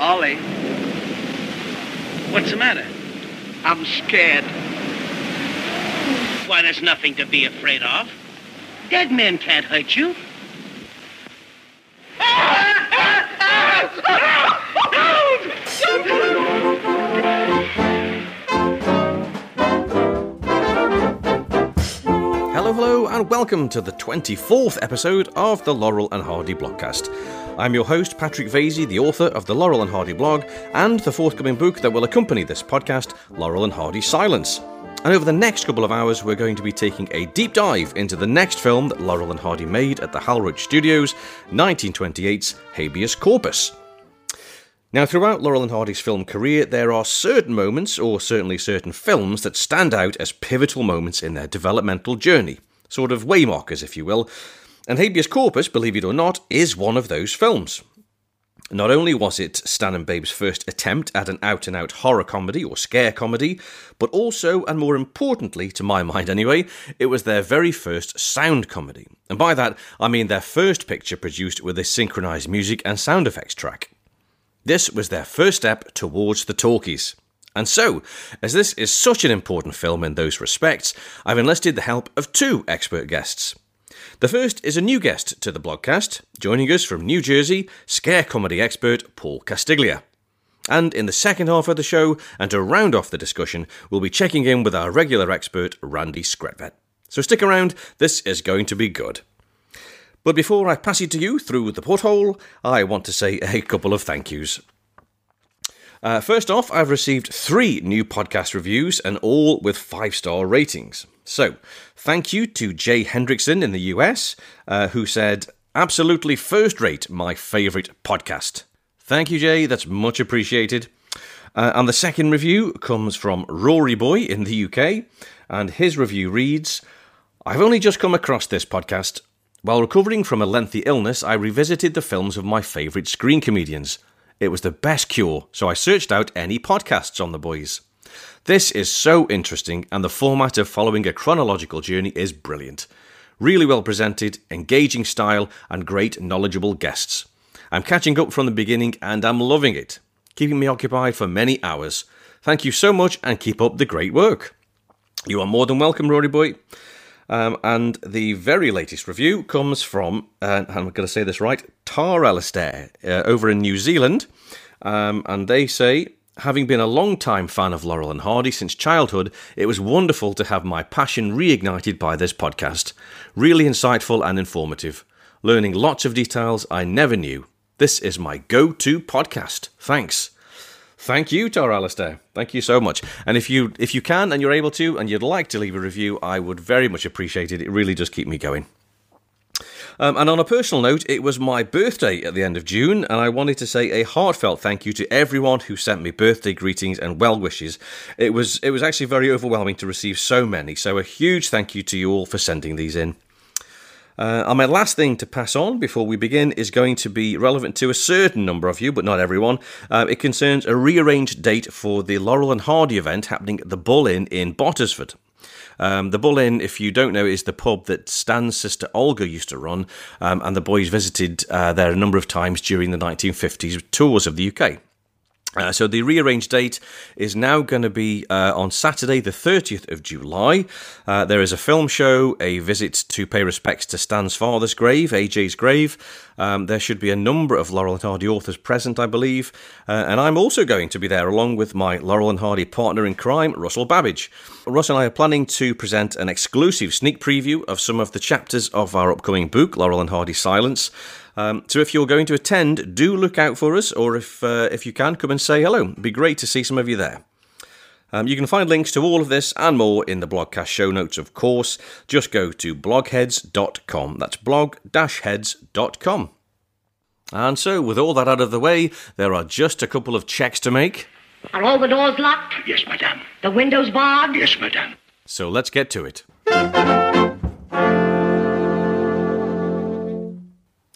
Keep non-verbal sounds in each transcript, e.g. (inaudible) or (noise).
Ollie, What's the matter? I'm scared. Why, there's nothing to be afraid of. Dead men can't hurt you. Hello, hello, and welcome to the 24th episode of the Laurel and Hardy blogcast. I'm your host, Patrick Vasey, the author of the Laurel and Hardy blog and the forthcoming book that will accompany this podcast, Laurel and Hardy Silents. And over the next couple of hours, we're going to be taking a deep dive into the next film that Laurel and Hardy made at the Hal Roach Studios, 1928's Habeas Corpus. Now, throughout Laurel and Hardy's film career, there are certain moments, or certainly certain films, that stand out as pivotal moments in their developmental journey. Sort of waymarkers, if you will. And Habeas Corpus, believe it or not, is one of those films. Not only was it Stan and Babe's first attempt at an out and out horror comedy or scare comedy, but also, and more importantly, to my (laughs) mind anyway, it was their very first sound comedy. And by that, I mean their first picture produced with a synchronized music and sound effects track. This was their first step towards the talkies. And so, as this is such an important film in those respects, I've enlisted the help of two expert guests. The first is a new guest to the blogcast, joining us from New Jersey, scare comedy expert Paul Castiglia. And in the second half of the show, and to round off the discussion, we'll be checking in with our regular expert, Randy Skretvedt. So stick around, this is going to be good. But before I pass it to you through the porthole, I want to say a couple of thank yous. Uh, first off, I've received three new podcast reviews and all with five star ratings. So, thank you to Jay Hendrickson in the US, uh, who said, Absolutely first rate, my favourite podcast. Thank you, Jay, that's much appreciated. Uh, and the second review comes from Rory Boy in the UK, and his review reads I've only just come across this podcast. While recovering from a lengthy illness, I revisited the films of my favourite screen comedians. It was the best cure, so I searched out any podcasts on the boys. This is so interesting, and the format of following a chronological journey is brilliant. Really well presented, engaging style, and great knowledgeable guests. I'm catching up from the beginning and I'm loving it, keeping me occupied for many hours. Thank you so much and keep up the great work. You are more than welcome, Rory Boy. Um, and the very latest review comes from, uh, I'm going to say this right, Tar Alistair uh, over in New Zealand. Um, and they say, having been a long time fan of Laurel and Hardy since childhood, it was wonderful to have my passion reignited by this podcast. Really insightful and informative. Learning lots of details I never knew. This is my go to podcast. Thanks. Thank you, Tar Alistair. Thank you so much. And if you if you can and you're able to and you'd like to leave a review, I would very much appreciate it. It really does keep me going. Um, and on a personal note, it was my birthday at the end of June, and I wanted to say a heartfelt thank you to everyone who sent me birthday greetings and well wishes. It was it was actually very overwhelming to receive so many. So a huge thank you to you all for sending these in. Uh, and my last thing to pass on before we begin is going to be relevant to a certain number of you, but not everyone. Uh, it concerns a rearranged date for the Laurel and Hardy event happening at the Bull Inn in Bottesford. Um, the Bull Inn, if you don't know, is the pub that Stan's sister Olga used to run, um, and the boys visited uh, there a number of times during the 1950s tours of the UK. Uh, so the rearranged date is now going to be uh, on Saturday, the 30th of July. Uh, there is a film show, a visit to pay respects to Stan's father's grave, AJ's grave. Um, there should be a number of Laurel and Hardy authors present, I believe, uh, and I'm also going to be there along with my Laurel and Hardy partner in crime, Russell Babbage. Russ and I are planning to present an exclusive sneak preview of some of the chapters of our upcoming book, Laurel and Hardy Silents. Um, so if you're going to attend, do look out for us, or if uh, if you can, come and say hello. It'd be great to see some of you there. Um, you can find links to all of this and more in the blogcast show notes, of course. Just go to blogheads.com. That's blog-heads.com. And so, with all that out of the way, there are just a couple of checks to make. Are all the doors locked? Yes, madame. The windows barred? Yes, madame. So let's get to it.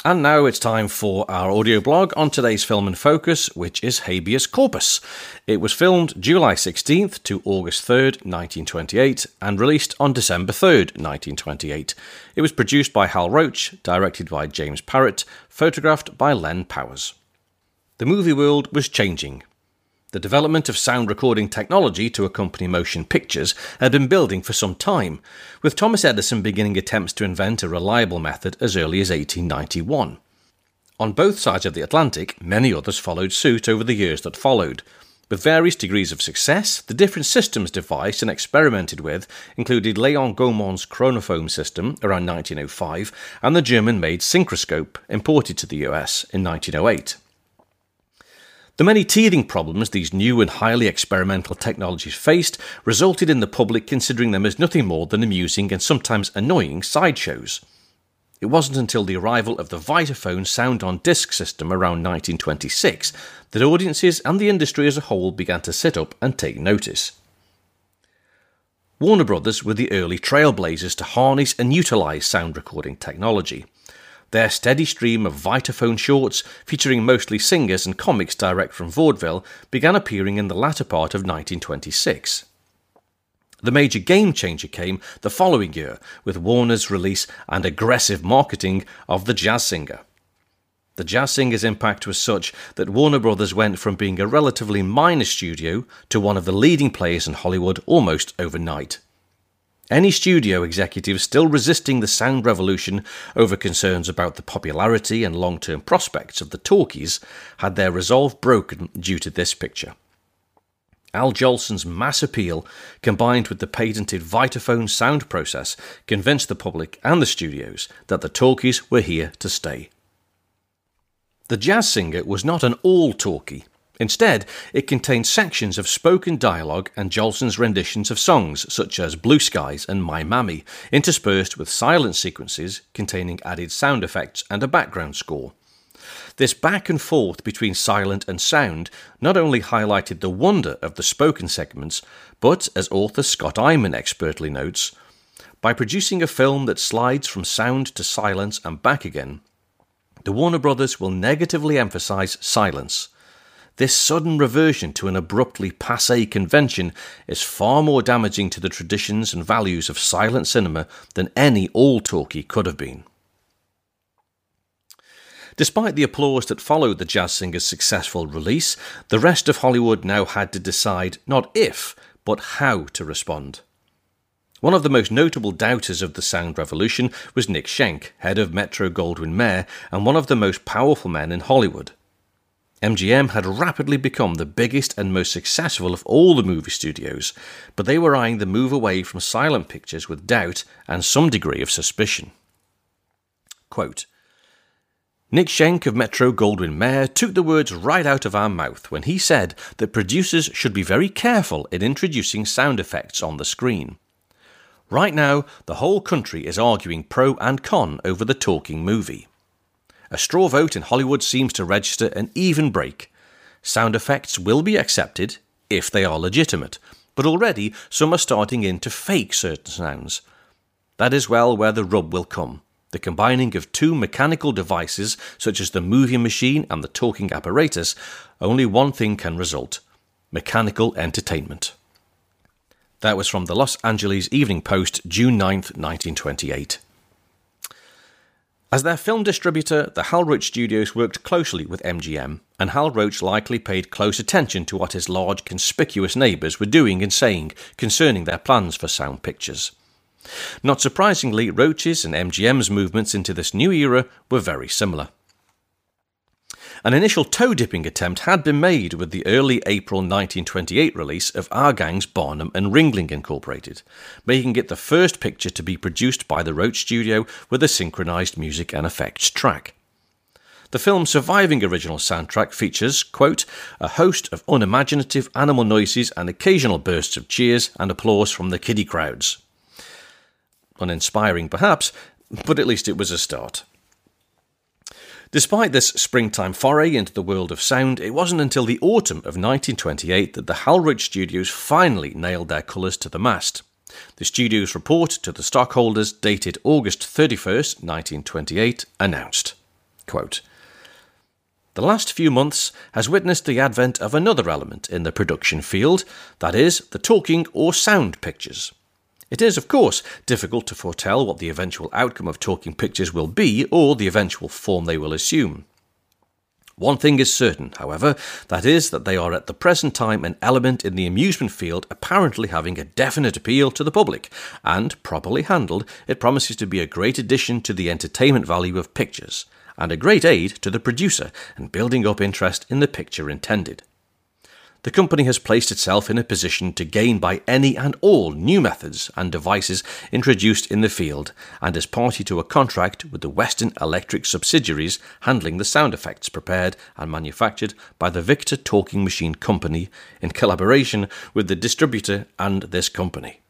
And now it's time for our audio blog on today's film and focus, which is Habeas Corpus. It was filmed July 16th to August 3rd, 1928, and released on December 3rd, 1928. It was produced by Hal Roach, directed by James Parrott, photographed by Len Powers. The movie world was changing. The development of sound recording technology to accompany motion pictures had been building for some time, with Thomas Edison beginning attempts to invent a reliable method as early as 1891. On both sides of the Atlantic, many others followed suit over the years that followed. With various degrees of success, the different systems devised and experimented with included Leon Gaumont's chronophone system around 1905 and the German made synchroscope imported to the US in 1908. The many teething problems these new and highly experimental technologies faced resulted in the public considering them as nothing more than amusing and sometimes annoying sideshows. It wasn't until the arrival of the Vitaphone sound on disc system around 1926 that audiences and the industry as a whole began to sit up and take notice. Warner Brothers were the early trailblazers to harness and utilise sound recording technology. Their steady stream of Vitaphone shorts, featuring mostly singers and comics direct from vaudeville, began appearing in the latter part of 1926. The major game changer came the following year with Warner's release and aggressive marketing of The Jazz Singer. The Jazz Singer's impact was such that Warner Brothers went from being a relatively minor studio to one of the leading players in Hollywood almost overnight. Any studio executive still resisting the sound revolution over concerns about the popularity and long term prospects of the talkies had their resolve broken due to this picture. Al Jolson's mass appeal, combined with the patented Vitaphone sound process, convinced the public and the studios that the talkies were here to stay. The jazz singer was not an all talkie. Instead, it contains sections of spoken dialogue and Jolson's renditions of songs such as Blue Skies and My Mammy, interspersed with silent sequences containing added sound effects and a background score. This back and forth between silent and sound not only highlighted the wonder of the spoken segments, but, as author Scott Eyman expertly notes, by producing a film that slides from sound to silence and back again, the Warner Brothers will negatively emphasize silence. This sudden reversion to an abruptly passe convention is far more damaging to the traditions and values of silent cinema than any all talkie could have been. Despite the applause that followed the jazz singer's successful release, the rest of Hollywood now had to decide not if, but how to respond. One of the most notable doubters of the sound revolution was Nick Schenck, head of Metro Goldwyn Mayer and one of the most powerful men in Hollywood. MGM had rapidly become the biggest and most successful of all the movie studios, but they were eyeing the move away from silent pictures with doubt and some degree of suspicion. Quote, Nick Schenck of Metro Goldwyn Mayer took the words right out of our mouth when he said that producers should be very careful in introducing sound effects on the screen. Right now, the whole country is arguing pro and con over the talking movie. A straw vote in Hollywood seems to register an even break. Sound effects will be accepted if they are legitimate, but already some are starting in to fake certain sounds. That is well where the rub will come the combining of two mechanical devices, such as the movie machine and the talking apparatus, only one thing can result mechanical entertainment. That was from the Los Angeles Evening Post, June 9, 1928. As their film distributor, the Hal Roach Studios worked closely with MGM, and Hal Roach likely paid close attention to what his large, conspicuous neighbours were doing and saying concerning their plans for sound pictures. Not surprisingly, Roach's and MGM's movements into this new era were very similar. An initial toe dipping attempt had been made with the early April 1928 release of Our Gang's Barnum and Ringling Incorporated, making it the first picture to be produced by the Roach Studio with a synchronized music and effects track. The film's surviving original soundtrack features, quote, a host of unimaginative animal noises and occasional bursts of cheers and applause from the kiddie crowds uninspiring perhaps, but at least it was a start. Despite this springtime foray into the world of sound, it wasn't until the autumn of 1928 that the Hal Roach Studios finally nailed their colours to the mast. The studio's report to the stockholders, dated August 31st, 1928, announced quote, The last few months has witnessed the advent of another element in the production field, that is, the talking or sound pictures. It is, of course, difficult to foretell what the eventual outcome of talking pictures will be or the eventual form they will assume. One thing is certain, however, that is, that they are at the present time an element in the amusement field apparently having a definite appeal to the public, and, properly handled, it promises to be a great addition to the entertainment value of pictures, and a great aid to the producer in building up interest in the picture intended the company has placed itself in a position to gain by any and all new methods and devices introduced in the field and is party to a contract with the Western Electric subsidiaries handling the sound effects prepared and manufactured by the Victor Talking Machine Company in collaboration with the distributor and this company.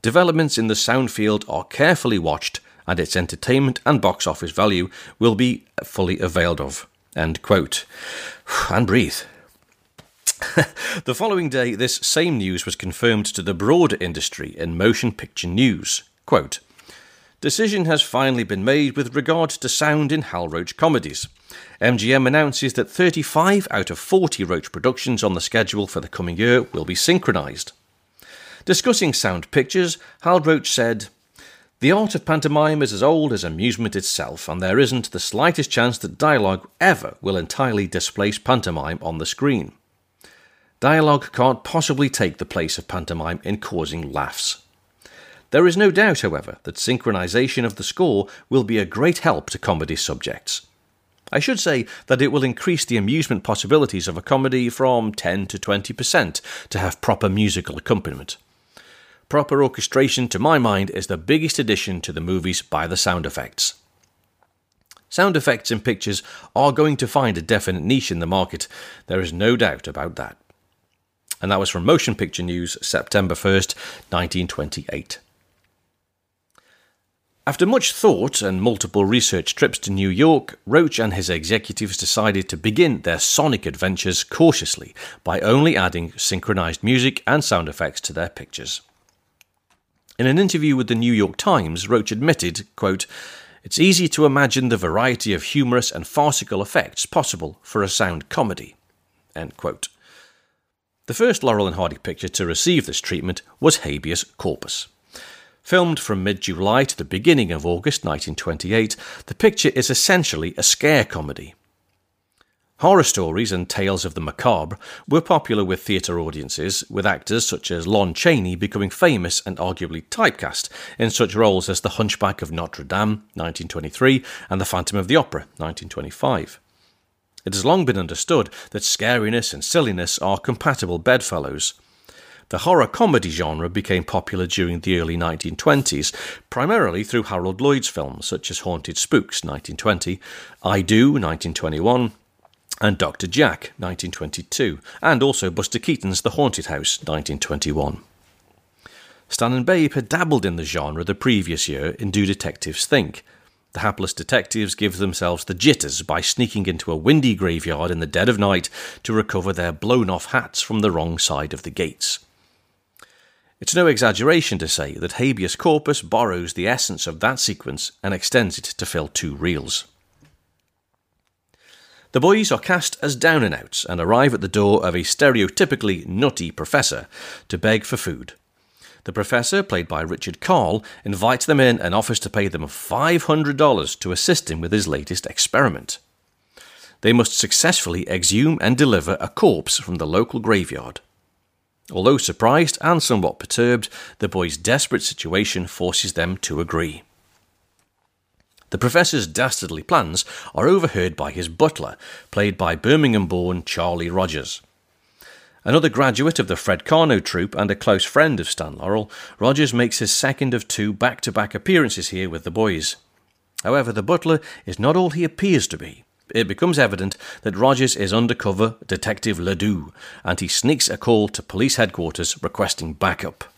Developments in the sound field are carefully watched and its entertainment and box office value will be fully availed of. End quote. (sighs) And breathe. (laughs) the following day, this same news was confirmed to the broader industry in motion picture news. Quote, Decision has finally been made with regard to sound in Hal Roach comedies. MGM announces that 35 out of 40 Roach productions on the schedule for the coming year will be synchronised. Discussing sound pictures, Hal Roach said, The art of pantomime is as old as amusement itself, and there isn't the slightest chance that dialogue ever will entirely displace pantomime on the screen. Dialogue can't possibly take the place of pantomime in causing laughs. There is no doubt, however, that synchronization of the score will be a great help to comedy subjects. I should say that it will increase the amusement possibilities of a comedy from 10 to 20% to have proper musical accompaniment. Proper orchestration, to my mind, is the biggest addition to the movies by the sound effects. Sound effects in pictures are going to find a definite niche in the market, there is no doubt about that and that was from Motion Picture News, September 1st, 1928. After much thought and multiple research trips to New York, Roach and his executives decided to begin their sonic adventures cautiously by only adding synchronized music and sound effects to their pictures. In an interview with the New York Times, Roach admitted, quote, It's easy to imagine the variety of humorous and farcical effects possible for a sound comedy. End quote. The first Laurel and Hardy picture to receive this treatment was Habeas Corpus. Filmed from mid July to the beginning of August 1928, the picture is essentially a scare comedy. Horror stories and tales of the macabre were popular with theatre audiences, with actors such as Lon Chaney becoming famous and arguably typecast in such roles as The Hunchback of Notre Dame, 1923, and The Phantom of the Opera, 1925. It has long been understood that scariness and silliness are compatible bedfellows. The horror comedy genre became popular during the early 1920s, primarily through Harold Lloyd's films such as Haunted Spooks 1920, I Do 1921, and Dr. Jack 1922, and also Buster Keaton's The Haunted House 1921. Stan and Babe had dabbled in the genre the previous year in Do Detectives Think, the hapless detectives give themselves the jitters by sneaking into a windy graveyard in the dead of night to recover their blown off hats from the wrong side of the gates. It's no exaggeration to say that habeas corpus borrows the essence of that sequence and extends it to fill two reels. The boys are cast as down and outs and arrive at the door of a stereotypically nutty professor to beg for food. The professor, played by Richard Carle, invites them in and offers to pay them $500 to assist him with his latest experiment. They must successfully exhume and deliver a corpse from the local graveyard. Although surprised and somewhat perturbed, the boy's desperate situation forces them to agree. The professor's dastardly plans are overheard by his butler, played by Birmingham born Charlie Rogers. Another graduate of the Fred Karno troupe and a close friend of Stan Laurel, Rogers makes his second of two back to back appearances here with the boys. However, the butler is not all he appears to be. It becomes evident that Rogers is undercover Detective Ledoux, and he sneaks a call to police headquarters requesting backup.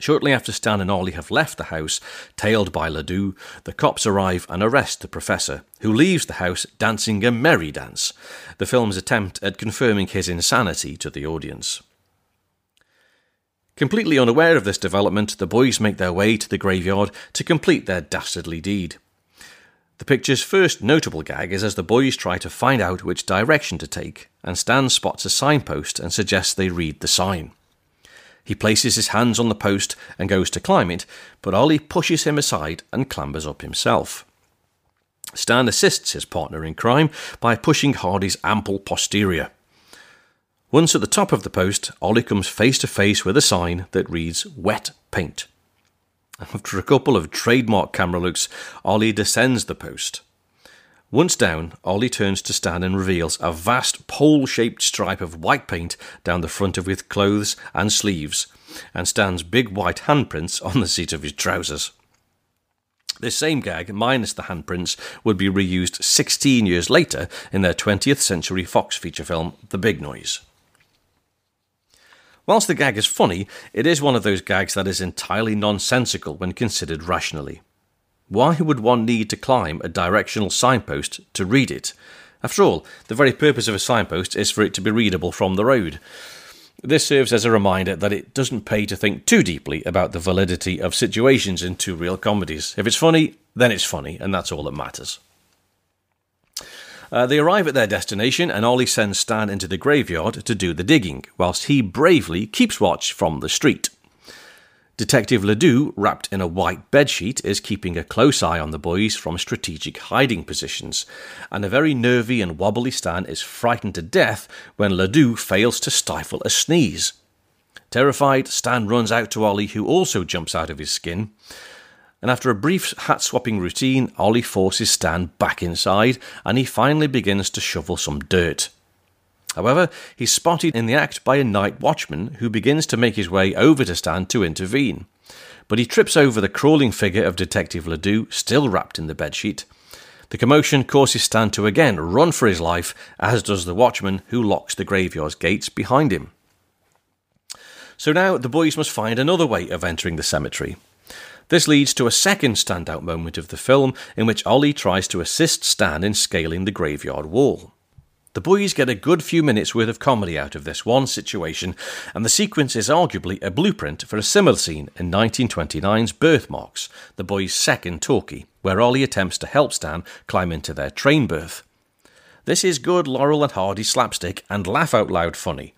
Shortly after Stan and Ollie have left the house, tailed by Ledoux, the cops arrive and arrest the professor, who leaves the house dancing a merry dance, the film's attempt at confirming his insanity to the audience. Completely unaware of this development, the boys make their way to the graveyard to complete their dastardly deed. The picture's first notable gag is as the boys try to find out which direction to take, and Stan spots a signpost and suggests they read the sign. He places his hands on the post and goes to climb it, but Ollie pushes him aside and clambers up himself. Stan assists his partner in crime by pushing Hardy's ample posterior. Once at the top of the post, Ollie comes face to face with a sign that reads Wet Paint. (laughs) After a couple of trademark camera looks, Ollie descends the post. Once down, Ollie turns to Stan and reveals a vast pole shaped stripe of white paint down the front of his clothes and sleeves, and Stan's big white handprints on the seat of his trousers. This same gag, minus the handprints, would be reused 16 years later in their 20th century Fox feature film, The Big Noise. Whilst the gag is funny, it is one of those gags that is entirely nonsensical when considered rationally. Why would one need to climb a directional signpost to read it? After all, the very purpose of a signpost is for it to be readable from the road. This serves as a reminder that it doesn't pay to think too deeply about the validity of situations in two real comedies. If it's funny, then it's funny, and that's all that matters. Uh, they arrive at their destination, and Ollie sends Stan into the graveyard to do the digging, whilst he bravely keeps watch from the street. Detective Ledoux, wrapped in a white bedsheet, is keeping a close eye on the boys from strategic hiding positions, and a very nervy and wobbly Stan is frightened to death when Ledoux fails to stifle a sneeze. Terrified, Stan runs out to Ollie, who also jumps out of his skin and after a brief hat swapping routine, Ollie forces Stan back inside and he finally begins to shovel some dirt. However, he's spotted in the act by a night watchman who begins to make his way over to Stan to intervene. But he trips over the crawling figure of Detective Ledoux, still wrapped in the bedsheet. The commotion causes Stan to again run for his life, as does the watchman who locks the graveyard's gates behind him. So now the boys must find another way of entering the cemetery. This leads to a second standout moment of the film in which Ollie tries to assist Stan in scaling the graveyard wall. The boys get a good few minutes worth of comedy out of this one situation, and the sequence is arguably a blueprint for a similar scene in 1929's Berth Marks, the boys' second talkie, where Ollie attempts to help Stan climb into their train berth. This is good Laurel and Hardy slapstick and laugh out loud funny,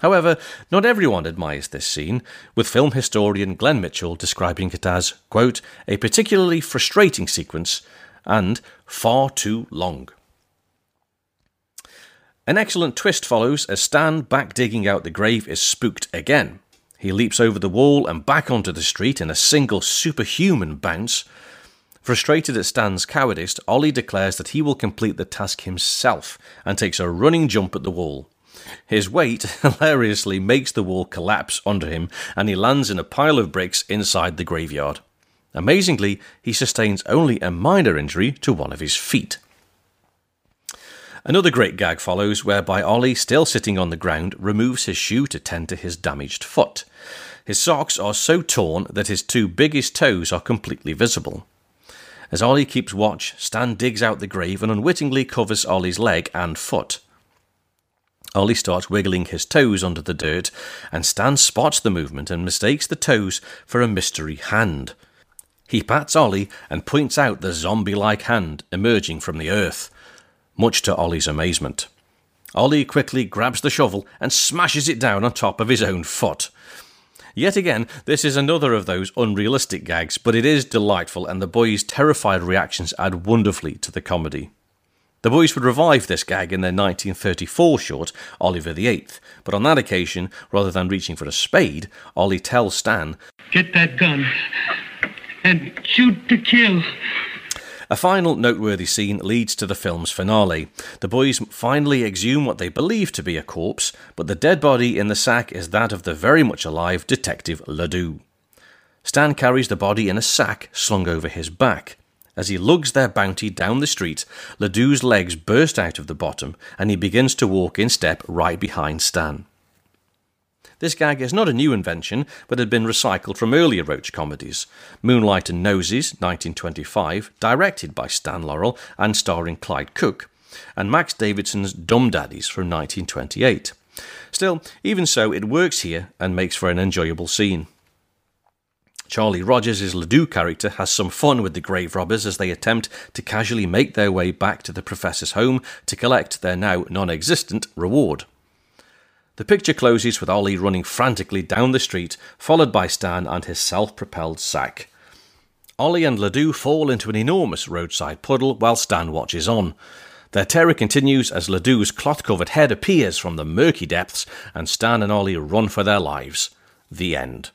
However, not everyone admires this scene, with film historian Glenn Mitchell describing it as, quote, a particularly frustrating sequence and far too long. An excellent twist follows as Stan, back digging out the grave, is spooked again. He leaps over the wall and back onto the street in a single superhuman bounce. Frustrated at Stan's cowardice, Ollie declares that he will complete the task himself and takes a running jump at the wall. His weight (laughs) hilariously makes the wall collapse under him, and he lands in a pile of bricks inside the graveyard. Amazingly, he sustains only a minor injury to one of his feet. Another great gag follows, whereby Ollie, still sitting on the ground, removes his shoe to tend to his damaged foot. His socks are so torn that his two biggest toes are completely visible. As Ollie keeps watch, Stan digs out the grave and unwittingly covers Ollie's leg and foot. Ollie starts wiggling his toes under the dirt, and Stan spots the movement and mistakes the toes for a mystery hand. He pats Ollie and points out the zombie like hand emerging from the earth, much to Ollie's amazement. Ollie quickly grabs the shovel and smashes it down on top of his own foot. Yet again, this is another of those unrealistic gags, but it is delightful, and the boys' terrified reactions add wonderfully to the comedy. The boys would revive this gag in their 1934 short, Oliver the VIII, but on that occasion, rather than reaching for a spade, Ollie tells Stan, Get that gun and shoot to kill. A final noteworthy scene leads to the film's finale. The boys finally exhume what they believe to be a corpse, but the dead body in the sack is that of the very much alive Detective Ledoux. Stan carries the body in a sack slung over his back. As he lugs their bounty down the street, Ledoux's legs burst out of the bottom, and he begins to walk in step right behind Stan. This gag is not a new invention, but had been recycled from earlier Roach comedies Moonlight and Noses, 1925, directed by Stan Laurel and starring Clyde Cook, and Max Davidson's Dumb Daddies from 1928. Still, even so, it works here and makes for an enjoyable scene. Charlie Rogers' Ledoux character has some fun with the grave robbers as they attempt to casually make their way back to the professor's home to collect their now non existent reward. The picture closes with Ollie running frantically down the street, followed by Stan and his self propelled sack. Ollie and Ledoux fall into an enormous roadside puddle while Stan watches on. Their terror continues as Ledoux's cloth covered head appears from the murky depths, and Stan and Ollie run for their lives. The end.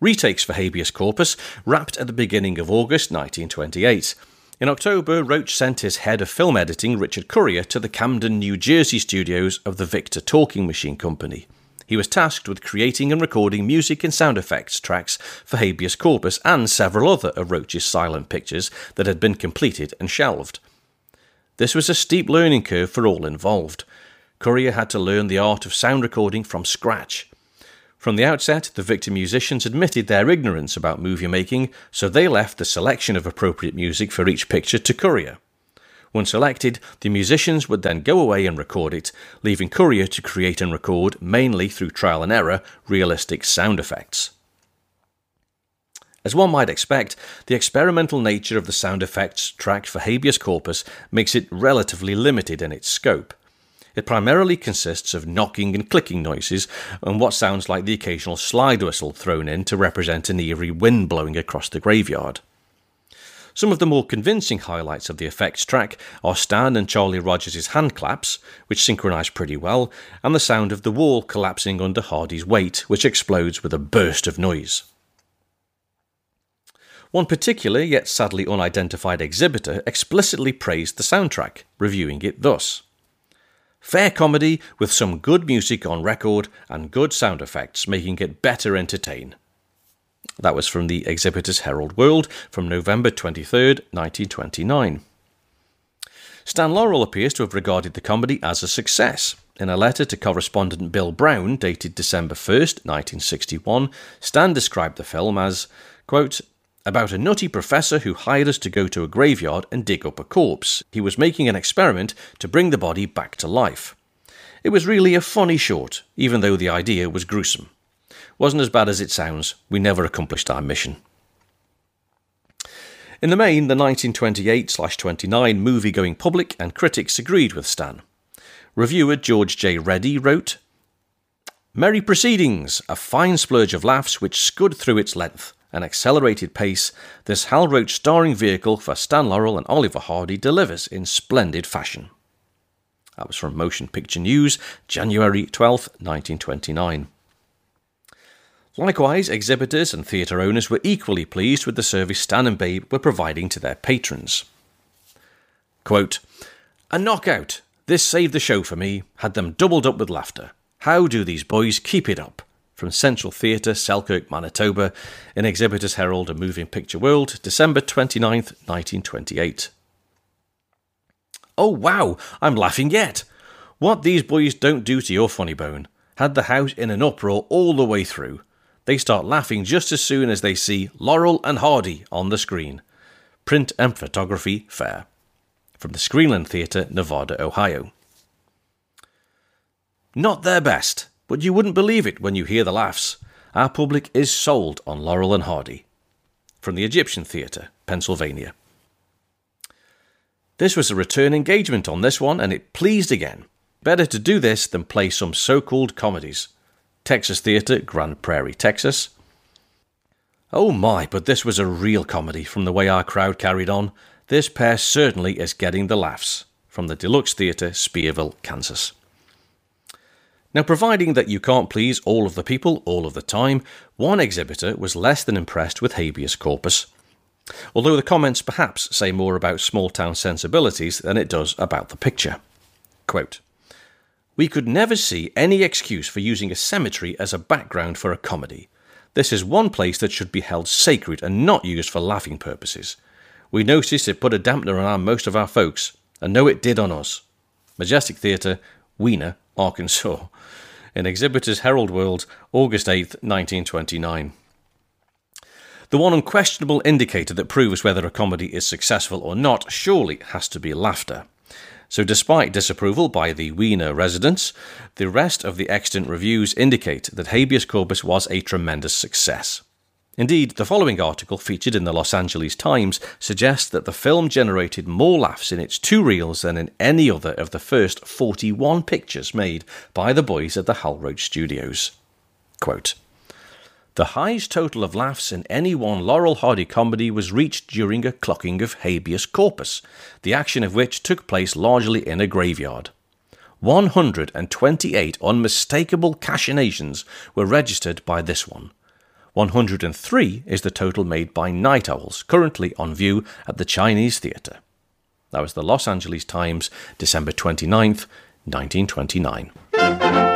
Retakes for Habeas Corpus wrapped at the beginning of August 1928. In October, Roach sent his head of film editing, Richard Currier, to the Camden, New Jersey studios of the Victor Talking Machine Company. He was tasked with creating and recording music and sound effects tracks for Habeas Corpus and several other of Roach's silent pictures that had been completed and shelved. This was a steep learning curve for all involved. Currier had to learn the art of sound recording from scratch. From the outset, the Victor musicians admitted their ignorance about movie making, so they left the selection of appropriate music for each picture to Currier. Once selected, the musicians would then go away and record it, leaving Currier to create and record, mainly through trial and error, realistic sound effects. As one might expect, the experimental nature of the sound effects track for habeas corpus makes it relatively limited in its scope. It primarily consists of knocking and clicking noises and what sounds like the occasional slide whistle thrown in to represent an eerie wind blowing across the graveyard. Some of the more convincing highlights of the effects track are Stan and Charlie Rogers' hand claps, which synchronise pretty well, and the sound of the wall collapsing under Hardy's weight, which explodes with a burst of noise. One particular, yet sadly unidentified exhibitor explicitly praised the soundtrack, reviewing it thus Fair comedy with some good music on record and good sound effects, making it better entertain. That was from the Exhibitors Herald World from November 23, 1929. Stan Laurel appears to have regarded the comedy as a success. In a letter to correspondent Bill Brown, dated December 1st, 1961, Stan described the film as, quote, about a nutty professor who hired us to go to a graveyard and dig up a corpse. He was making an experiment to bring the body back to life. It was really a funny short, even though the idea was gruesome. Wasn't as bad as it sounds, we never accomplished our mission. In the main, the 1928 29 movie going public and critics agreed with Stan. Reviewer George J. Reddy wrote Merry Proceedings, a fine splurge of laughs which scud through its length an accelerated pace, this Hal Roach starring vehicle for Stan Laurel and Oliver Hardy delivers in splendid fashion. That was from Motion Picture News, January 12, 1929. Likewise, exhibitors and theatre owners were equally pleased with the service Stan and Babe were providing to their patrons. Quote, A knockout! This saved the show for me, had them doubled up with laughter. How do these boys keep it up? From Central Theatre, Selkirk, Manitoba, in Exhibitors Herald and Moving Picture World, December 29th, 1928. Oh wow, I'm laughing yet! What these boys don't do to your funny bone had the house in an uproar all the way through. They start laughing just as soon as they see Laurel and Hardy on the screen. Print and photography fair. From the Screenland Theatre, Nevada, Ohio. Not their best, but you wouldn't believe it when you hear the laughs. Our public is sold on Laurel and Hardy. From the Egyptian Theatre, Pennsylvania. This was a return engagement on this one, and it pleased again. Better to do this than play some so called comedies. Texas Theatre, Grand Prairie, Texas. Oh my, but this was a real comedy from the way our crowd carried on. This pair certainly is getting the laughs. From the Deluxe Theatre, Spearville, Kansas. Now, providing that you can't please all of the people all of the time, one exhibitor was less than impressed with habeas corpus. Although the comments perhaps say more about small town sensibilities than it does about the picture. Quote, we could never see any excuse for using a cemetery as a background for a comedy. This is one place that should be held sacred and not used for laughing purposes. We noticed it put a dampener on most of our folks, and know it did on us. Majestic Theatre, Weena, Arkansas, in Exhibitors Herald World, August 8, 1929. The one unquestionable indicator that proves whether a comedy is successful or not surely has to be laughter. So, despite disapproval by the Weena residents, the rest of the extant reviews indicate that Habeas Corpus was a tremendous success. Indeed, the following article, featured in the Los Angeles Times, suggests that the film generated more laughs in its two reels than in any other of the first 41 pictures made by the boys at the Hal Roach Studios. Quote, The highest total of laughs in any one Laurel Hardy comedy was reached during a clocking of habeas corpus, the action of which took place largely in a graveyard. 128 unmistakable cachinations were registered by this one. 103 is the total made by Night Owls, currently on view at the Chinese Theatre. That was the Los Angeles Times, December 29th, 1929.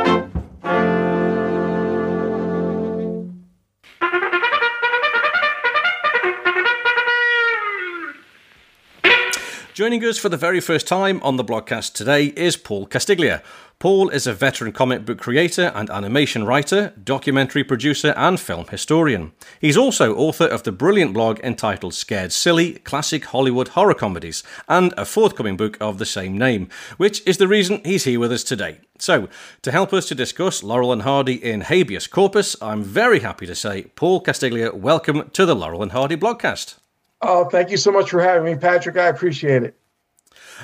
Joining us for the very first time on the blogcast today is Paul Castiglia. Paul is a veteran comic book creator and animation writer, documentary producer, and film historian. He's also author of the brilliant blog entitled Scared Silly Classic Hollywood Horror Comedies and a forthcoming book of the same name, which is the reason he's here with us today. So, to help us to discuss Laurel and Hardy in habeas corpus, I'm very happy to say, Paul Castiglia, welcome to the Laurel and Hardy blogcast. Oh, thank you so much for having me, Patrick. I appreciate it.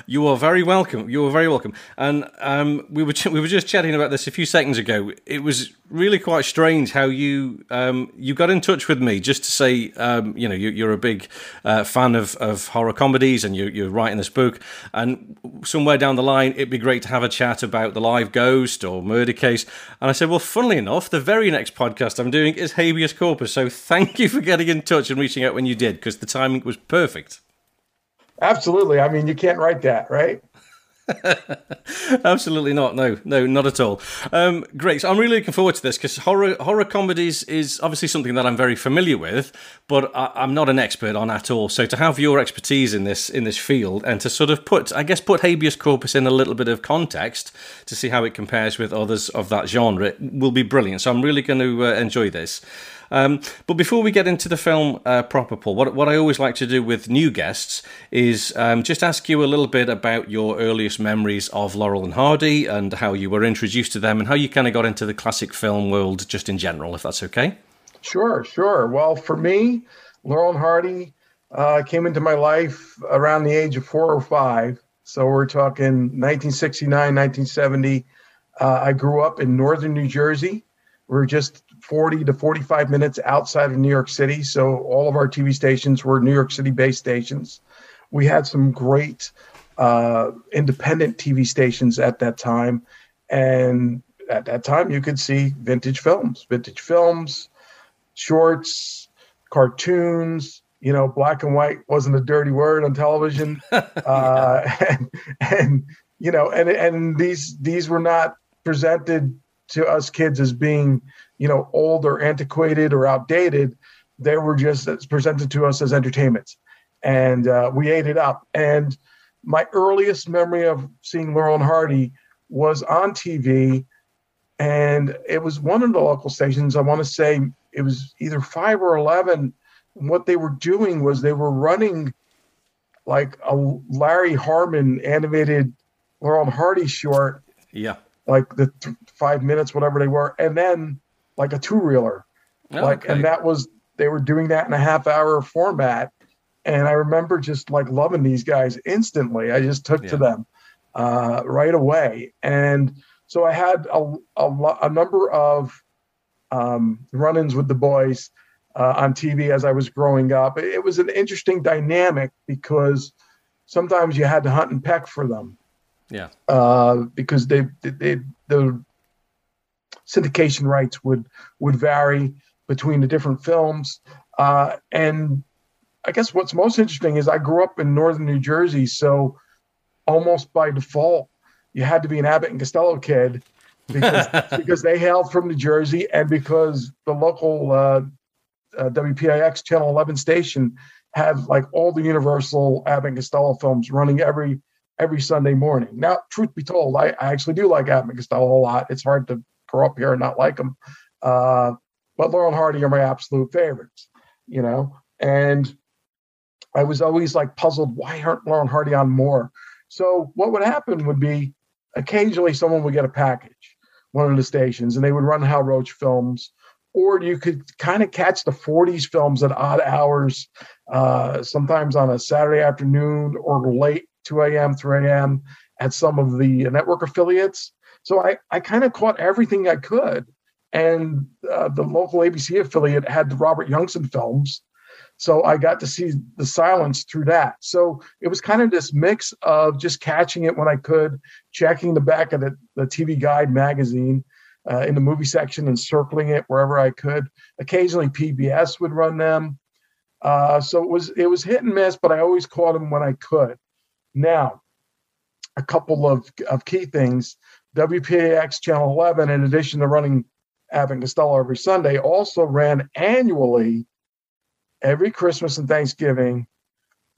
You are very welcome. You are very welcome. And um, we were ch- we were just chatting about this a few seconds ago. It was really quite strange how you um, you got in touch with me just to say um, you know you, are a big uh, fan of, of horror comedies and you, you're writing this book. And somewhere down the line, it'd be great to have a chat about the live ghost or murder case. And I said, well, funnily enough, the very next podcast I'm doing is habeas corpus. So thank you for getting in touch and reaching out when you did because the timing was perfect. Absolutely. I mean, you can't write that, right? (laughs) Absolutely not. No, no, not at all. Um, great. So I'm really looking forward to this because horror horror comedies is obviously something that I'm very familiar with, but I, am not an expert on at all. So to have your expertise in this in this field and to sort of put, I guess, put habeas corpus in a little bit of context to see how it compares with others of that genre will be brilliant. So I'm really going to uh, enjoy this. Um, but before we get into the film uh, proper, Paul, what, what I always like to do with new guests is um, just ask you a little bit about your earliest memories of Laurel and Hardy and how you were introduced to them and how you kind of got into the classic film world just in general, if that's okay. Sure, sure. Well, for me, Laurel and Hardy uh, came into my life around the age of four or five. So we're talking 1969, 1970. Uh, I grew up in northern New Jersey. We are just 40 to 45 minutes outside of New York City. So all of our TV stations were New York City based stations. We had some great uh, independent TV stations at that time. And at that time, you could see vintage films, vintage films, shorts, cartoons. You know, black and white wasn't a dirty word on television, (laughs) uh, (laughs) and, and you know, and and these these were not presented to us kids as being you know old or antiquated or outdated they were just presented to us as entertainment and uh, we ate it up. And my earliest memory of seeing laurel and hardy was on tv and it was one of the local stations. I want to say it was either 5 or 11 what they were doing was they were running like a larry harmon animated laurel and hardy short yeah. like the th- five minutes whatever they were and then like a two reeler. Oh, like, okay. and that was they were doing that in a half hour format. And I remember just like loving these guys instantly. I just took yeah. to them uh, right away. And so I had a, a, a number of um, run ins with the boys uh, on TV as I was growing up. It was an interesting dynamic because sometimes you had to hunt and peck for them. Yeah. Uh, because they, they, they, the syndication rights would would vary between the different films. Uh, and I guess what's most interesting is I grew up in northern New Jersey, so almost by default, you had to be an Abbott and Costello kid because (laughs) because they hailed from New Jersey and because the local uh, uh, WPIX Channel 11 station had like all the Universal Abbott and Costello films running every every Sunday morning. Now, truth be told, I, I actually do like Abbott and Costello a lot. It's hard to up here and not like them. Uh, but Laurel and Hardy are my absolute favorites, you know. And I was always like puzzled, why aren't Laurel and Hardy on more? So what would happen would be occasionally someone would get a package, one of the stations, and they would run Hal Roach films, or you could kind of catch the 40s films at odd hours, uh, sometimes on a Saturday afternoon or late 2 a.m., 3 a.m. at some of the network affiliates. So I, I kind of caught everything I could. and uh, the local ABC affiliate had the Robert Youngson films. So I got to see the silents through that. So it was kind of this mix of just catching it when I could, checking the back of the, the TV Guide magazine uh, in the movie section and circling it wherever I could. Occasionally PBS would run them. Uh, so it was it was hit and miss, but I always caught them when I could. Now, a couple of, of key things. WPIX Channel 11, in addition to running Abbott and Costello every Sunday, also ran annually every Christmas and Thanksgiving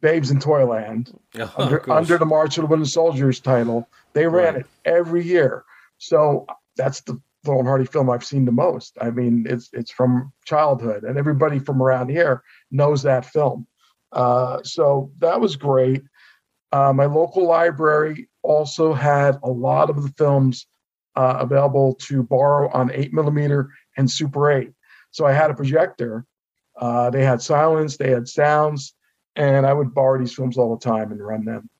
Babes in Toyland (laughs) Oh, under, under the March of the Wooden Soldiers title. They ran Right. it every year. So that's the Laurel and Hardy film I've seen the most. I mean, it's it's from childhood, and everybody from around here knows that film. Uh, so that was great. Uh, my local library also had a lot of the films uh, available to borrow on eight millimeter and Super Eight. So I had a projector. Uh, they had silents, they had sounds, and I would borrow these films all the time and run them.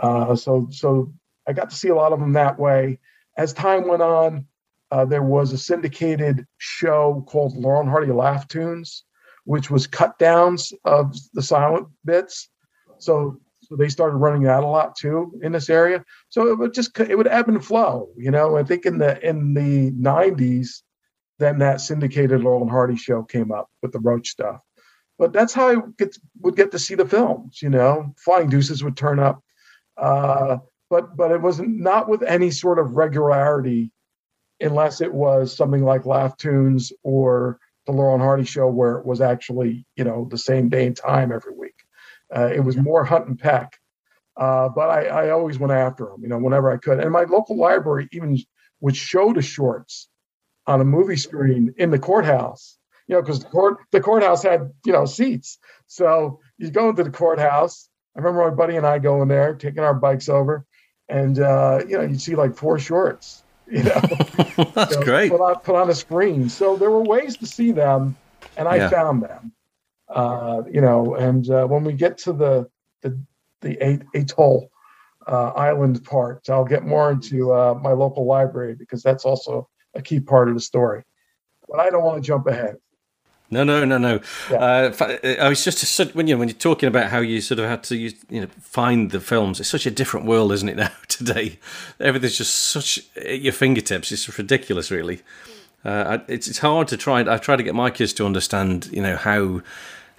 Uh, so so I got to see a lot of them that way. As time went on, uh, there was a syndicated show called Laurel and Hardy Laughtoons, which was cut downs of the silent bits. So they started running that a lot too in this area. So it would just it would ebb and flow, you know. I think in the in the '90s, then that syndicated Laurel and Hardy show came up with the Roach stuff. But that's how I get, would get to see the films, you know. Flying Deuces would turn up, uh, but but it wasn't not with any sort of regularity, unless it was something like Laughtoons or the Laurel and Hardy show, where it was actually you know the same day and time every week. Uh, it was more hunt and peck, uh, but I, I always went after them, you know, whenever I could. And my local library even would show the shorts on a movie screen in the courthouse, you know, because the court the courthouse had you know seats. So you go into the courthouse. I remember my buddy and I going there, taking our bikes over, and uh, you know, you'd see like four shorts, (laughs) you know, (laughs) That's you know, great. Put on, put on a screen. So there were ways to see them, and I Yeah. found them. Uh, you know, and uh, when we get to the the the eight atoll uh, island part, I'll get more into uh, my local library because that's also a key part of the story. But I don't want to jump ahead. No, no, no, no. Yeah. Uh, I was just when you know, when you're talking about how you sort of had to use, you know find the films. It's such a different world, isn't it (laughs) now today? Everything's just such at your fingertips. It's ridiculous, really. Uh, I- it's it's hard to try. I try to get my kids to understand, you know, how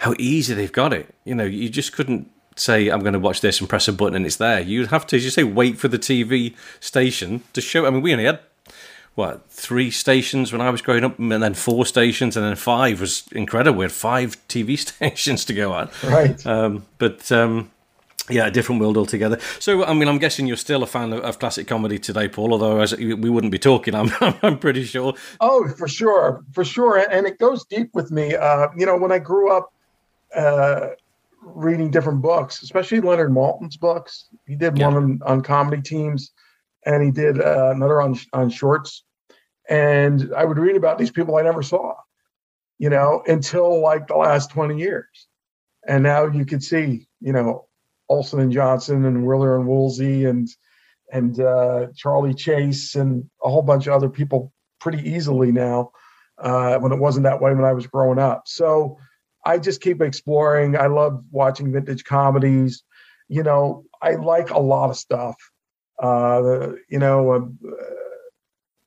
how easy they've got it. You know, you just couldn't say I'm going to watch this and press a button and it's there. You'd have to, as you say, wait for the TV station to show. I mean, we only had what three stations when I was growing up, and then four stations, and then five was incredible. We had five TV (laughs) stations to go on. Right. Um, but um, yeah, a different world altogether. So, I mean, I'm guessing you're still a fan of, of classic comedy today, Paul. Although as, we wouldn't be talking, (laughs) I'm, I'm pretty sure. Oh, for sure, for sure, and it goes deep with me. Uh, you know, when I grew up uh, reading different books, especially Leonard Maltin's books, he did Yeah. one on, on comedy teams, and he did uh, another on on shorts. And I would read about these people I never saw, you know, until like the last twenty years, and now you could see, you know, Olsen and Johnson and Wheeler and Woolsey and and uh, Charlie Chase and a whole bunch of other people pretty easily now uh, when it wasn't that way when I was growing up. So I just keep exploring. I love watching vintage comedies. You know, I like a lot of stuff. Uh, you know, uh,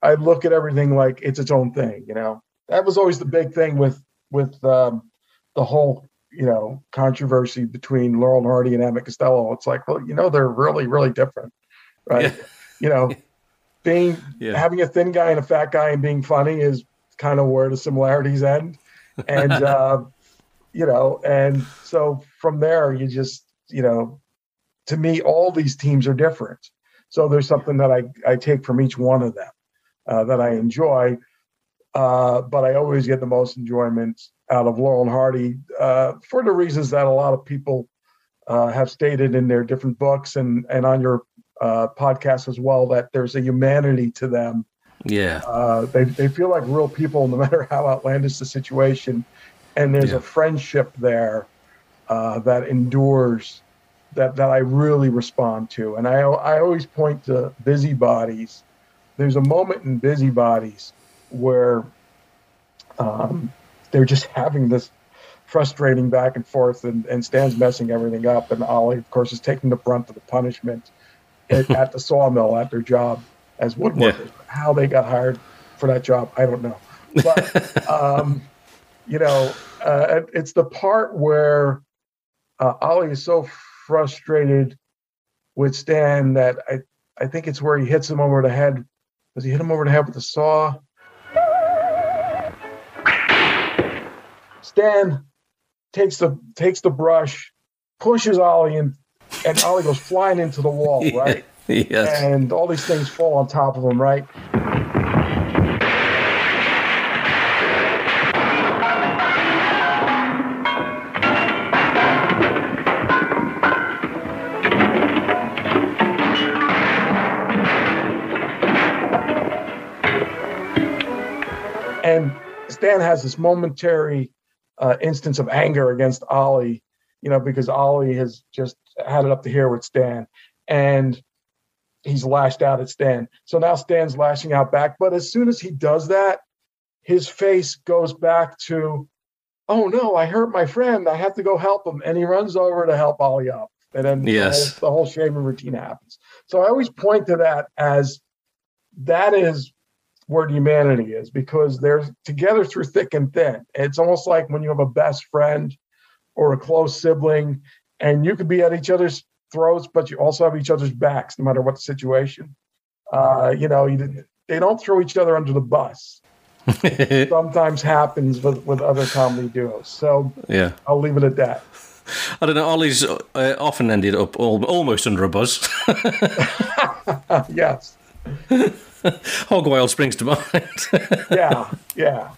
I look at everything like it's its own thing. You know, that was always the big thing with with um, the whole you know controversy between Laurel and Hardy and Abbott Costello. It's like, well, you know, they're really really different, right? Yeah. (laughs) You know, (laughs) being Yeah. having a thin guy and a fat guy and being funny is kind of where the similarities end, and (laughs) uh, you know, and so from there you just you know, to me all these teams are different. So there's something that I I take from each one of them uh, that I enjoy, uh, but I always get the most enjoyment out of Laurel and Hardy uh, for the reasons that a lot of people uh, have stated in their different books and and on your uh, podcast as well that there's a humanity to them. Yeah, Uh, they they feel like real people, no (laughs) matter how outlandish the situation, and there's Yeah. a friendship there uh, that endures. That, that I really respond to, and I I always point to busybodies. There's a moment in busybodies where um, they're just having this frustrating back and forth, and, and Stan's messing everything up, and Ollie, of course, is taking the brunt of the punishment (laughs) at, at the sawmill at their job as woodworkers. Yeah. How they got hired for that job, I don't know. But (laughs) um, you know, uh, it's the part where uh, Ollie is so frustrated with Stan that I, I think it's where he hits him over the head. Does he hit him over the head with the saw? Stan takes the takes the brush, pushes Ollie, and and Ollie goes flying into the wall, (laughs) right? yes. And all these things fall on top of him, right? Stan has this momentary uh, instance of anger against Ollie, you know, because Ollie has just had it up to here with Stan, and he's lashed out at Stan. So now Stan's lashing out back. But as soon as he does that, his face goes back to, "Oh no, I hurt my friend. I have to go help him," and he runs over to help Ollie up, and then yes. the, whole, the whole shaming routine happens. So I always point to that as that is where humanity is because they're together through thick and thin. It's almost like when you have a best friend or a close sibling, and you could be at each other's throats, but you also have each other's backs, no matter what the situation. Uh, you know, you, they don't throw each other under the bus. (laughs) sometimes happens with, with other comedy duos. So yeah, I'll leave it at that. I don't know. Ollie's uh, often ended up all, almost under a bus. (laughs) (laughs) yes. (laughs) Hog Wild springs to mind. (laughs) yeah, yeah.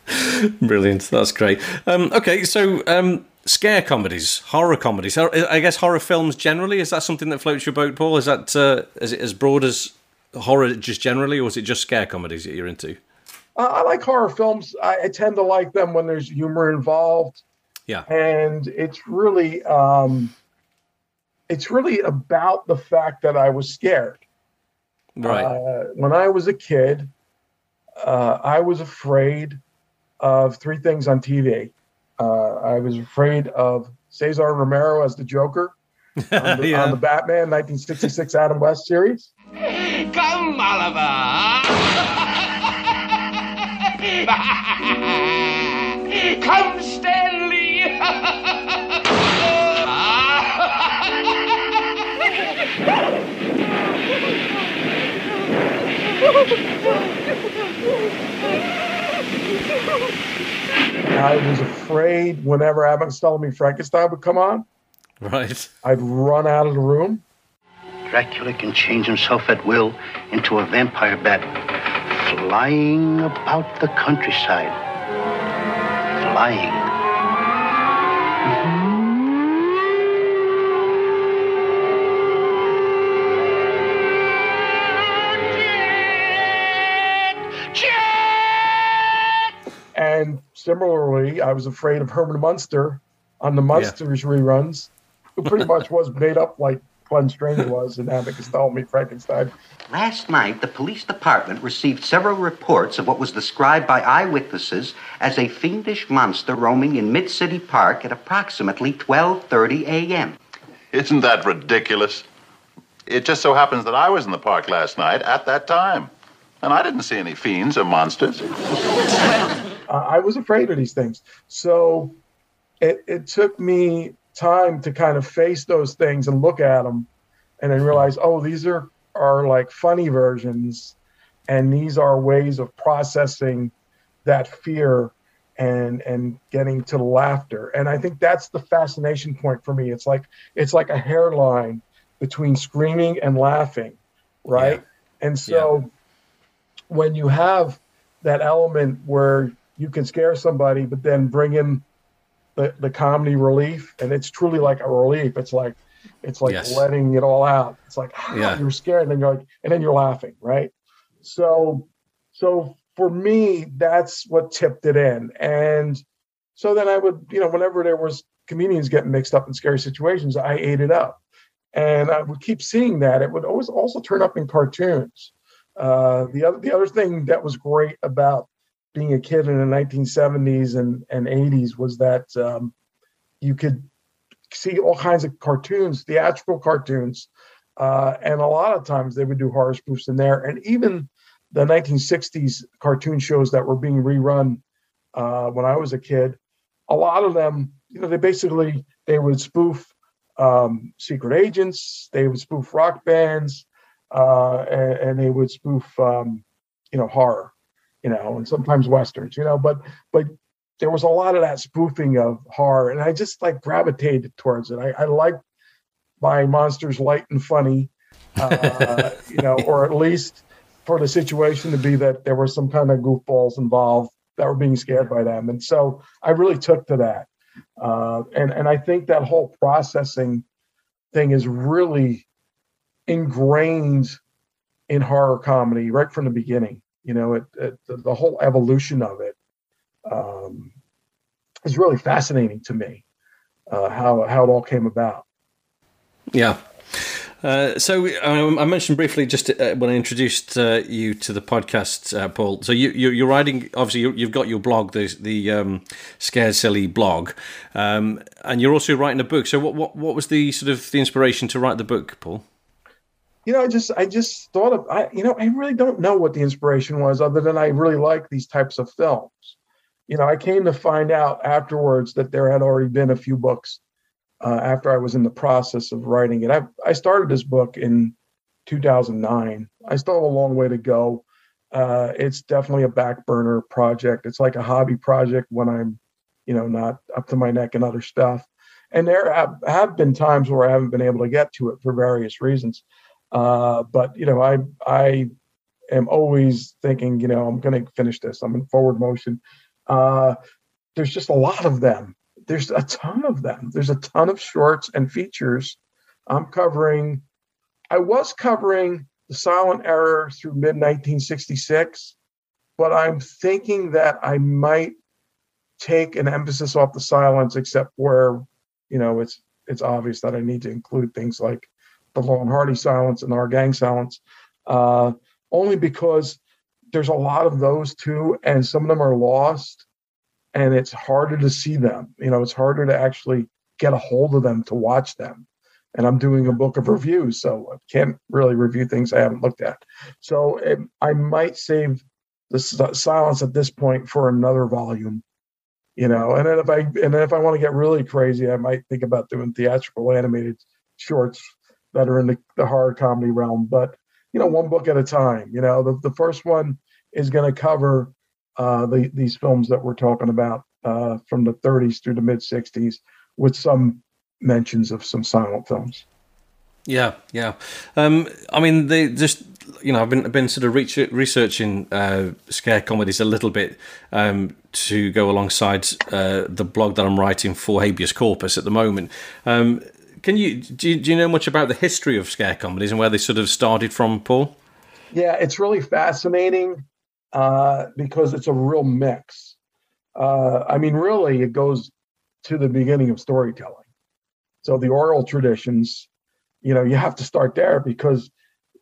Brilliant. That's great. Um, okay, so um, scare comedies, horror comedies. I guess horror films generally. Is that something that floats your boat, Paul? Is that uh, is it as broad as horror just generally, or is it just scare comedies that you're into? Uh, I like horror films. I, I, tend to like them when there's humor involved. Yeah, and it's really, um, it's really about the fact that I was scared. Right. Uh, when I was a kid, uh, I was afraid of three things on TV. Uh, I was afraid of Cesar Romero as the Joker (laughs) on the, yeah. on the Batman 1966 Adam West series. Come, Oliver. (laughs) I was afraid whenever Abbott and Me Frankenstein would come on. Right. I'd run out of the room. Dracula can change himself at will into a vampire bat, flying about the countryside. Flying. Similarly, I was afraid of Herman Munster on the Munsters yeah. reruns, who pretty (laughs) much was made up like Glenn Strange was in Abbott Costello Meet Frankenstein. Last night, the police department received several reports of what was described by eyewitnesses as a fiendish monster roaming in Mid-City Park at approximately 12:30 a.m. Isn't that ridiculous? It just so happens that I was in the park last night at that time, and I didn't see any fiends or monsters. Uh, I was afraid of these things. So it, it took me time to kind of face those things and look at them and then realize, oh, these are, are like funny versions and these are ways of processing that fear and and getting to laughter and i think that's the fascination point for me it's like it's like a hairline between screaming and laughing right yeah. and so yeah. when you have that element where you can scare somebody, but then bring in the, the comedy relief, and it's truly like a relief. It's like it's like yes. letting it all out. It's like ah, yeah. you're scared, and then you're like, and then you're laughing, right? So, so for me, that's what tipped it in, and so then I would, you know, whenever there was comedians getting mixed up in scary situations, I ate it up, and I would keep seeing that. It would always also turn up in cartoons. Uh, the other the other thing that was great about being a kid in the 1970s and, and 80s was that um, you could see all kinds of cartoons, theatrical cartoons, uh, and a lot of times they would do horror spoofs in there. And even the 1960s cartoon shows that were being rerun uh, when I was a kid, a lot of them, you know, they basically they would spoof um, secret agents, they would spoof rock bands, uh, and, and, they would spoof, um, you know, horror, you know, and sometimes westerns, you know. But but there was a lot of that spoofing of horror, and I just like gravitated towards it. I, I like my monsters light and funny, uh, (laughs) you know, or at least for the situation to be that there were some kind of goofballs involved that were being scared by them, and so I really took to that, uh, and and I think that whole processing thing is really ingrained in horror comedy right from the beginning. You know, it, it the whole evolution of it um, is really fascinating to me. Uh, how how it all came about. Yeah. Uh, so um, I mentioned briefly just uh, when I introduced uh, you to the podcast, uh, Paul. So you, you, are writing. Obviously, you, have got your blog, the the um, Scared Silly blog, um, and you're also writing a book. So what, what what was the sort of the inspiration to write the book, Paul? You know, I just I just thought of I you know I really don't know what the inspiration was, other than I really like these types of films you know, I came to find out afterwards that there had already been a few books uh, after I was in the process of writing it. I, I started this book in 2009. I still have a long way to go. Uh, it's definitely a back burner project. It's like a hobby project when I'm, you know, not up to my neck in other stuff. And there have, have been times where I haven't been able to get to it for various reasons. Uh, but you know, I I am always thinking, you know, I'm going to finish this. I'm in forward motion. Uh, there's just a lot of them. There's a ton of them. There's a ton of shorts and features. I'm covering, I was covering the silent era through mid 1966, but I'm thinking that I might take an emphasis off the silents, except where, you know, it's it's obvious that I need to include things like the and Hardy silents and our gang silents, uh, only because there's a lot of those too, and some of them are lost, and it's harder to see them. You know, it's harder to actually get a hold of them to watch them. And I'm doing a book of reviews, so I can't really review things I haven't looked at. So it, I might save the silents at this point for another volume. You know, and then if I and then if I want to get really crazy, I might think about doing theatrical animated shorts that are in the, the horror comedy realm. But you know, one book at a time. You know, the, the first one is going to cover uh, the, these films that we're talking about uh, from the 30s through the mid 60s with some mentions of some silent films. Yeah, yeah. Um, I mean, they just you know, I've been been sort of researching uh, scare comedies a little bit um, to go alongside uh, the blog that I'm writing for Habeas Corpus at the moment. Um, can you do, you do you know much about the history of scare comedies and where they sort of started from, Paul? Yeah, it's really fascinating uh, because it's a real mix. Uh, I mean, really, it goes to the beginning of storytelling. So the oral traditions, you know, you have to start there because,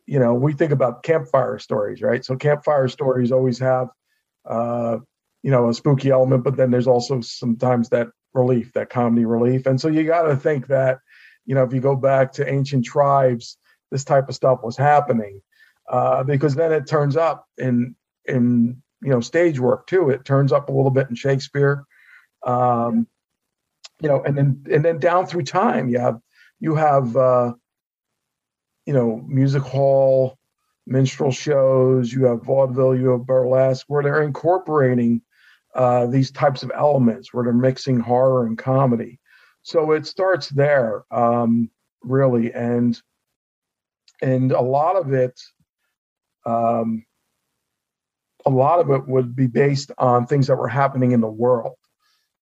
you know, we think about campfire stories, right? So campfire stories always have, uh, you know, a spooky element, but then there's also sometimes that relief, that comedy relief. And so you got to think that you know, if you go back to ancient tribes, this type of stuff was happening uh, because then it turns up in in you know stage work too. It turns up a little bit in Shakespeare, um, you know, and then and then down through time, you have you have uh, you know music hall, minstrel shows, you have vaudeville, you have burlesque, where they're incorporating uh, these types of elements, where they're mixing horror and comedy so it starts there um, really. And and a lot of it um, a lot of it would be based on things that were happening in the world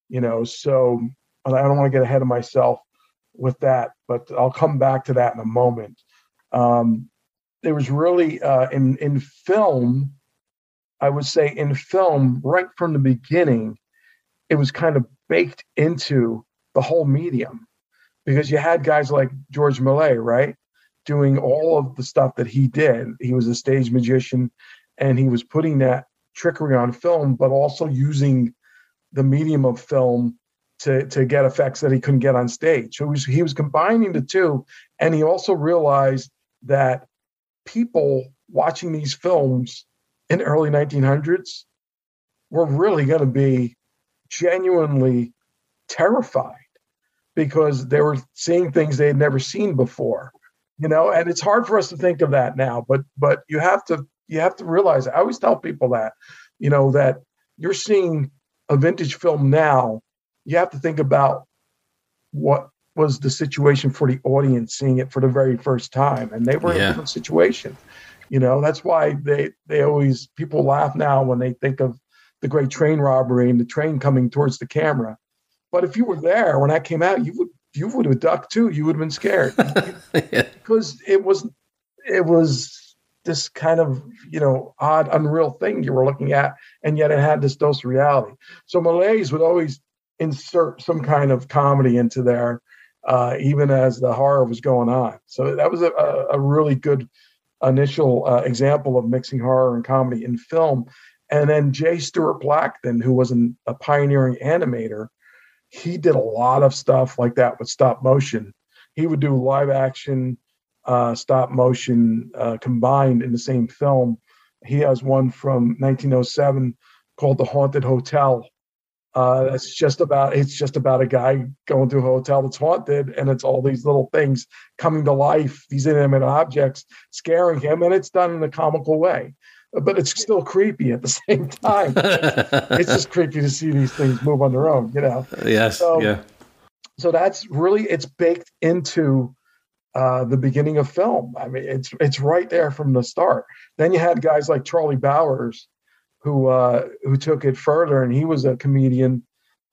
you know? So i don't want to get ahead of myself with that but i'll come back to that in a moment. Um, it was really uh, in in film i would say in film right from the beginning it was kind of baked into the whole medium because you had guys like George Méliès, right? Doing all of the stuff that he did. He was a stage magician and he was putting that trickery on film, but also using the medium of film to to get effects that he couldn't get on stage. So he was, he was combining the two, and he also realized that people watching these films in the early 1900s were really going to be genuinely terrified because they were seeing things they had never seen before you know? And it's hard for us to think of that now but but you have to you have to realize i always tell people that you know that you're seeing a vintage film now you have to think about what was the situation for the audience seeing it for the very first time and they were in a different situation you know? That's why they they always people laugh now when they think of the great train robbery and the train coming towards the camera but if you were there when I came out you would you would have ducked too you would have been scared (laughs) yeah. because it was it was this kind of you know odd unreal thing you were looking at and yet it had this dose of reality so Méliès would always insert some kind of comedy into there uh, even as the horror was going on so that was a, a really good initial uh, example of mixing horror and comedy in film. And then J. Stuart Blackton, who was an, a pioneering animator, he did a lot of stuff like that with stop motion. He would do live action, uh, stop motion uh, combined in the same film. He has one from 1907 called The Haunted Hotel, uh, it's just about it's just about a guy going to a hotel that's haunted, and it's all these little things coming to life, these inanimate objects scaring him, and it's done in a comical way, but it's still creepy at the (laughs) same time. it's just creepy to see these things move on their own, you know. Yes. So, yeah. So that's really it's baked into uh, the beginning of film. I mean, it's it's right there from the start. Then you had guys like Charlie Bowers who uh, who took it further, and he was a comedian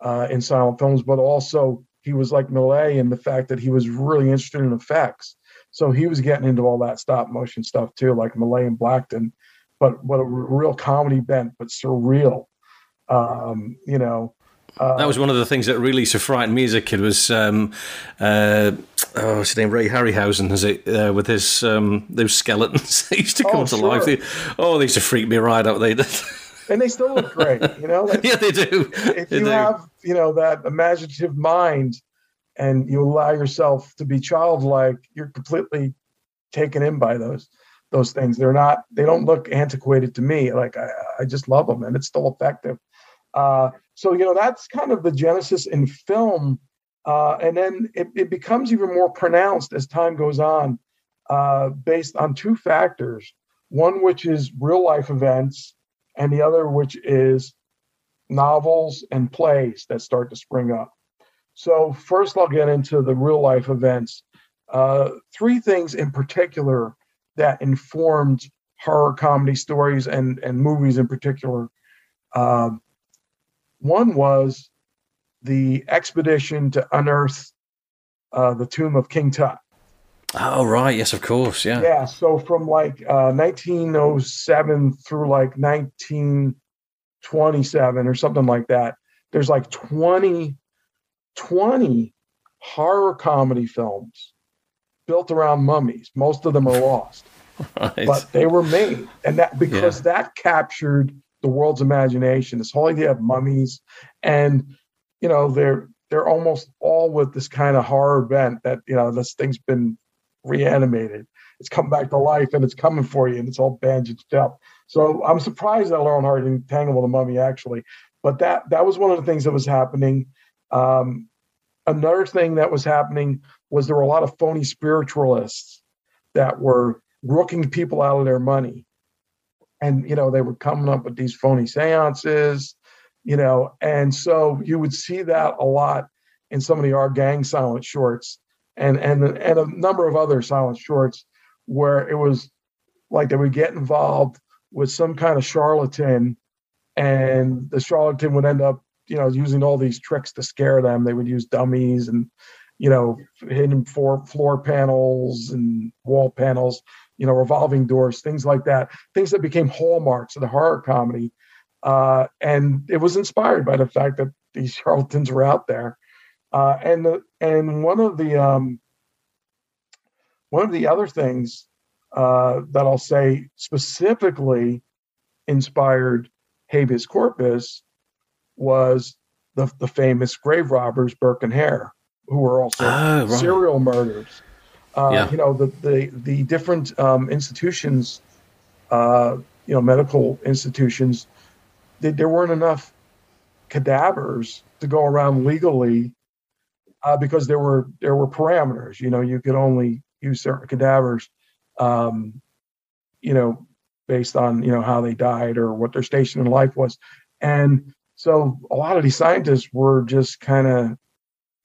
uh, in silent films, but also he was like Méliès in the fact that he was really interested in effects. So he was getting into all that stop motion stuff too, like Méliès and Blackton, but what a real comedy bent, but surreal. Um, you know, uh, that was one of the things that really so frightened me as a kid was um, uh, oh, what's his name? Ray Harryhausen, is it? Uh, with his um, those skeletons (laughs) that used to come oh, to sure. life. They, oh, they used to freak me right out. They did. (laughs) and they still look great. You know, yeah, they do. If they you do. have you know that imaginative mind, and you allow yourself to be childlike, you're completely taken in by those those things. They're not. They don't look antiquated to me. Like I, I just love them, and it's still effective. Uh, so, you know, that's kind of the genesis in film. Uh, and then it, it, becomes even more pronounced as time goes on, uh, based on two factors one, which is real life events, and the other, which is novels and plays that start to spring up. So, first, I'll get into the real life events. Uh, three things in particular that informed horror comedy stories and, and movies in particular. Um, one was the expedition to unearth uh, the tomb of King Tut. Oh right, yes, of course, yeah. Yeah, so from like uh, 1907 through like 1927 or something like that, there's like 20, 20 horror comedy films built around mummies. Most of them are lost, (laughs) right. but they were made, and that because yeah. that captured the world's imagination. This whole idea of mummies, and you know, they're they're almost all with this kind of horror bent that you know this thing's been reanimated. It's come back to life and it's coming for you, and it's all bandaged up. So I'm surprised that Laurel Hardy didn't tangle with the mummy actually, but that that was one of the things that was happening. Um, another thing that was happening was there were a lot of phony spiritualists that were rooking people out of their money. And you know they were coming up with these phony seances you know and so you would see that a lot in some of the our gang silent shorts and and and a number of other silent shorts where it was like they would get involved with some kind of charlatan and the charlatan would end up you know using all these tricks to scare them. They would use dummies and you know hidden floor floor panels and wall panels you know, revolving doors, things like that, things that became hallmarks of the horror comedy. Uh, and it was inspired by the fact that these charlatans were out there. Uh, and the, and one of the um, one of the other things uh, that I'll say specifically inspired habeas corpus was the, the famous grave robbers, Burke and Hare, who were also Oh, right. serial murders. Uh, Yeah. You know, the, the, the different um, institutions, uh, you know, medical institutions, they, there weren't enough cadavers to go around legally uh, because there were there were parameters. You know, you could only use certain cadavers, um, you know, based on you know how they died or what their station in life was, and so a lot of these scientists were just kind of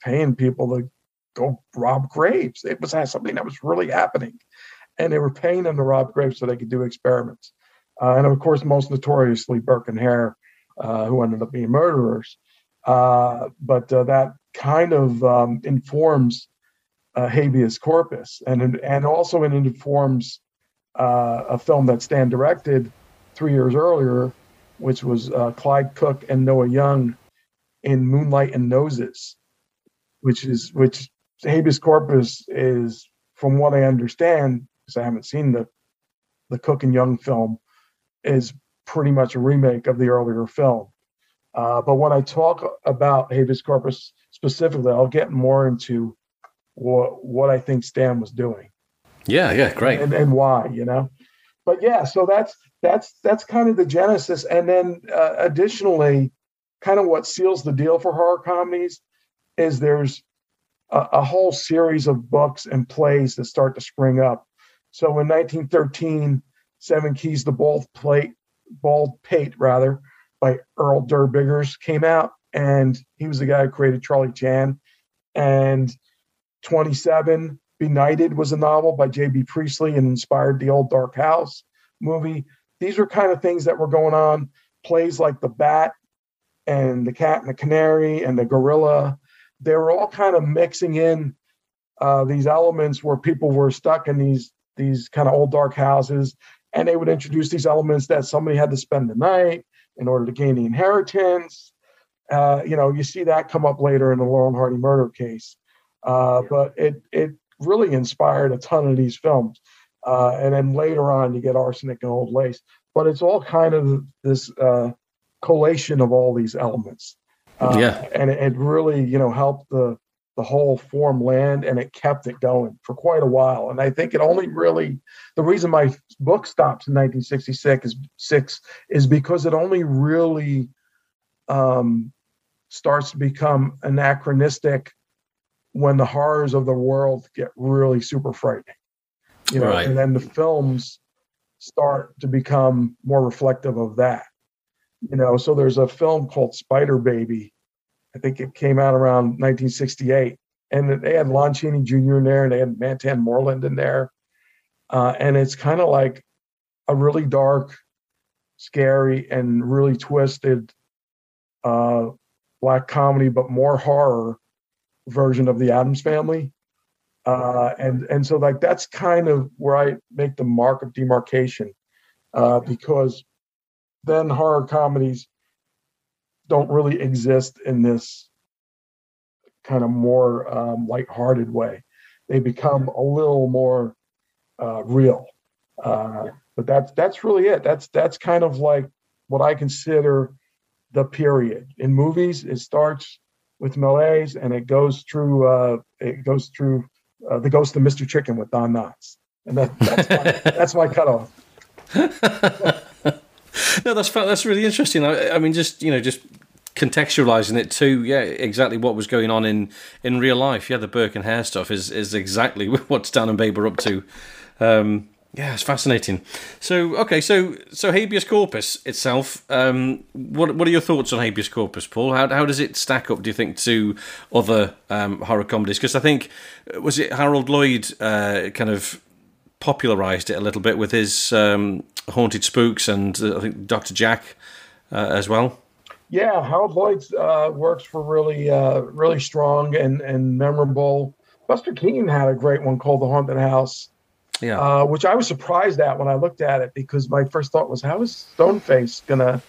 paying people to go rob graves. It was something that was really happening, and they were paying them to rob graves so they could do experiments. Uh, and of course, most notoriously Burke and Hare, uh, who ended up being murderers. Uh, but uh, that kind of um, informs uh, habeas corpus, and and also it informs uh, a film that Stan directed three years earlier, which was Clyde Cook and Noah Young in Moonlight and Noses, which is which habeas corpus is, from what I understand, because I haven't seen the the Cook and Young film, is pretty much a remake of the earlier film. Uh, but when I talk about habeas corpus specifically, I'll get more into what what I think Stan was doing Yeah, yeah, great. and, and why, you know. But yeah, so that's that's that's kind of the genesis, and then uh, additionally, kind of what seals the deal for horror comedies is there's a, a whole series of books and plays that start to spring up. So in 1913, Seven Keys to Bald Plate, Bald Pate, rather, by Earl Derr Biggers came out, and he was the guy who created Charlie Chan. And 27 Benighted was a novel by J.B. Priestley and inspired the Old Dark House movie. These were kind of things that were going on. Plays like The Bat and The Cat and the Canary and The Gorilla. They were all kind of mixing in uh, these elements where people were stuck in these these kind of old dark houses, and they would introduce these elements that somebody had to spend the night in order to gain the inheritance. Uh, you know, you see that come up later in the Laurel and Hardy murder case. Uh, but it it really inspired a ton of these films. Uh, and then later on, you get Arsenic and Old Lace. But it's all kind of this uh, collation of all these elements. Uh, Yeah. And it, it really, you know, helped the the whole form land, and it kept it going for quite a while. And I think it only really the reason my book stops in 1966 is six is because it only really um, starts to become anachronistic when the horrors of the world get really super frightening. You know, Right. and then the films start to become more reflective of that. You know, so there's a film called Spider Baby. I think it came out around 1968, and they had Lon Chaney Jr. in there, and they had Mantan Moreland in there, uh, and it's kind of like a really dark, scary, and really twisted uh, black comedy, but more horror version of the Addams Family. Uh, and and so like that's kind of where I make the mark of demarcation, uh, because then horror comedies don't really exist in this kind of more um, lighthearted way. They become a little more uh, real. Uh, but that's that's really it. That's that's kind of like what I consider the period in movies. It starts with Méliès and it goes through uh, it goes through uh, the Ghost of Mr. Chicken with Don Knotts, and that, that's my, that's my cutoff. (laughs) No, that's that's really interesting. I, I mean, just you know, just contextualizing it to yeah, exactly what was going on in in real life. Yeah, the Burke and Hare stuff is is exactly (laughs) what Stan and Babe are up to. Um, yeah, it's fascinating. So okay, so so habeas corpus itself. Um, what what are your thoughts on habeas corpus, Paul? How how does it stack up? Do you think to other um, horror comedies? Because I think was it Harold Lloyd uh, kind of popularized it a little bit with his um, haunted spooks and uh, I think Doctor Jack uh, as well. Yeah, Harold Lloyd's uh, works were really uh, really strong and and memorable. Buster Keaton had a great one called The Haunted House. Yeah, uh, which I was surprised at when I looked at it because my first thought was, how is Stoneface gonna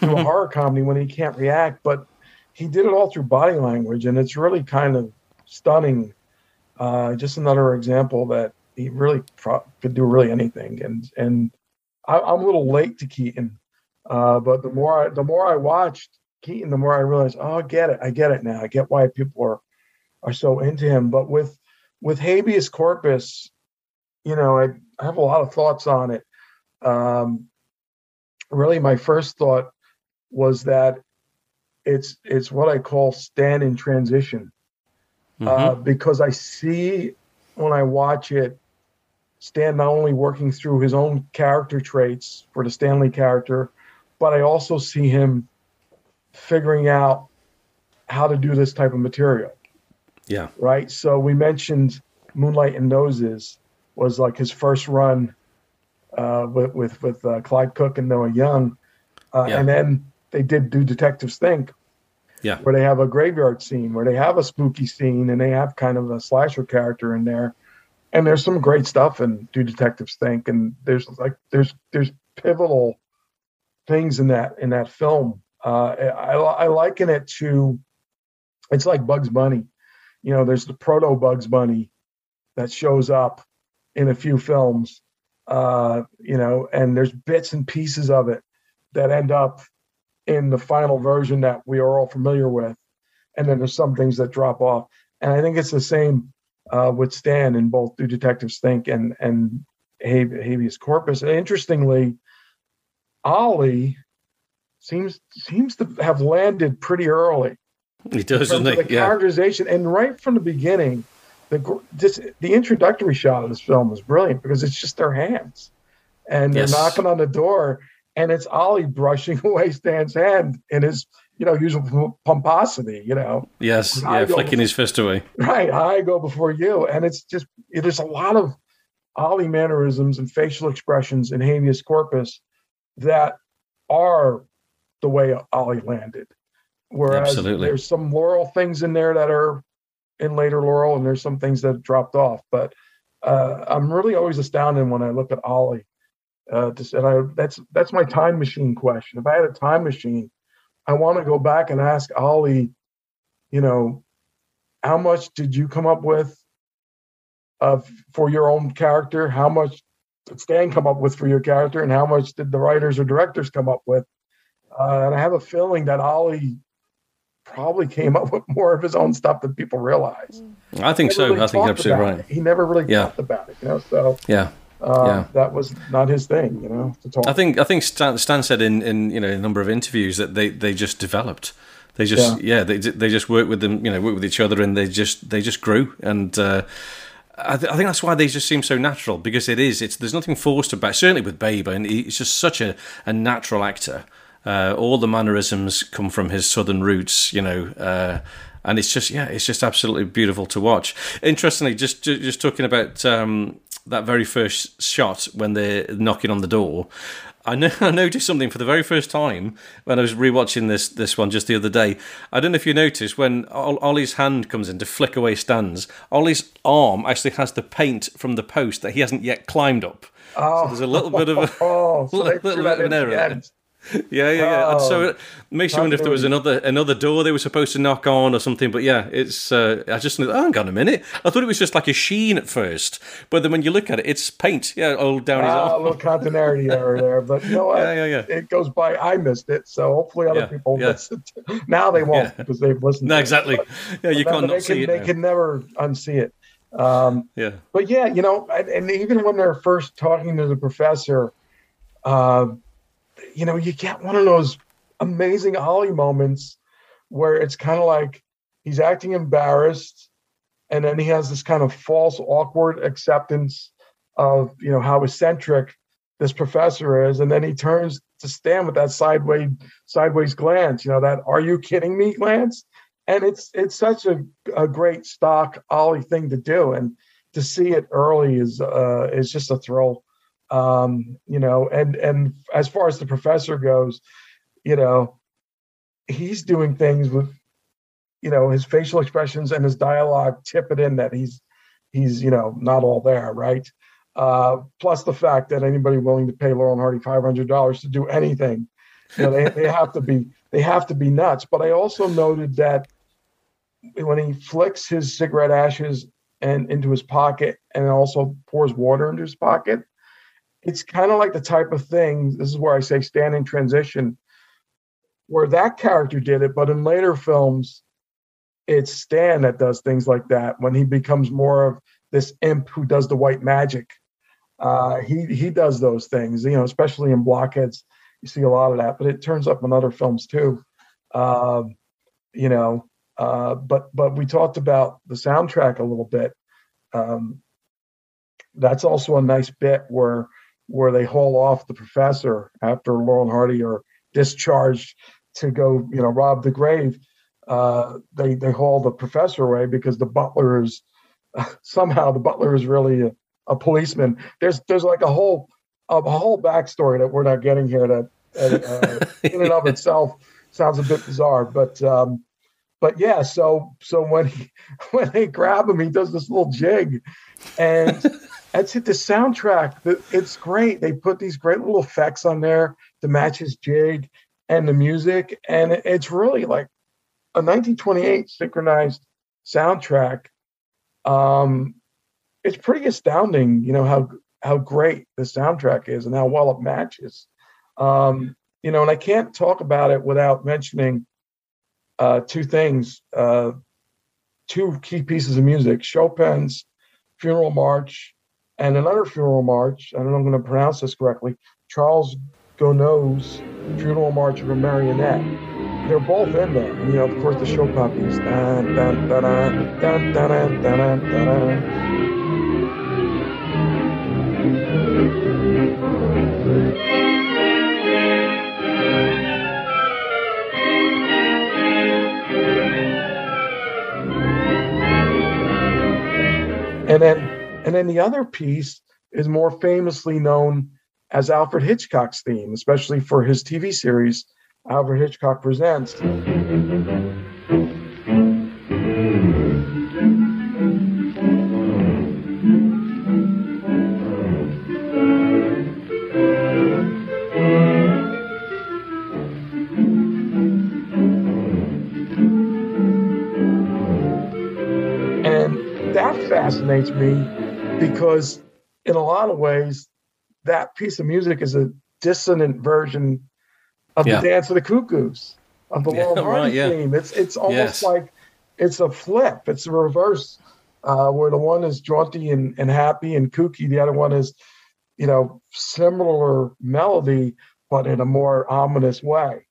do a (laughs) horror comedy when he can't react? But he did it all through body language, and it's really kind of stunning. Uh, just another example that he really pro- could do really anything. And and I, I'm a little late to Keaton. Uh, but the more I, the more I watched Keaton, the more I realized, oh, I get it. I get it now. I get why people are are so into him. But with with habeas corpus, you know, I, I have a lot of thoughts on it. Um, really, my first thought was that it's it's what I call Stan in transition, Mm-hmm. uh, because I see when I watch it, Stan not only working through his own character traits for the Stanley character, but I also see him figuring out how to do this type of material yeah. right? So we mentioned Moonlight and Noses was like his first run uh, with with with uh, Clyde Cook and Noah Young, uh, Yeah. and then they did do Detectives Think, Yeah. where they have a graveyard scene, where they have a spooky scene, and they have kind of a slasher character in there, and there's some great stuff in Do Detectives Think, and there's like there's there's pivotal things in that in that film. Uh, I, I liken it to it's like Bugs Bunny you know, there's the proto Bugs Bunny that shows up in a few films, uh, you know, and there's bits and pieces of it that end up in the final version that we are all familiar with. And then there's some things that drop off. And I think it's the same uh, with Stan in both Do Detectives Think and, and Habe- Habeas Corpus. And interestingly, Ollie seems seems to have landed pretty early He does, doesn't he? the Yeah. characterization, and right from the beginning, the this, the introductory shot of this film is brilliant because it's just their hands, and they're knocking on the door, and it's Ollie brushing (laughs) away Stan's hand in his you know usual pomposity, you know, Yes. Yeah. Flicking before- his fist away. (laughs) right? I go before you, and it's just there's a lot of Ollie mannerisms and facial expressions in habeas corpus that are the way Ollie landed. Whereas Absolutely. there's some Laurel things in there that are in later Laurel, and there's some things that dropped off. But uh, I'm really always astounded when I look at Ollie. Uh, to, and I that's that's my time machine question. If I had a time machine, I want to go back and ask Ollie, you know, how much did you come up with of for your own character? How much did Stan come up with for your character, and how much did the writers or directors come up with? Uh, and I have a feeling that Ollie probably came up (laughs) with more of his own stuff than people realize. I think so. really I think you're absolutely right. it. He never really Yeah. talked about it, you know. So Yeah. Uh, Yeah. that was not his thing, you know. To talk. I think I think Stan, Stan said in, in you know a number of interviews that they, they just developed. They just yeah, they they just work with them you know work with each other and they just they just grew and uh, I, th- I think that's why they just seem so natural because it is it's there's nothing forced about certainly with Babe and he's just such a, a natural actor. Uh, all the mannerisms come from his southern roots, you know. Uh, and it's just yeah, it's just absolutely beautiful to watch. Interestingly, just ju- just talking about um, that very first shot when they're knocking on the door, I know (laughs) I noticed something for the very first time when I was rewatching this this one just the other day. I don't know if you noticed when Ol- Ollie's hand comes in to flick away Stan's, Ollie's arm actually has the paint from the post that he hasn't yet climbed up. oh, So there's a little bit of a (laughs) oh, so (laughs) little, little bit of an error. (laughs) Yeah, yeah, yeah. And so Oh, it makes you wonder if there was another another door they were supposed to knock on or something. But yeah, it's. Uh, I just. Oh, hang on a minute. I thought it was just like a sheen at first, but then when you look at it, it's paint. Yeah, all down his Ah, a little continuity (laughs) error there, but you know what? Yeah, yeah, yeah. It goes by. I missed it, so hopefully other Yeah, people yeah. listen. To, (laughs) now they won't because they've listened. No, to it. exactly. Yeah, you can't not see can, it. They now. can never unsee it. Um, Yeah, but yeah, you know, and, and even when they're first talking to the professor, uh, you know, you get one of those amazing Ollie moments where it's kind of like he's acting embarrassed, and then he has this kind of false, awkward acceptance of you know how eccentric this professor is, and then he turns to Stan with that sideways sideways glance, you know, that "Are you kidding me?" glance, and it's it's such a, a great stock Ollie thing to do, and to see it early is uh, is just a thrill, um, you know. And and as far as the professor goes, you know, he's doing things with, you know, his facial expressions and his dialogue tip it in that he's he's you know not all there, right? Uh, plus the fact that anybody willing to pay Laurel and Hardy five hundred dollars to do anything, you know, they, they have to be they have to be nuts. But I also noted that when he flicks his cigarette ashes and into his pocket and also pours water into his pocket, it's kind of like the type of thing. This is where I say Stan in transition, where that character did it, but in later films, it's Stan that does things like that when he becomes more of this imp who does the white magic. Uh, he he does those things, you know, especially in Blockheads. You see a lot of that, but it turns up in other films too. Uh, you know, uh, but but we talked about the soundtrack a little bit. Um, that's also a nice bit where where they haul off the professor after Laurel and Hardy are discharged to go, you know, rob the grave. Uh, they they haul the professor away because the butler is (laughs) somehow the butler is really a, a, policeman. There's there's like a whole a whole backstory that we're not getting here that uh, (laughs) in and of itself sounds a bit bizarre, but um, but yeah. So so when he, (laughs) when they grab him, he does this little jig, and (laughs) that's it. The soundtrack, it's great. They put these great little effects on there to match his jig and the music, and it's really like a 1928 synchronized soundtrack. Um, it's pretty astounding, you know how how great the soundtrack is and how well it matches. Um, you know, and I can't talk about it without mentioning uh, two things, uh, two key pieces of music: Chopin's Funeral March and another funeral march. I don't know if I'm going to pronounce this correctly. Charles Gounod's Funeral March of a Marionette. They're both in there. You know, of course, the Chopin piece. Then and then the other piece is more famously known as Alfred Hitchcock's theme, especially for his TV series, Alfred Hitchcock Presents. Fascinates me because in a lot of ways that piece of music is a dissonant version of yeah. the dance of the cuckoos of the yeah, Laurel (laughs) Hardy right, yeah. theme. It's it's almost yes. like it's a flip. It's a reverse, uh, where the one is jaunty and, and happy and kooky. The other one is, you know, similar melody, but in a more ominous way.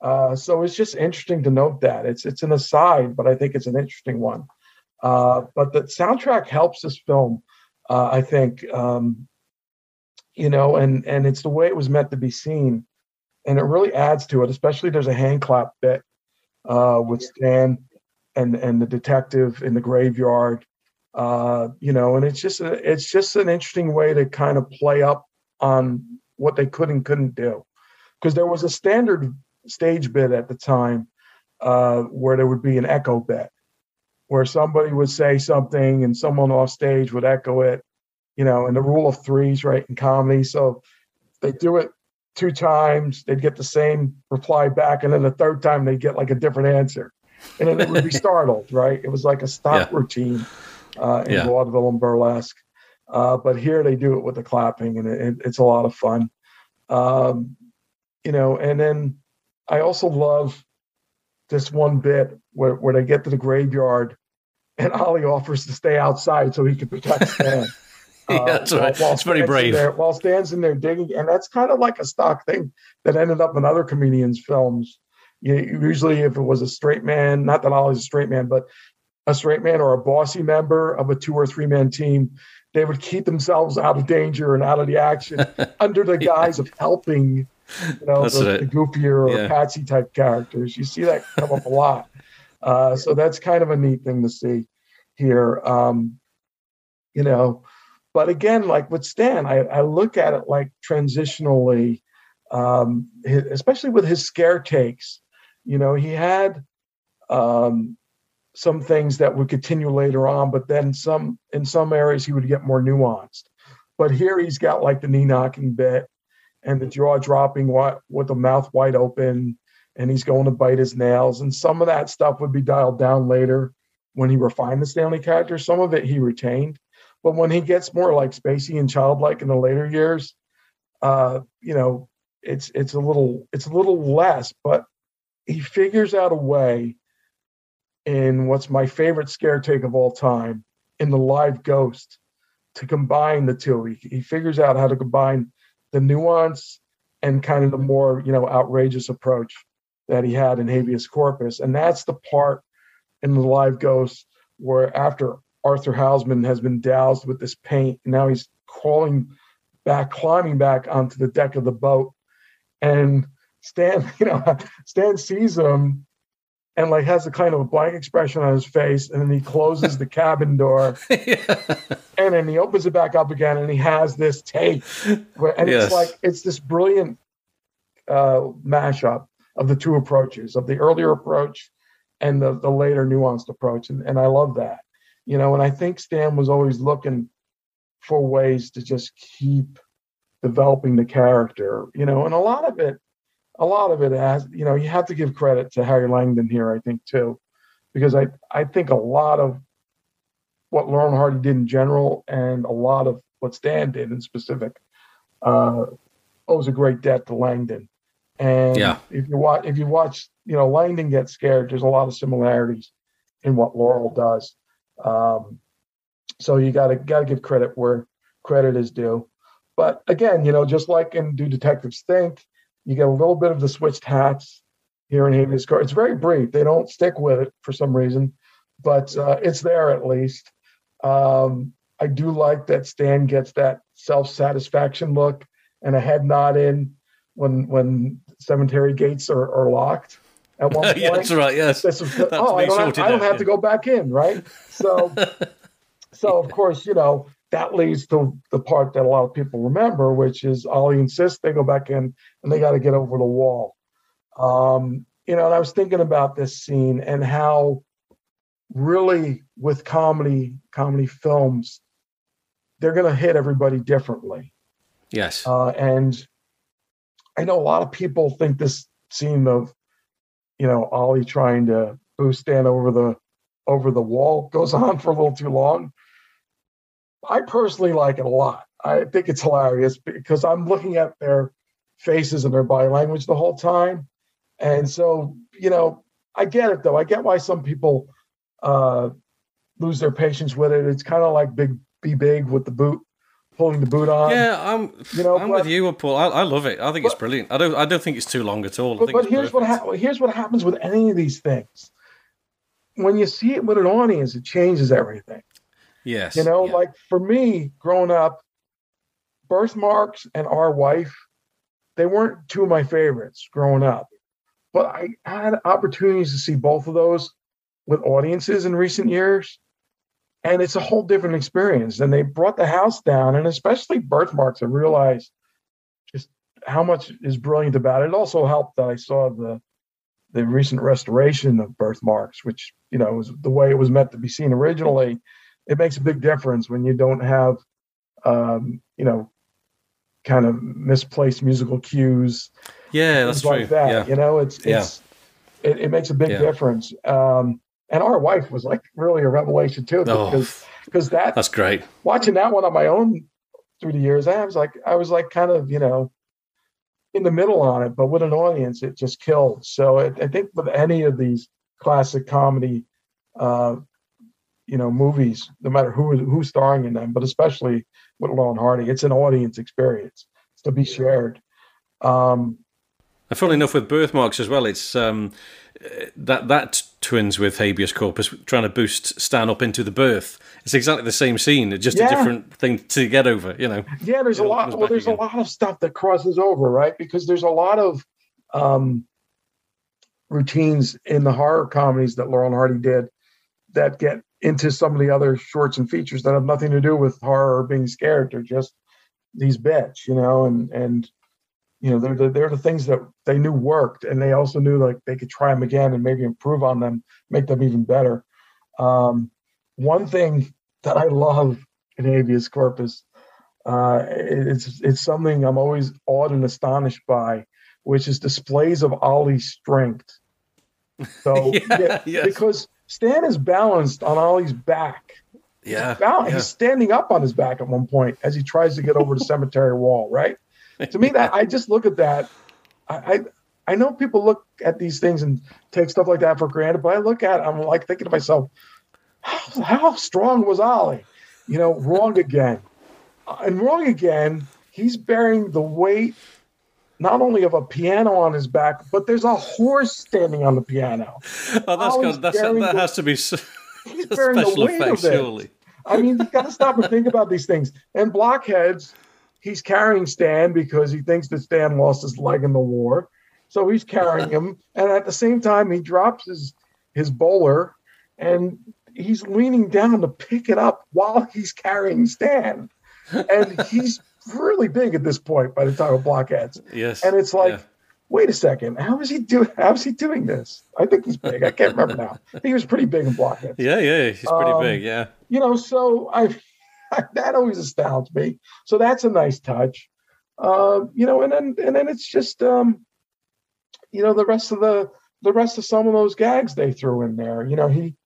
Uh, so it's just interesting to note that it's it's an aside, but I think it's an interesting one. Uh, but the soundtrack helps this film uh, I think, um, you know, and and it's the way it was meant to be seen, and it really adds to it. Especially there's a hand clap bit uh, with Stan and and the detective in the graveyard, uh, you know, and it's just a, it's just an interesting way to kind of play up on what they could and couldn't do, because there was a standard stage bit at the time uh, where there would be an echo bit where somebody would say something and someone off stage would echo it, you know, and the rule of threes, right, in comedy. So they do it two times, they'd get the same reply back, and then the third time they'd get like a different answer. And then it would be (laughs) startled, right? It was like a stock yeah. routine uh, in yeah. vaudeville and burlesque. Uh, but here they do it with the clapping, and it, it's a lot of fun. Um, you know, and then I also love this one bit where, where they get to the graveyard and Ollie offers to stay outside so he can protect (laughs) Stan. yeah, uh, that's right. While, while it's very brave. There, while Stan's in there digging, and that's kind of like a stock thing that ended up in other comedians' films. You, usually, if it was a straight man, not that Ollie's a straight man, but a straight man or a bossy member of a two or three man team, they would keep themselves out of danger and out of the action (laughs) under the guise yeah. of helping, you know, the, the, goofier or yeah. patsy type characters. You see that come up a lot. Uh, so that's kind of a neat thing to see here. Um, you know, but again, like with Stan, I, I look at it like transitionally, um, especially with his scare takes. You know, he had um, some things that would continue later on, but then some in some areas he would get more nuanced. But here he's got like the knee knocking bit and the jaw dropping with the mouth wide open and he's going to bite his nails. And some of that stuff would be dialed down later when he refined the Stanley character. Some of it he retained. But when he gets more like spacey and childlike in the later years, uh, you know, it's it's a little it's a little less, but he figures out a way in what's my favorite scare take of all time in the live ghost to combine the two. He, he figures out how to combine the nuance and kind of the more you know outrageous approach that he had in habeas corpus. And that's the part in the live ghost where after arthur housman has been doused with this paint now he's crawling back climbing back onto the deck of the boat. And stan (laughs) you know stan sees him and like has a kind of a blank expression on his face. And then he closes the cabin door. (laughs) And then he opens it back up again and he has this tape. Where, (laughs) and Yes. it's like it's this brilliant uh mashup of the two approaches of the earlier approach and the, the later nuanced approach and, and i love that you know and i think stan was always looking for ways to just keep developing the character you know and a lot of it a lot of it has you know you have to give credit to harry langdon here i think too because i i think a lot of what Lauren Hardy did in general and a lot of what Stan did in specific uh, owes a great debt to Langdon. And Yeah. if you watch, if you watch, you know, Langdon gets scared. There's a lot of similarities in what Laurel does. Um, so you got to got to give credit where credit is due. But again, you know, just like in Do Detectives Think, you get a little bit of the switched hats here in Habeas Corpus. It's very brief. They don't stick with it for some reason, but uh, it's there at least. Um, I do like that Stan gets that self satisfaction look and a head nod in when when cemetery gates are, are locked at one point. (laughs) yeah, that's right. Yes, This is- That's oh, I don't, have, I don't out, have yeah. to go back in, right? So, (laughs) so of course, you know that leads to the part that a lot of people remember, which is Ollie insists they go back in and they got to get over the wall. Um, you know, and I was thinking about this scene and how really with comedy, comedy films, they're going to hit everybody differently. Yes. Uh, and I know a lot of people think this scene of, you know, Ollie trying to boost Stan over the over the wall goes (laughs) on for a little too long. I personally like it a lot. I think it's hilarious because I'm looking at their faces and their body language the whole time. And so, you know, I get it though. I get why some people uh, lose their patience with it. It's kind of like big be big with the boot, pulling the boot on. yeah, I'm. you know, I'm but- with you, uh, Paul. I, I love it. I think it's brilliant. I don't. I don't think it's too long at all. I But, think but here's what ha- here's what happens with any of these things. When you see it with an audience, it changes everything. Yes. You know, yeah. like for me, growing up, Berth Marks and our wife, they weren't two of my favorites growing up. But I had opportunities to see both of those with audiences in recent years. And it's a whole different experience. And they brought the house down, and especially Berth Marks, I realized just how much is brilliant about it. It also helped that I saw the the recent restoration of Berth Marks, which you know was the way it was meant to be seen originally. It makes a big difference when you don't have, um, you know, kind of misplaced musical cues, yeah, that's like true. that. Yeah. You know, it's Yeah. it's it, it makes a big Yeah. difference. Um, and our wife was like really a revelation too, Oh, because because that That's great. watching that one on my own through the years, I was like, I was like kind of, you know, in the middle on it, but with an audience, it just killed. So I, I think with any of these classic comedy, uh, you know, movies, no matter who who's starring in them, but especially with Lauren Hardy, it's an audience experience. It's to be shared. Um, And funnily enough, with Berth Marks as well, it's um, that that twins with habeas corpus trying to boost Stan up into the berth. It's exactly the same scene, it's just Yeah. a different thing to get over. You know. yeah there's a lot well there's again. a lot of stuff that crosses over right because there's a lot of um routines in the horror comedies that laurel and hardy did that get into some of the other shorts and features that have nothing to do with horror or being scared they're just these bits you know and and you know they're the, they're the things that they knew worked and they also knew like they could try them again and maybe improve on them make them even better um one thing that i love in habeas corpus uh, it's it's something I'm always awed and astonished by, which is displays of Ollie's strength. (laughs) So Yeah, yeah, yes. because Stan is balanced on Ollie's back. Yeah. Bal- yeah. He's standing up on his back at one point as he tries to get over the cemetery wall, right? To me, that I just look at that. I, I I know people look at these things and take stuff like that for granted, but I look at it, I'm like thinking to myself, how, how strong was Ollie? You know, wrong again. Uh, and wrong again, he's bearing the weight not only of a piano on his back, but there's a horse standing on the piano. Oh, that's got, that's, that bearing has to be so, (laughs) He's bearing the special weight effect, of it. surely. I mean, you've got to stop and think about these things. And blockheads, he's carrying Stan because he thinks that Stan lost his leg in the war, so he's carrying him. And at the same time, he drops his his bowler, and he's leaning down to pick it up while he's carrying Stan. And he's really big at this point by the time of blockheads. Yes. And it's like, yeah. wait a second, how is he doing? How is he doing this? I think he's big. I can't remember now. He was pretty big in blockheads Yeah, yeah, he's pretty Um, big. Yeah. you know, so I (laughs) that always astounds me. So that's a nice touch. Um, you know, and then and then it's just um, you know, the rest of the the rest of some of those gags they threw in there. You know, he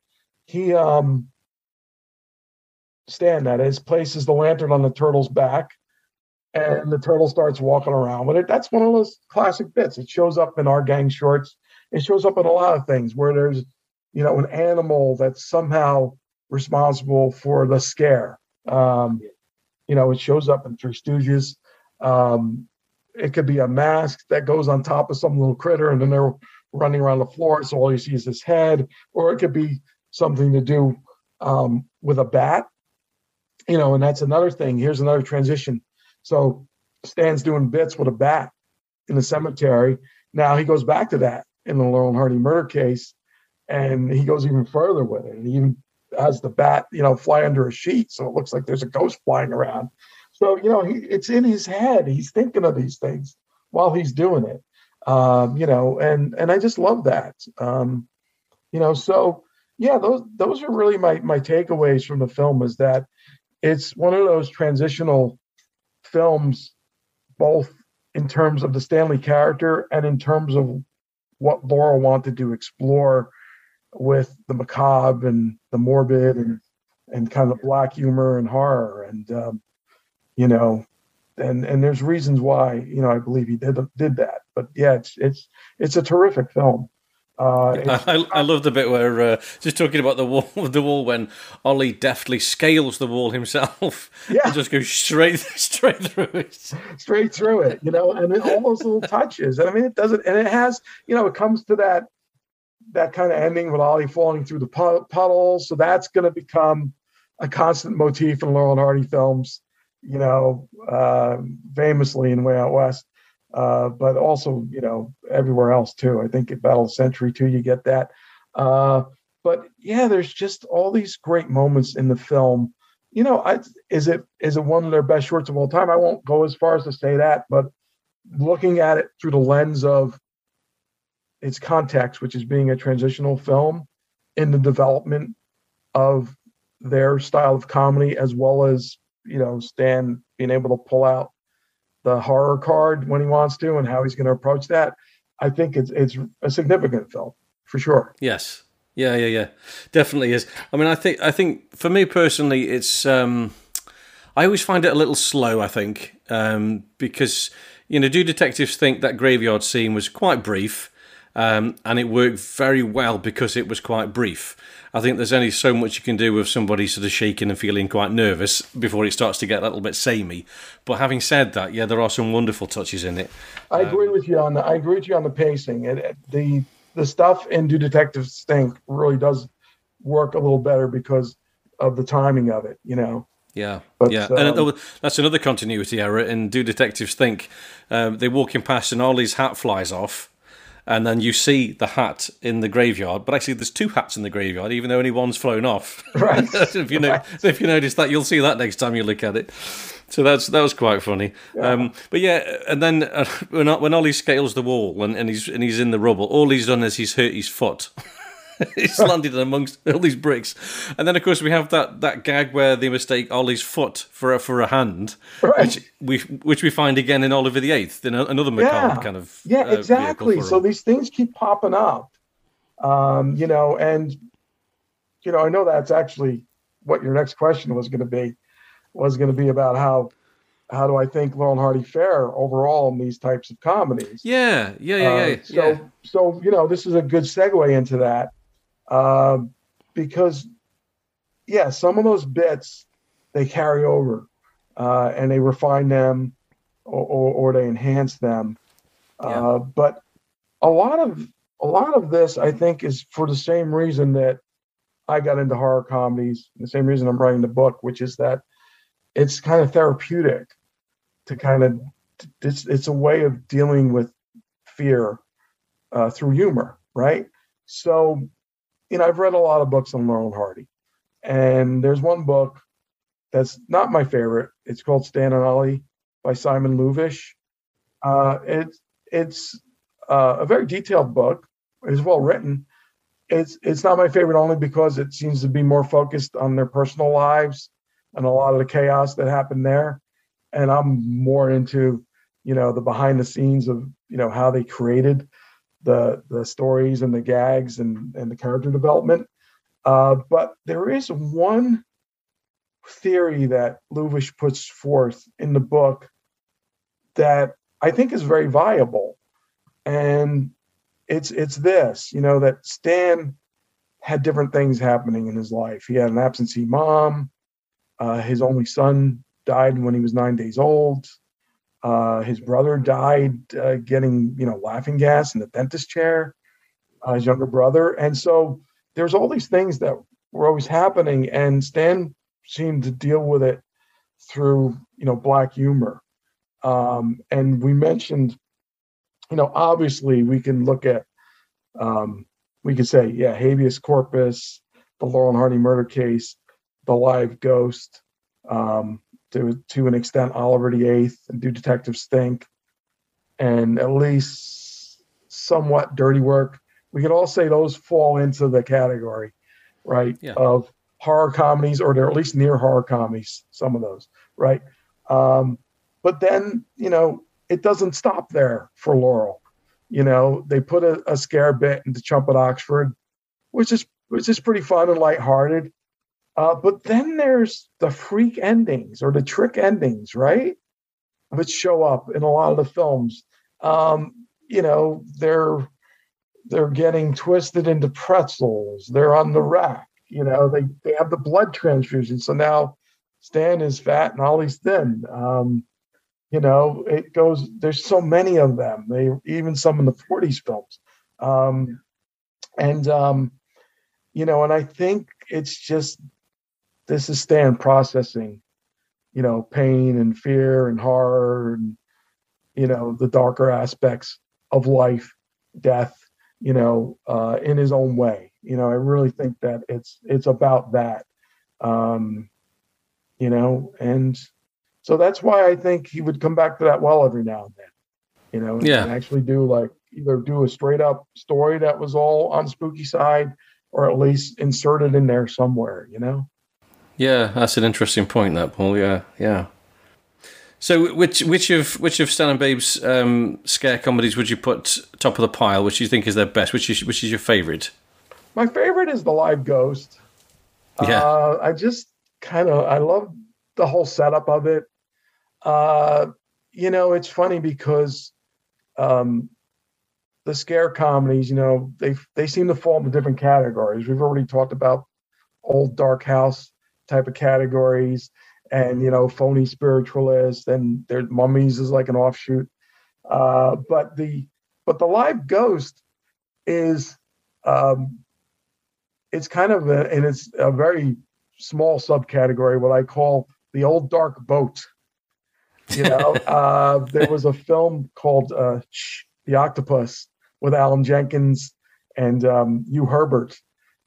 he um Stan that is places the lantern on the turtle's back and the turtle starts walking around with it. That's one of those classic bits. It shows up in our gang shorts. It shows up in a lot of things where there's, you know, an animal that's somehow responsible for the scare. Um, you know, it shows up in Three Stooges. Um, it could be a mask that goes on top of some little critter and then they're running around the floor. So all you see is his head, or it could be something to do um, with a bat. You know, and that's another thing. Here's another transition. So Stan's doing bits with a bat in the cemetery. Now he goes back to that in the Laurel and Hardy murder case, and he goes even further with it. And even has the bat, you know, fly under a sheet, so it looks like there's a ghost flying around. So you know, he, it's in his head. He's thinking of these things while he's doing it. Um, you know, and and I just love that. Um, you know, so yeah, those those are really my my takeaways from the film is that it's one of those transitional films, both in terms of the Stanley character and in terms of what Laurel wanted to explore with the macabre and the morbid and and kind of black humor and horror and um, you know and and there's reasons why you know I believe he did did that but yeah it's it's it's a terrific film uh, I, I love the bit where uh, just talking about the wall, (laughs) the wall when Ollie deftly scales the wall himself. (laughs) Yeah. and just goes straight (laughs) straight through it. straight through it, you know, and it, all those little touches. And I mean, it doesn't, and it has, you know, it comes to that that kind of ending with Ollie falling through the pu- puddles. So that's going to become a constant motif in Laurel and Hardy films, you know, uh, famously in Way Out West, uh, but also, you know, everywhere else too. I think at Battle of Century too, you get that. Uh, but yeah, there's just all these great moments in the film you know, I, is it is it one of their best shorts of all time? I won't go as far as to say that, but looking at it through the lens of its context, which is being a transitional film in the development of their style of comedy, as well as you know Stan being able to pull out the horror card when he wants to, and how he's going to approach that. I think it's it's a significant film for sure. Yes. Yeah, yeah, yeah. Definitely is. I mean, I think I think for me personally, it's um, I always find it a little slow. I think um, because you know, do detectives think that graveyard scene was quite brief, um, and it worked very well because it was quite brief. I think there's only so much you can do with somebody sort of shaking and feeling quite nervous before it starts to get a little bit samey. But having said that, yeah, there are some wonderful touches in it. I agree with you on the. I agree with you on the pacing. It, it- the the stuff in Do Detectives Think really does work a little better because of the timing of it. You know. Yeah, But, yeah, um, and that's another continuity error. And do detectives think um, they're walking past and Ollie's hat flies off, and then you see the hat in the graveyard, but actually there's two hats in the graveyard, even though only one's flown off. (laughs) Right. (laughs) if you know, (laughs) if you notice that, you'll see that next time you look at it. So that's that was quite funny. Um, but yeah, and then uh, when when Ollie scales the wall and, and he's and he's in the rubble, all he's done is he's hurt his foot. (laughs) he's landed amongst all these bricks, and then of course we have that, that gag where they mistake Ollie's foot for a, for a hand, Right. which we which we find again in Oliver the Eighth, in another macabre yeah. kind of yeah uh, exactly so these things keep popping up um you know and you know i know that's actually what your next question was going to be was going to be about how how do I think Laurel and Hardy fare overall in these types of comedies? Yeah, yeah, yeah, Uh, yeah. so, yeah. so you know, this is a good segue into that uh, because, yeah, some of those bits they carry over uh, and they refine them or, or, or they enhance them. Uh, but a lot of a lot of this, I think, is for the same reason that I got into horror comedies. The same reason I'm writing the book, which is that it's kind of therapeutic to kind of it's it's a way of dealing with fear uh, through humor, right? So, you know, I've read a lot of books on Laurel and Hardy, and there's one book that's not my favorite. It's called Stan and Ollie by Simon Louvish. Uh, it's it's uh, a very detailed book. It's well written. It's it's not my favorite only because it seems to be more focused on their personal lives and a lot of the chaos that happened there. And I'm more into, you know, the behind the scenes of, you know, how they created the the stories and the gags and and the character development. Uh, but there is one theory that Louvish puts forth in the book that I think is very viable. And it's it's this, you know, that Stan had different things happening in his life. He had an absentee mom. Uh, his only son died when he was nine days old. Uh, his brother died uh, getting, you know, laughing gas in the dentist chair. Uh, his younger brother, and so there's all these things that were always happening, and Stan seemed to deal with it through, you know, black humor. Um, and we mentioned, you know, obviously we can look at, um, we could say, yeah, habeas corpus, the Laurel and Hardy murder case, the live ghost, um, to to an extent, Oliver the Eighth, and Do Detectives Think, and at least somewhat Dirty Work. We could all say those fall into the category, right, Yeah. of horror comedies, or they're at least near horror comedies. Some of those, right? Um, but then, you know, it doesn't stop there for Laurel. You know, they put a, a scare bit into Chump at Oxford, which is which is pretty fun and lighthearted. Uh, but then there's the freak endings or the trick endings, right? Which show up in a lot of the films. Um, you know, they're they're getting twisted into pretzels. They're on the rack. You know, they they have the blood transfusion. So now Stan is fat and Ollie's thin. Um, you know, it goes. There's so many of them. They even some in the '40s films, um, and um, you know, and I think it's just this is Stan processing, you know, pain and fear and horror and you know the darker aspects of life, death, you know, uh, in his own way. You know, I really think that it's it's about that. Um, you know, and so that's why I think he would come back to that well every now and then. You know, and, Yeah. and actually do like either do a straight up story that was all on spooky side, or at least insert it in there somewhere. You know. Yeah, that's an interesting point, that Paul. Yeah, yeah. So, which which of which of Stan and Babe's um, scare comedies would you put top of the pile? Which you think is their best? Which is which is your favourite? My favorite is the live ghost. Yeah. Uh, I just kind of I love the whole setup of it. Uh, you know, it's funny because um, the scare comedies, you know, they they seem to fall into different categories. We've already talked about old dark house type of categories, and you know, phony spiritualist, and their mummies is like an offshoot. Uh, but the but the live ghost is um, it's kind of a, and it's a very small subcategory what i call the old dark boat you (laughs) know uh, there was a film called uh, the octopus with allen jenkins and um, hugh herbert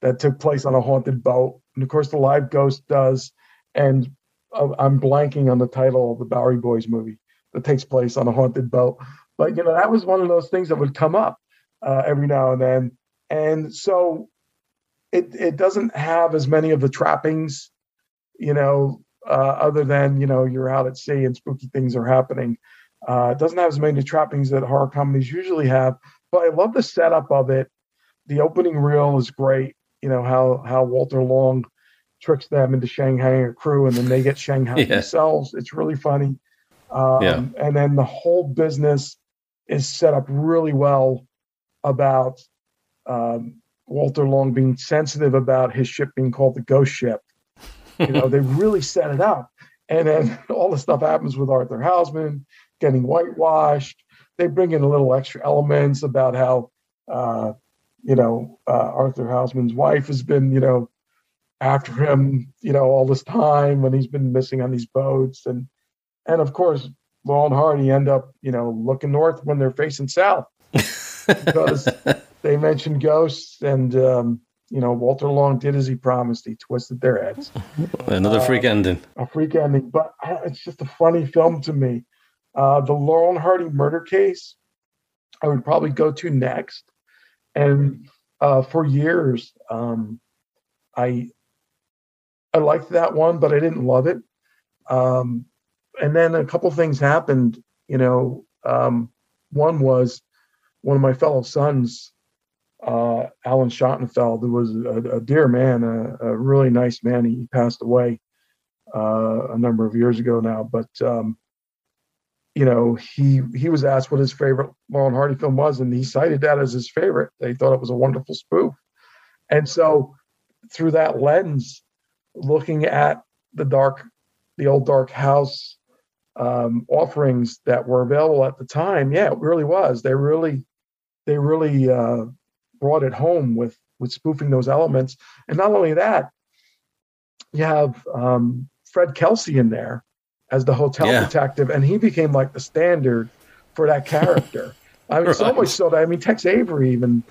that took place on a haunted boat and of course the live ghost does and uh, i'm blanking on the title of the bowery boys movie that takes place on a haunted boat but you know that was one of those things that would come up uh, every now and then and so it it doesn't have as many of the trappings, you know, uh, other than you know you're out at sea and spooky things are happening. Uh, it doesn't have as many trappings that horror comedies usually have. But I love the setup of it. The opening reel is great. You know how how Walter Long tricks them into Shanghai a crew, and then they get Shanghai (laughs) Yeah. themselves. It's really funny. Um, Yeah. And then the whole business is set up really well about um, Walter Long being sensitive about his ship being called the Ghost Ship. You know, they (laughs) really set it up. And then (laughs) all the stuff happens with Arthur Housman getting whitewashed. They bring in a little extra elements about how, uh, you know, uh, Arthur Housman's wife has been, you know, after him, you know, all this time when he's been missing on these boats. And, and of course, Laurel and Hardy end up, you know, looking north when they're facing south because (laughs) they mentioned ghosts and, um, you know, Walter Long did as he promised. He twisted their heads. (laughs) Another freak Uh, ending. A freak ending, but it's just a funny film to me. Uh, the Laurel and Hardy murder case, I would probably go to next. And uh, for years, um, I I liked that one, but I didn't love it. Um, and then a couple things happened. You know, um, one was one of my fellow sons, uh, Alan Schottenfeld, who was a, a dear man, a, a really nice man. He passed away uh, a number of years ago now, but um, you know, he he was asked what his favorite Laurel and Hardy film was, and he cited that as his favorite. They thought it was a wonderful spoof, and so through that lens, looking at the dark, the old dark house um, offerings that were available at the time, yeah, it really was. They really, they really uh, brought it home with with spoofing those elements, and not only that, you have um, Fred Kelsey in there as the hotel Yeah. detective, and he became like the standard for that character. (laughs) I mean, so much so that I mean, Tex Avery even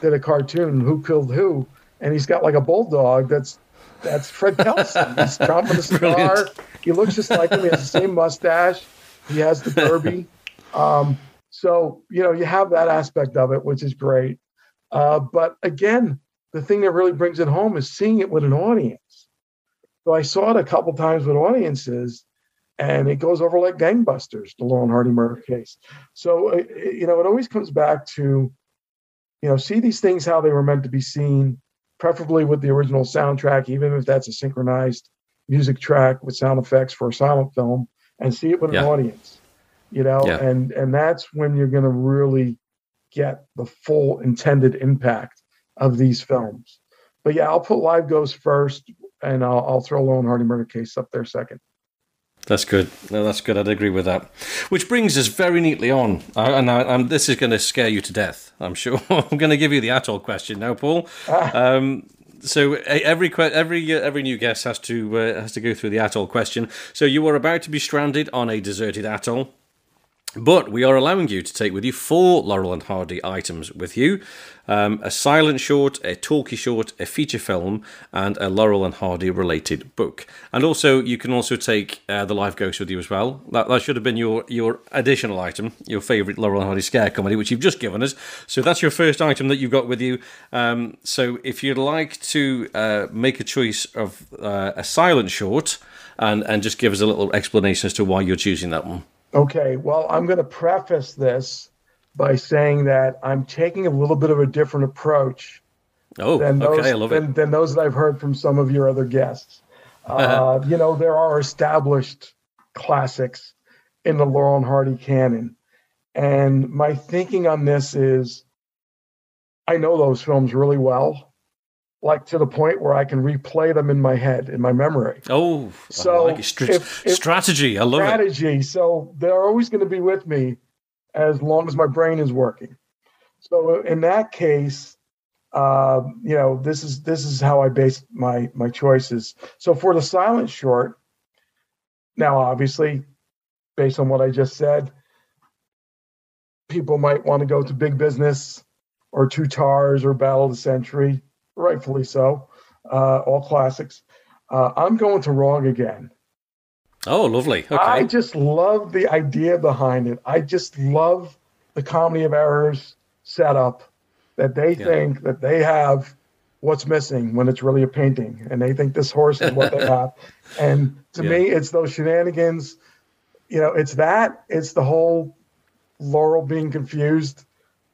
did a cartoon, Who Killed Who, and he's got like a bulldog that's that's Fred Kelsey. He's (laughs) the cigar. Brilliant. He looks just like him. He has the same mustache. He has the derby. (laughs) Um, so you know, you have that aspect of it, which is great. Uh, but again, the thing that really brings it home is seeing it with an audience. So I saw it a couple times with audiences, and it goes over like gangbusters. The Laurel and Hardy murder case. So uh, you know, it always comes back to, you know, see these things how they were meant to be seen, preferably with the original soundtrack, even if that's a synchronized music track with sound effects for a silent film, and see it with Yeah. an audience. You know, Yeah. and and that's when you're going to really get the full intended impact of these films. But yeah, I'll put Live Ghost first, and I'll, I'll throw Lone Hardy Murder Case up there second. That's good. No, that's good. I'd agree with that. Which brings us very neatly on, uh, and I, I'm, this is going to scare you to death. I'm sure. (laughs) I'm going to give you the atoll question now, Paul. Um, so every every uh, every new guest has to uh, has to go through the atoll question. So you are about to be stranded on a deserted atoll. But we are allowing you to take with you four Laurel and Hardy items with you um, a silent short, a talkie short, a feature film, and a Laurel and Hardy related book. And also, you can also take uh, The Live Ghost with you as well. That, that should have been your, your additional item, your favourite Laurel and Hardy scare comedy, which you've just given us. So that's your first item that you've got with you. Um, so if you'd like to uh, make a choice of uh, a silent short and, and just give us a little explanation as to why you're choosing that one. Okay, well, I'm going to preface this by saying that I'm taking a little bit of a different approach Oh, than those, okay, I love than, it. than those that I've heard from some of your other guests. (laughs) Uh, you know, there are established classics in the Laurel and Hardy canon. And my thinking on this is I know those films really well, like to the point where I can replay them in my head, in my memory. Oh, So I like. Str- if- if- strategy. I love it. strategy. So they're always going to be with me as long as my brain is working. So in that case, uh, you know, this is this is how I base my my choices. So for the silent short, now obviously, based on what I just said, people might want to go to Big Business or Two Tars or Battle of the Century, rightfully so, uh, all classics. Uh, I'm going to Wrong again. Oh, lovely. Okay. I just love the idea behind it. I just love the comedy of errors setup that they Yeah. think that they have what's missing when it's really a painting, and they think this horse is what they (laughs) have. And to Yeah. me, it's those shenanigans. You know, it's that. It's the whole Laurel being confused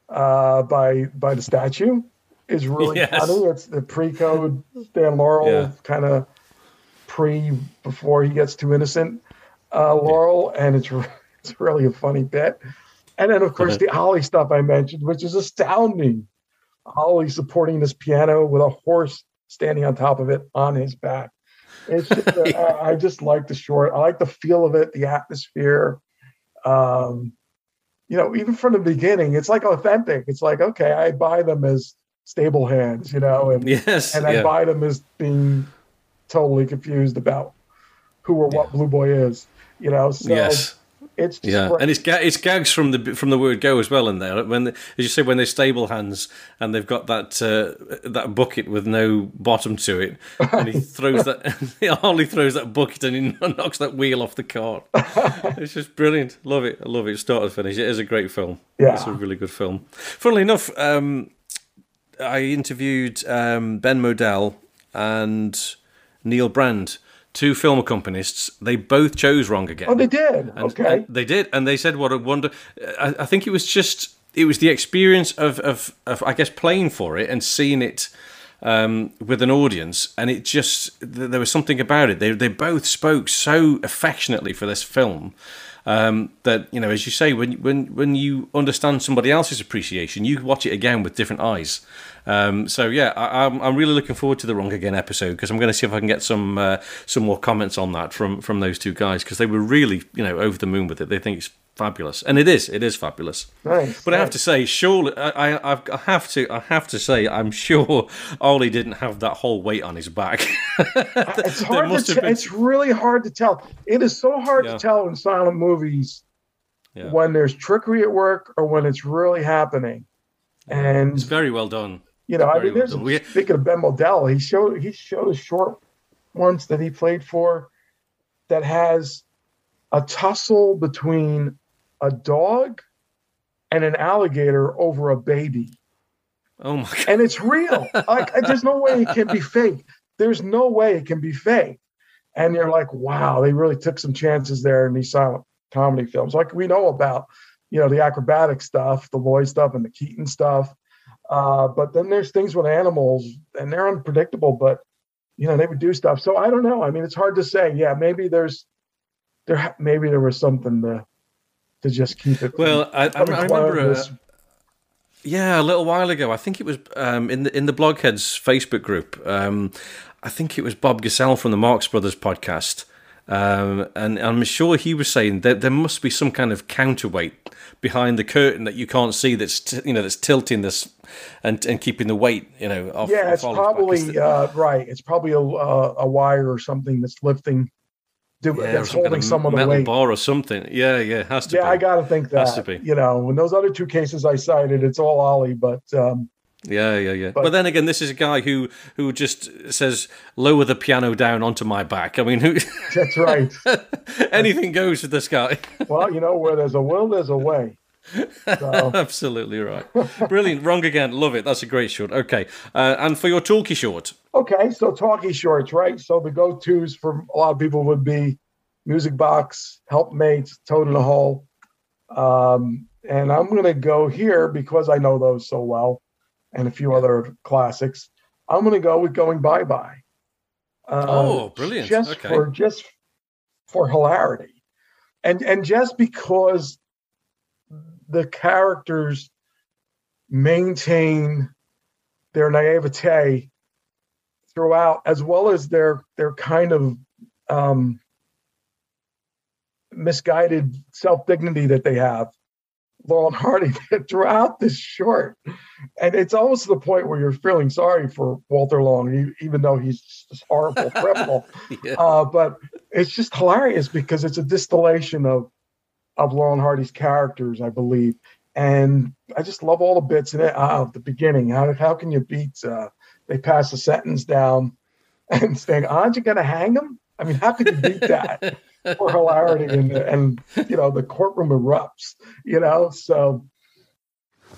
uh, by by the statue is really (laughs) Yes. funny. It's the pre-code Stan Laurel Yeah. kind of pre before he gets too innocent. uh, Laurel, and it's (laughs) it's really a funny bit. And then, of course, the Ollie stuff I mentioned, which is astounding. Ollie supporting this piano with a horse standing on top of it on his back. It's just, uh, (laughs) I just like the short. I like the feel of it, the atmosphere. Um, you know, even from the beginning, it's like authentic. It's like, okay, I buy them as stable hands, you know, and yes, and I yeah. buy them as being totally confused about who or what Blue Boy is, you know. So yes. it's just Yeah, great. and it's ga- it's gags from the from the word go as well in there. When, the, as you say, when they're stable hands and they've got that uh, that bucket with no bottom to it, and he (laughs) throws that (laughs) Harley throws that bucket and he (laughs) knocks that wheel off the cart. it's just brilliant. Love it. I love it. Start to finish. It is a great film. Yeah. it's a really good film. Funnily enough, um, I interviewed um, Ben Model and Neil Brand, two film accompanists. They both chose Wrong Again. oh, they did. And, okay. and they did, and they said, "What a wonder!" I, I think it was just it was the experience of, of of I guess playing for it and seeing it um, with an audience, and it just there was something about it. They they both spoke so affectionately for this film. Um, that you know, as you say, when when when you understand somebody else's appreciation, you watch it again with different eyes. Um, so yeah, I, I'm I'm really looking forward to the Wrong Again episode because I'm going to see if I can get some uh, some more comments on that from from those two guys because they were really you know over the moon with it. They think it's fabulous, and it is. It is fabulous. Nice. But I have to say, surely I, I, I, have to, I have to say, I'm sure Ollie didn't have that whole weight on his back. (laughs) it's hard to te- been- it's really hard to tell. It is so hard Yeah. to tell in silent movies Yeah. when there's trickery at work or when it's really happening. And it's very well done. you know, I mean, there's. Speaking of Ben Model, he showed he showed a short once that he played for that has a tussle between a dog and an alligator over a baby. Oh my god! and it's real. like there's no way it can be fake. There's no way it can be fake. And you're like, wow, they really took some chances there in these silent comedy films. Like we know about, you know, the acrobatic stuff, the Lloyd stuff, and the Keaton stuff. Uh, but then there's things with animals, and they're unpredictable. But you know, they would do stuff. So I don't know. I mean, it's hard to say. Yeah, maybe there's there. Maybe there was something to to just keep it. Well, I, I, I remember. Uh, yeah, a little while ago. I think it was um, in the in the Blogheads Facebook group. Um, I think it was Bob Gassell from the Marx Brothers podcast, um, and I'm sure he was saying that there must be some kind of counterweight behind the curtain that you can't see. That's t- you know that's tilting this and and keeping the weight you know off. yeah, off it's probably uh, right. It's probably a, a a wire or something that's lifting, do, yeah, that's holding of some the metal weight. bar or something. Yeah, yeah, it has to Yeah, be. I got to think that. Has to be. You know, in those other two cases I cited, it's all Ollie, but um, Yeah, yeah, yeah. But- But, then again, this is a guy who who just says, "Lower the piano down onto my back." I mean, who, that's right. (laughs) anything goes with this guy. well, you know, where there's a will, there's a way. So, (laughs) Absolutely right. Brilliant. Wrong again. Love it. That's a great short. Okay, uh, and for your talkie short, okay, so talkie shorts, right? So the go-tos for a lot of people would be Music Box, Helpmates, Towed in the Hole. Um, and I'm going to go here because I know those so well and a few other classics. I'm going to go with Going Bye Bye. Uh, Oh, brilliant. Just Okay. for just for hilarity, and and just because the characters maintain their naivete throughout, as well as their their kind of um, misguided self dignity that they have. Laurel and Hardy (laughs) throughout this short, and it's almost to the point where you're feeling sorry for Walter Long, even though he's this horrible (laughs) criminal. yeah. Uh, but it's just hilarious because it's a distillation of of Laurel and Hardy's characters, I believe, and I just love all the bits in it. Uh, the beginning, how how can you beat? Uh, they pass a sentence down (laughs) and saying, "Aren't you going to hang him?" I mean, how could you beat that for hilarity? And and you know the courtroom erupts. You know, so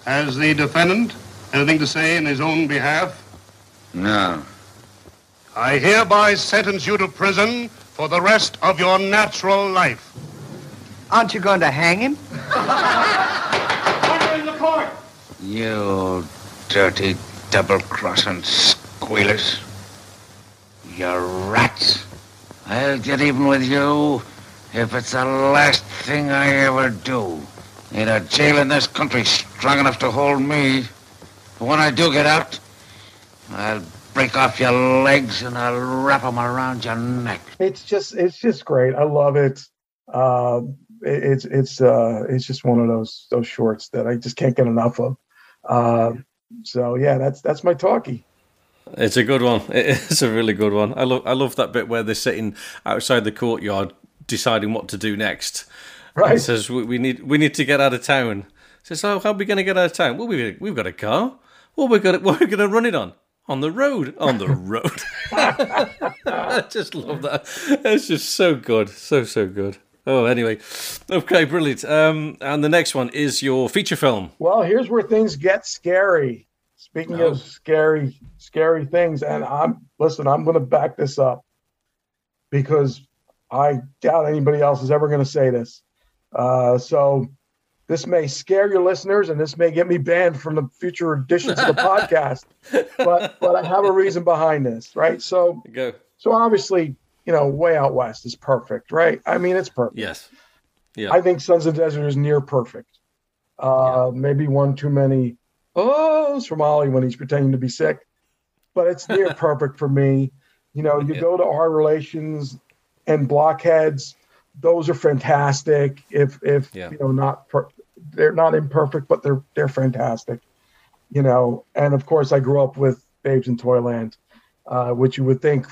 Has the defendant anything to say in his own behalf? No. I hereby sentence you to prison for the rest of your natural life. Aren't you going to hang him? Order in the court! You dirty double-crossing squealers. You rats. I'll get even with you If it's the last thing I ever do, ain't a jail in this country strong enough to hold me. But when I do get out, I'll break off your legs and I'll wrap 'em around your neck. It's just it's just great. I love it. Uh, it- it's it's uh, it's just one of those those shorts that I just can't get enough of. Uh, so yeah, that's that's my talkie. It's a good one. (laughs) It's a really good one. I love I love that bit where they're sitting outside the courtyard deciding what to do next. Right. He says we, we need we need to get out of town. Says, oh, how are we going to get out of town? Well, we we've got a car. Well, we're going what are we going (laughs) to run it on? On the road. On the (laughs) road. I just love that. It's just so good. So so good. Oh, anyway. Okay, brilliant. Um, and the next one is your feature film. Well, here's where things get scary. Speaking Oh. of scary, scary things, and I'm listen, I'm going to back this up because I doubt anybody else is ever going to say this. Uh, so this may scare your listeners, and this may get me banned from the future editions of the (laughs) podcast. But but I have a reason behind this, right? So Go. so obviously, you know, way out west is perfect, right? I mean, it's perfect. Yes. Yeah. I think Sons of the Desert is near perfect. Uh, Maybe one too many ohs from Ollie when he's pretending to be sick, but it's near (laughs) perfect for me. You know, you go to our relations and blockheads; those are fantastic. If if Yeah. you know not per- they're not imperfect, but they're they're fantastic. You know, and of course, I grew up with Babes in Toyland, uh, which you would think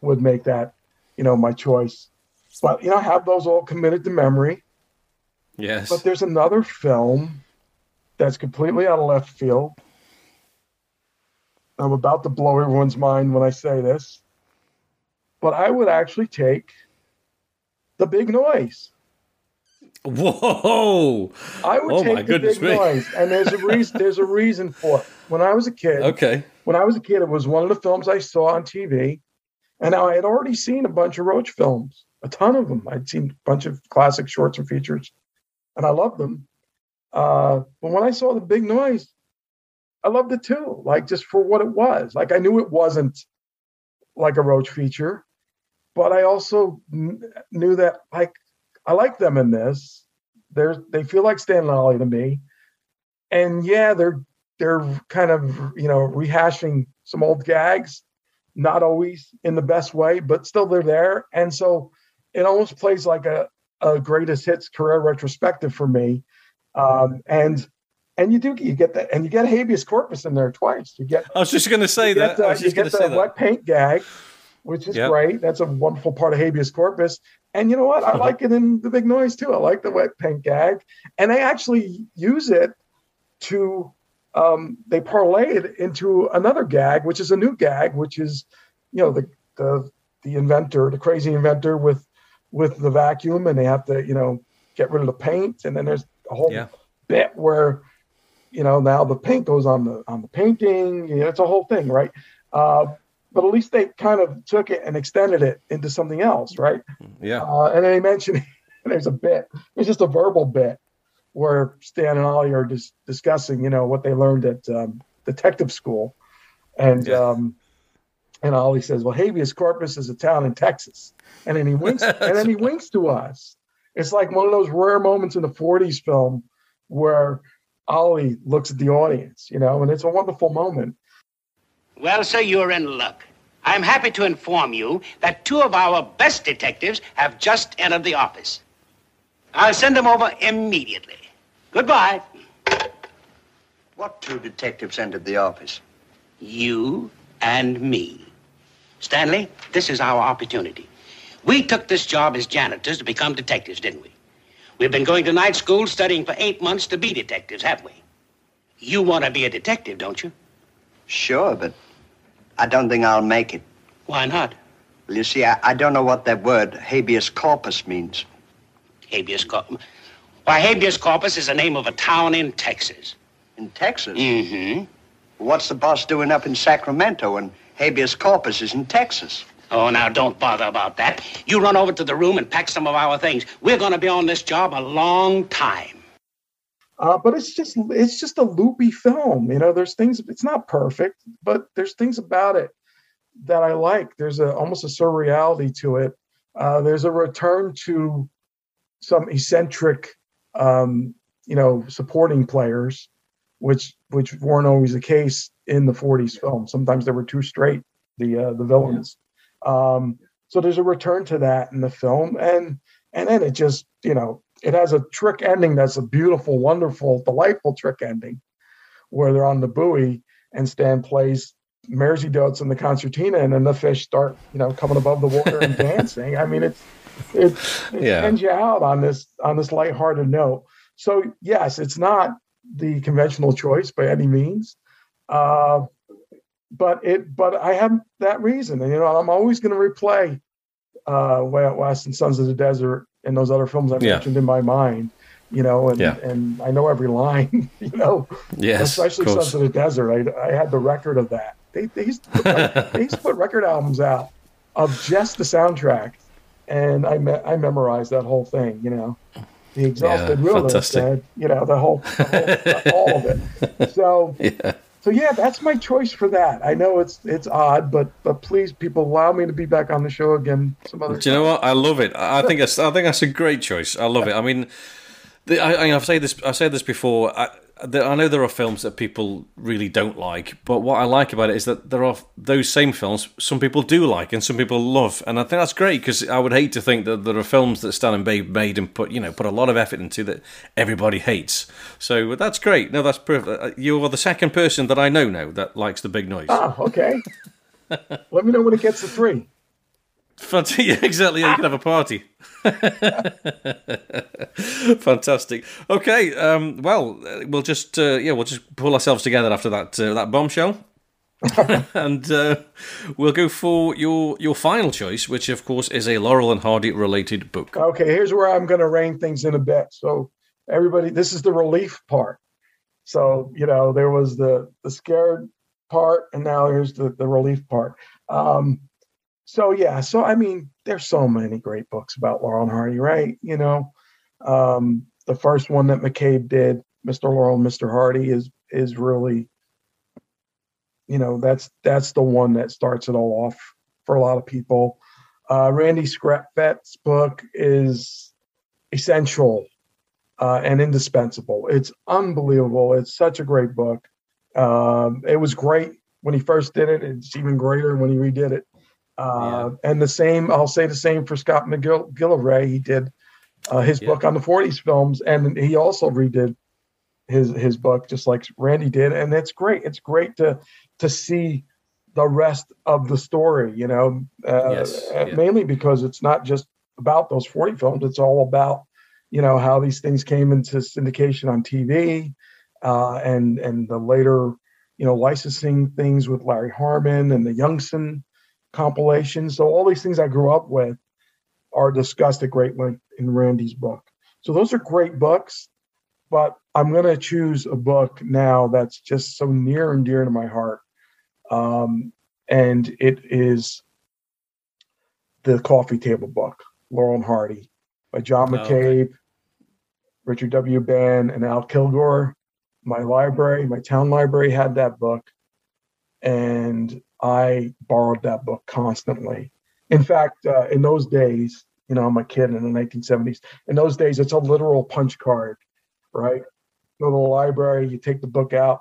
would make that you know my choice. But you know, I have those all committed to memory. Yes. But there's another film that's completely out of left field. I'm about to blow everyone's mind when I say this, but I would actually take The Big Noise. Whoa! I would Oh take The Big me. Noise, and there's a (laughs) reason. There's a reason for it. When I was a kid, Okay. when I was a kid, it was one of the films I saw on TV, and I had already seen a bunch of Roach films, a ton of them. I'd seen a bunch of classic shorts and features, and I loved them. Uh, but when I saw the big noise, I loved it too. Like just for what it was. Like I knew it wasn't like a Roach feature, but I also kn- knew that like I like them in this. They're they feel like Stan Ollie to me, and yeah, they're they're kind of you know rehashing some old gags, not always in the best way, but still they're there, and so it almost plays like a a greatest hits career retrospective for me, um, and and you do you get that, and you get habeas corpus in there twice. You get I was just going to say that. the, you get to the say that. wet paint gag, which is Yep. great. That's a wonderful part of habeas corpus. And you know what? I (laughs) like it in the big noise too. I like the wet paint gag, and they actually use it to um, they parlayed it into another gag, which is a new gag, which is you know the the the inventor, the crazy inventor with with the vacuum, and they have to you know get rid of the paint, and then there's a whole Yeah. bit where you know now the paint goes on the on the painting. You know, it's a whole thing, right? Uh, but at least they kind of took it and extended it into something else, right? Yeah. Uh, and then they mentioned (laughs) there's a bit, it's just a verbal bit where Stan and Ollie are dis- discussing, you know, what they learned at um, detective school. And um, and Ollie says, Well, habeas corpus is a town in Texas. And then he winks (laughs) and then he winks to us. It's like one of those rare moments in the 40s film where Ollie looks at the audience, you know, and it's a wonderful moment. Well, sir, you're in luck. I'm happy to inform you that two of our best detectives have just entered the office. I'll send them over immediately. Goodbye. What two detectives entered the office? You and me. Stanley, this is our opportunity. We took this job as janitors to become detectives, didn't we? We've been going to night school studying for eight months to be detectives, haven't we? You want to be a detective, don't you? Sure, but I don't think I'll make it. Why not? Well, you see, I, I don't know what that word habeas corpus means. Habeas corpus. Why, habeas corpus is the name of a town in Texas. In Texas? Mm-hmm. What's the boss doing up in Sacramento when habeas corpus is in Texas? Oh, now don't bother about that. You run over to the room and pack some of our things. We're going to be on this job a long time. Uh, but it's just it's just a loopy film. You know, there's things. It's not perfect, but there's things about it that I like. There's a almost a surreality to it uh, there's a return to some eccentric, um, you know, supporting players, which which weren't always the case in the 40s film. Sometimes they were too straight, the uh, the villains. Um, so there's a return to that in the film, and and then it just you know it has a trick ending that's a beautiful, wonderful, delightful trick ending, where they're on the buoy and Stan plays Mairzy Doats and the concertina, and then the fish start, you know, coming above the water and (laughs) dancing. I mean, it's it, it Yeah. ends you out on this on this lighthearted note. So yes, it's not the conventional choice by any means, uh, but it but I have that reason, and you know, I'm always going to replay uh, Way Out West and Sons of the Desert and those other films I Yeah. mentioned in my mind. You know, and Yeah. and I know every line. (laughs) You know, Yes, especially of. Sons of the Desert. I, I had the record of that. They, they, used to put, (laughs) they used to put record albums out of just the soundtrack, and I me- I memorized that whole thing. You know, the exhausted Yeah, wilderness, fantastic. You know, the whole, the whole all of it. (laughs) So Yeah. so yeah, that's my choice for that. I know it's it's odd, but but please, people, allow me to be back on the show again some other. Do you know what? I love it. I I think that's, I think that's a great choice. I love it. I mean, the, I, I, have said this. I've said this before. I, I know there are films that people really don't like, but what I like about it is that there are those same films some people do like and some people love, and I think that's great because I would hate to think that there are films that Stan and Babe made and put you know put a lot of effort into that everybody hates. So that's great. No, that's perfect. Uh, You are the second person that I know now that likes the big noise. Oh, okay. (laughs) Let me know when it gets to three. Fant- (laughs) yeah, exactly. Yeah, you can have a party. (laughs) Fantastic. Okay. Um, well, uh, we'll just uh, yeah, we'll just pull ourselves together after that uh, that bombshell, (laughs) and uh, we'll go for your your final choice, which of course is a Laurel and Hardy related book. Okay, here's where I'm going to rein things in a bit. So everybody, this is the relief part. So you know there was the the scared part, and now here's the the relief part. Um, so yeah, so I mean, there's so many great books about Laurel and Hardy, right? You know, um, the first one that McCabe did, Mr. Laurel and Mr. Hardy, is is really, you know, that's that's the one that starts it all off for a lot of people. Uh, Randy Skretvedt's book is essential uh, and indispensable. It's unbelievable. It's such a great book. Um, it was great when he first did it. It's even greater when he redid it. Uh, And the same, I'll say the same for Scott McGillivray. He did uh, his book on the 40s films, and he also redid his his book just like Randy did. And it's great. It's great to to see the rest of the story. You know, uh, Yes, uh, yeah. mainly because it's not just about those 40 films. It's all about you know how these things came into syndication on TV, uh, and and the later you know licensing things with Larry Harmon and the Youngson compilation. So all these things I grew up with are discussed at great length in Randy's book. So those are great books, but I'm going to choose a book now that's just so near and dear to my heart. Um, and it is the coffee table book, Laurel and Hardy by John Oh, McCabe, Richard W. Bann, and Al Kilgore. My library, my town library had that book, and I borrowed that book constantly. In fact, uh, in those days, you know, I'm a kid in the 1970s. In those days, it's a literal punch card, right? Go to the library, you take the book out,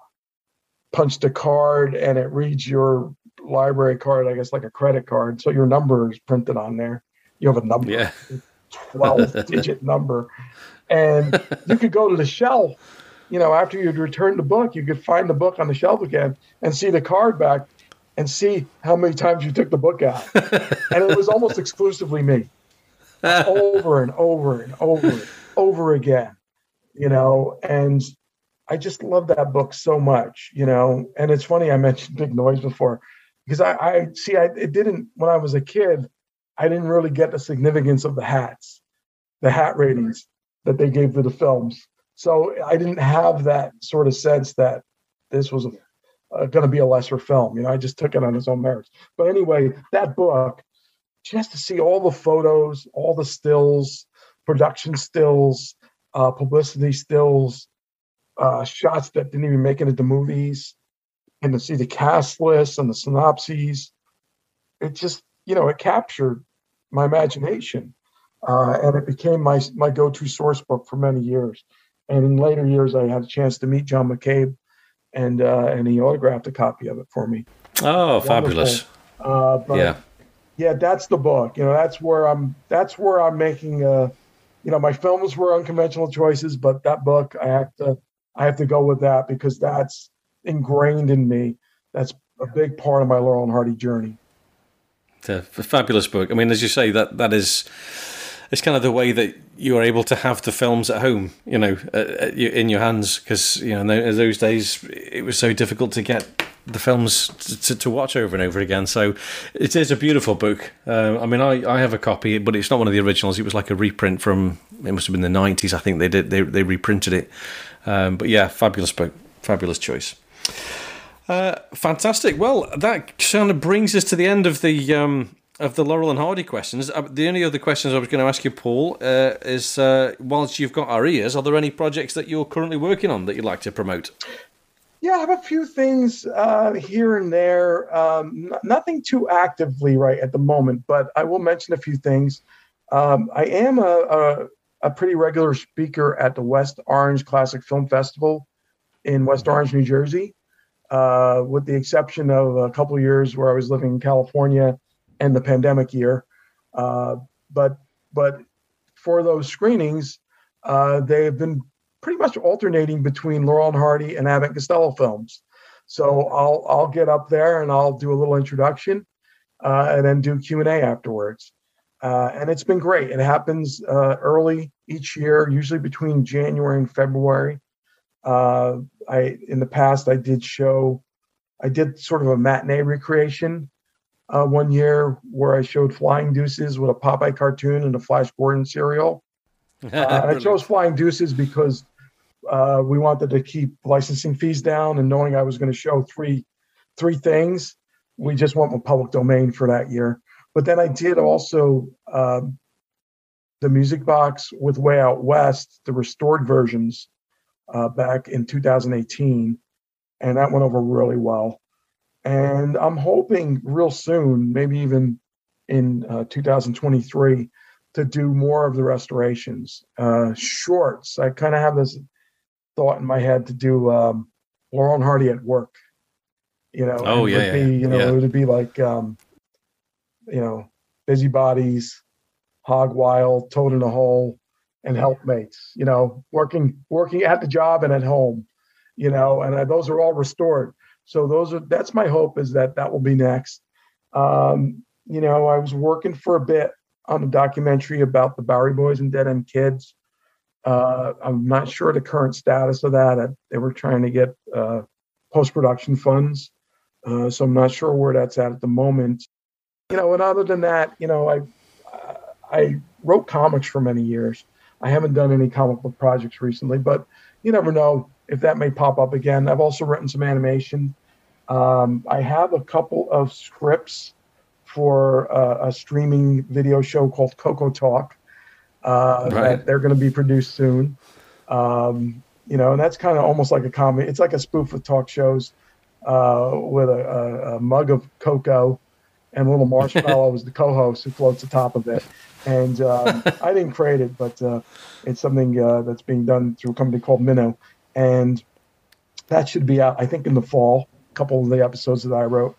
punch the card, and it reads your library card, I guess, like a credit card. So your number is printed on there. You have a number, Yeah. 12 (laughs) digit number. And you could go to the shelf, you know, after you'd returned the book, you could find the book on the shelf again and see the card back and see how many times you took the book out. and it was almost exclusively me over and over and over and over again, you know, and I just love that book so much, you know. And it's funny I mentioned Big Noise before because I, I see I it didn't when I was a kid, I didn't really get the significance of the hats, the hat ratings that they gave to the films. So I didn't have that sort of sense that this was a, uh, going to be a lesser film. You know, I just took it on its own merits. But anyway, that book, just to see all the photos, all the stills, production stills, uh, publicity stills, uh, shots that didn't even make it into movies, and to see the cast lists and the synopses, it just, you know, it captured my imagination, uh, and it became my my go-to source book for many years. And in later years, I had a chance to meet John McCabe, and uh, and he autographed a copy of it for me. Oh, fabulous! Uh, but, yeah, yeah, that's the book. You know, that's where I'm. That's where I'm making. Uh, you know, my films were unconventional choices, but that book, I have to, I have to go with that because that's ingrained in me. That's a big part of my Laurel and Hardy journey. It's a fabulous book. I mean, as you say, that that is it's kind of the way that you are able to have the films at home, you know, in your hands because you know in those days it was so difficult to get the films to, to, watch over and over again. So it is a beautiful book. Uh, I mean, I, I have a copy, but it's not one of the originals. It was like a reprint from it must have been the nineties. I think they did they they reprinted it. Um, but yeah, fabulous book, fabulous choice. Uh, fantastic. Well, that kind of brings us to the end of the um, of the Laurel and Hardy questions. Uh, the only other questions I was going to ask you, Paul, uh, is uh, whilst you've got our ears, are there any projects that you're currently working on that you'd like to promote? Yeah, I have a few things uh, here and there. Um, nothing too actively right at the moment, but I will mention a few things. Um, I am a, a, a pretty regular speaker at the West Orange Classic Film Festival in West Orange, New Jersey uh, with the exception of a couple of years where I was living in California and the pandemic year. Uh, but but for those screenings, uh, they have been pretty much alternating between Laurel and Hardy and Abbott Costello films. So I'll I'll get up there and I'll do a little introduction, uh, and then do Q and A afterwards. Uh, and it's been great. It happens uh, early each year, usually between January and February. Uh, I in the past I did show, I did sort of a matinee recreation uh, one year where I showed Flying Deuces with a Popeye cartoon and a Flash Gordon serial. (laughs) Uh, I chose Flying Deuces because uh, we wanted to keep licensing fees down, and knowing I was going to show three three things, we just went with public domain for that year. But then I did also um, the music box with Way Out West, the restored versions uh, back in 2018, and that went over really well. And I'm hoping real soon, maybe even in uh, 2023, to do more of the restorations. Uh, shorts, I kind of have this thought in my head to do um, Laurel and Hardy at work. You know, oh yeah, yeah, be, you know, yeah. it would be like, um, you know, busybodies, hog wild, toad in a hole, and helpmates, you know, working working at the job and at home, you know, and uh, those are all restored. So those are that's my hope is that that will be next. Um, you know, I was working for a bit on a documentary about the Bowery Boys and Dead End Kids. Uh, I'm not sure the current status of that. They were trying to get uh, post production funds, uh, so I'm not sure where that's at at the moment. You know, and other than that, you know, I I wrote comics for many years. I haven't done any comic book projects recently, but you never know if that may pop up again. I've also written some animation. Um, I have a couple of scripts for uh, a streaming video show called Coco Talk uh, right. that they're going to be produced soon. Um, you know, and that's kind of almost like a comedy. It's like a spoof of talk shows uh, with a, a, a, mug of cocoa and a little (laughs) marshmallow as the co-host who floats atop of it and um, (laughs) I didn't create it, but uh, it's something uh, that's being done through a company called Minnow, and that should be out, I think, in the fall. A couple of the episodes that I wrote,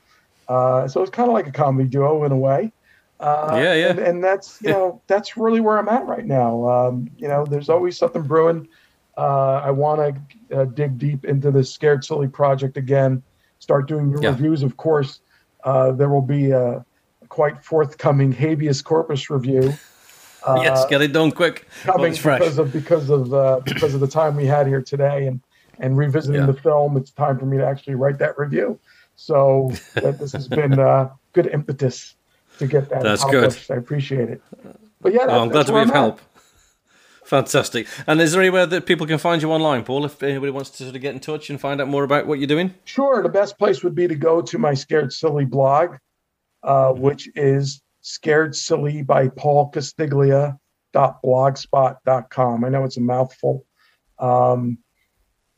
uh, so it's kind of like a comedy duo in a way. Uh, yeah, yeah, and, and, that's you know that's really where I'm at right now. Um, you know, there's always something brewing. Uh, I want to uh, dig deep into the Scared Silly project again. Start doing yeah. reviews, of course. there will be a quite forthcoming habeas corpus review. Uh, yes, get it done quick. Coming because of because of uh, because of the time we had here today and and revisiting yeah. the film, it's time for me to actually write that review. So that this has been uh, good impetus to get that. That's good. I appreciate it. But yeah, well, I'm glad to be of help. Fantastic. And is there anywhere that people can find you online, Paul, if anybody wants to sort of get in touch and find out more about what you're doing? Sure. The best place would be to go to my Scared Silly blog, uh, which is Scared Silly by Paul Castiglia blogspot.com. I know it's a mouthful. Um,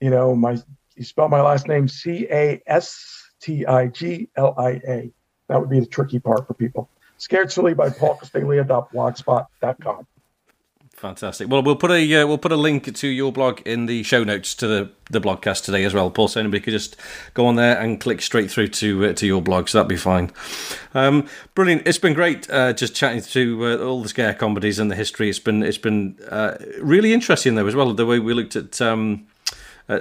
you know, my you spell my last name C A S T I G L I A. That would be the tricky part for people. Scared Silly by Paul Castiglia.blogspot.com. Fantastic. Well, we'll put a uh, we'll put a link to your blog in the show notes to the the blogcast today as well, Paul. So anybody could just go on there and click straight through to uh, to your blog, so that'd be fine. Um, brilliant. It's been great uh, just chatting to uh, all the scare comedies and the history. It's been it's been uh, really interesting though as well the way we looked at. Um,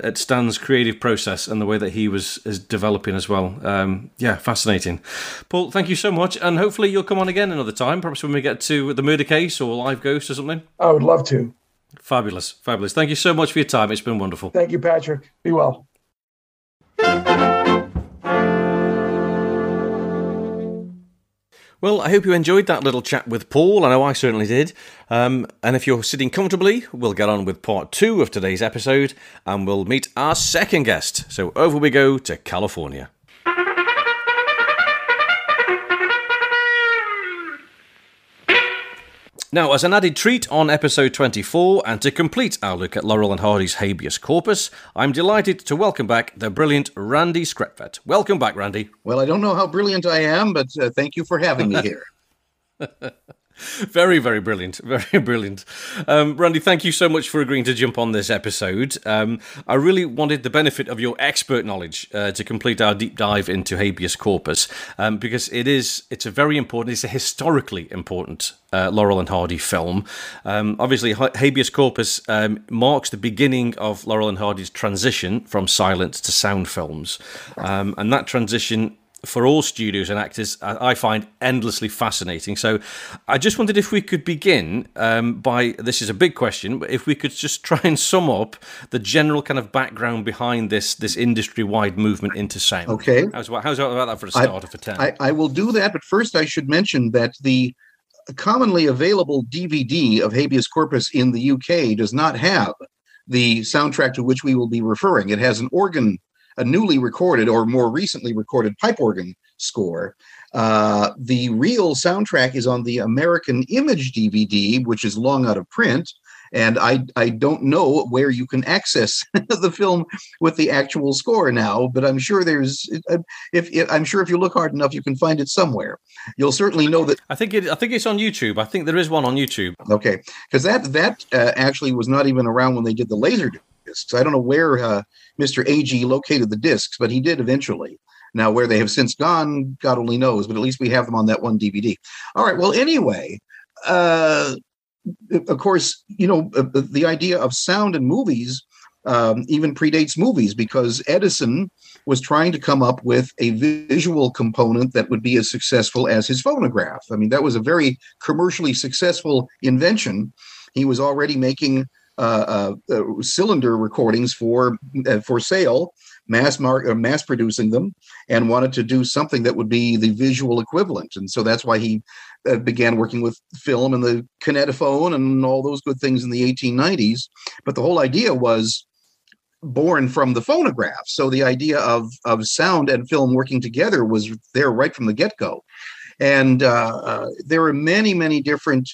at Stan's creative process and the way that he was is developing as well. Um, yeah, fascinating. Paul, thank you so much, and hopefully you'll come on again another time, perhaps when we get to the murder case or live ghost or something. I would love to. Fabulous, fabulous. Thank you so much for your time. It's been wonderful. Thank you, Patrick. Be well. Well, I hope you enjoyed that little chat with Paul. I know I certainly did. Um, and if you're sitting comfortably, we'll get on with part two of today's episode and we'll meet our second guest. So over we go to California. Now, as an added treat on episode 24, and to complete our look at Laurel and Hardy's habeas corpus, I'm delighted to welcome back the brilliant Randy Skretvedt. Welcome back, Randy. Well, I don't know how brilliant I am, but uh, thank you for having me (laughs) here. Very, very brilliant. (laughs) Very brilliant. Um, Randy, thank you so much for agreeing to jump on this episode. Um, I really wanted the benefit of your expert knowledge uh, to complete our deep dive into habeas corpus um, because it is it's a very important, it's a historically important uh, Laurel and Hardy film. Um, obviously, habeas corpus um, marks the beginning of Laurel and Hardy's transition from silent to sound films, um, and that transition for all studios and actors, I find endlessly fascinating. So, I just wondered if we could begin um, by this is a big question, but if we could just try and sum up the general kind of background behind this this industry wide movement into sound. Okay, how's, how's about that for a starter for ten? I, I will do that, but first I should mention that the commonly available DVD of habeas corpus in the UK does not have the soundtrack to which we will be referring. It has an organ a newly recorded or more recently recorded pipe organ score. Uh, the real soundtrack is on the American Image DVD, which is long out of print. And I, I don't know where you can access (laughs) the film with the actual score now, but I'm sure there's uh, if, if I'm sure if you look hard enough, you can find it somewhere. You'll certainly know that. I think it. I think it's on YouTube. I think there is one on YouTube. Okay, because that that uh, actually was not even around when they did the laser discs. I don't know where uh, Mr. AG located the discs, but he did eventually. Now, where they have since gone, God only knows, but at least we have them on that one DVD. All right. Well, anyway, uh, of course, you know, uh, the idea of sound in movies um, even predates movies because Edison was trying to come up with a visual component that would be as successful as his phonograph. I mean, that was a very commercially successful invention. He was already making uh, uh, uh, cylinder recordings for uh, for sale, mass uh, mass producing them, and wanted to do something that would be the visual equivalent. And so that's why he uh, began working with film and the kinetophone and all those good things in the 1890s. But the whole idea was born from the phonograph. So the idea of of sound and film working together was there right from the get go. And uh, there are many, many different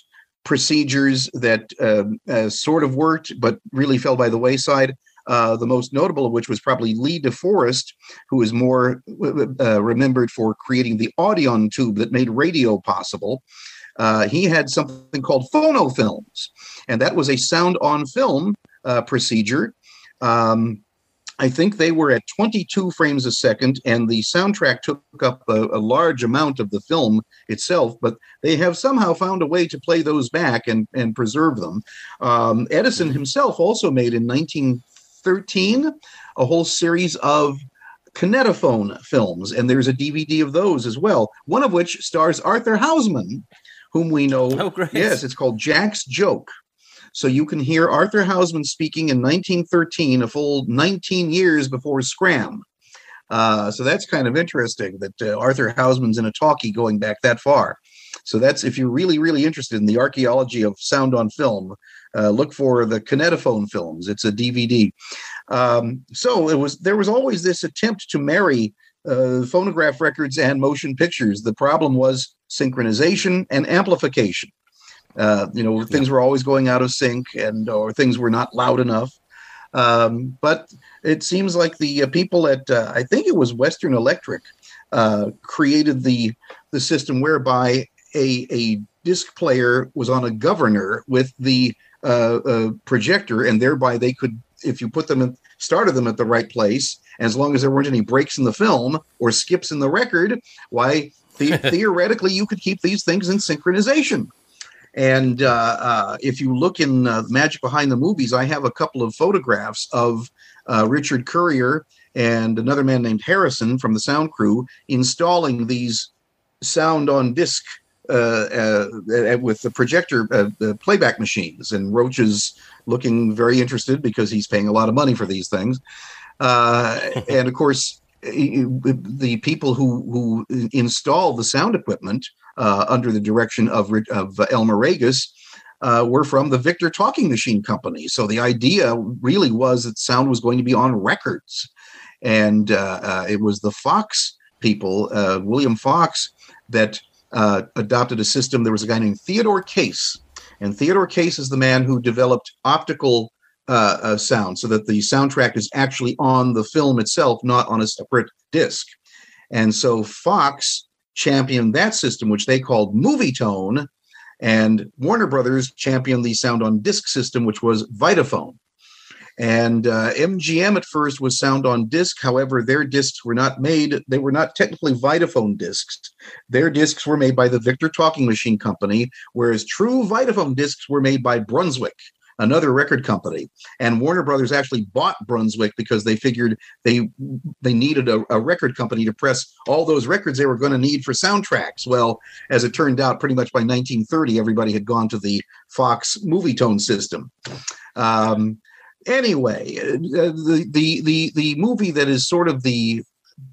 procedures that uh, uh, sort of worked, but really fell by the wayside. Uh, the most notable of which was probably Lee DeForest, who is more uh, remembered for creating the Audion tube that made radio possible. Uh, he had something called phonofilms, and that was a sound on film uh, procedure. Um, I think they were at 22 frames a second, and the soundtrack took up a, a, large amount of the film itself. But they have somehow found a way to play those back and, and preserve them. Um, Edison himself also made in 1913 a whole series of kinetophone films, and there's a DVD of those as well. One of which stars Arthur Housman, whom we know. Oh, great! Yes, it's called Jack's Joke. So you can hear Arthur Housman speaking in 1913, a full 19 years before Scram. Uh, so that's kind of interesting that uh, Arthur Housman's in a talkie going back that far. So that's if you're really, really interested in the archaeology of sound on film, uh, look for the kinetophone films. It's a DVD. Um, so it was there was always this attempt to marry uh, phonograph records and motion pictures. The problem was synchronization and amplification. Uh, you know, things were always going out of sync, and or things were not loud enough. Um, but it seems like the uh, people at uh, I think it was Western Electric uh, created the the system whereby a a disc player was on a governor with the uh, uh, projector, and thereby they could, if you put them in, started them at the right place, as long as there weren't any breaks in the film or skips in the record, why the, (laughs) theoretically you could keep these things in synchronization. And uh, uh, if you look in uh, Magic Behind the Movies, I have a couple of photographs of uh, Richard Currier and another man named Harrison from the sound crew installing these sound on disc uh, uh, with the projector uh, the playback machines. And Roach is looking very interested because he's paying a lot of money for these things. Uh, (laughs) and of course, the people who who install the sound equipment under the direction of of Elmer Raguse uh, were from the Victor Talking Machine Company. So the idea really was that sound was going to be on records, and uh, uh, it was the Fox people, uh, William Fox, that uh, adopted a system. There was a guy named Theodore Case, and Theodore Case is the man who developed optical uh, sound, so that the soundtrack is actually on the film itself, not on a separate disc. And so Fox championed that system, which they called Movietone, and Warner Brothers championed the sound on disc system, which was Vitaphone. And uh, MGM at first was sound on disc. However, their discs were not made, they were not technically Vitaphone discs. Their discs were made by the Victor Talking Machine Company, whereas true Vitaphone discs were made by Brunswick another record company. And Warner Brothers actually bought Brunswick because they figured they they needed a, a record company to press all those records they were going to need for soundtracks. Well, as it turned out, pretty much by 1930, everybody had gone to the Fox Movietone system. Um, anyway, uh, the, the the the movie that is sort of the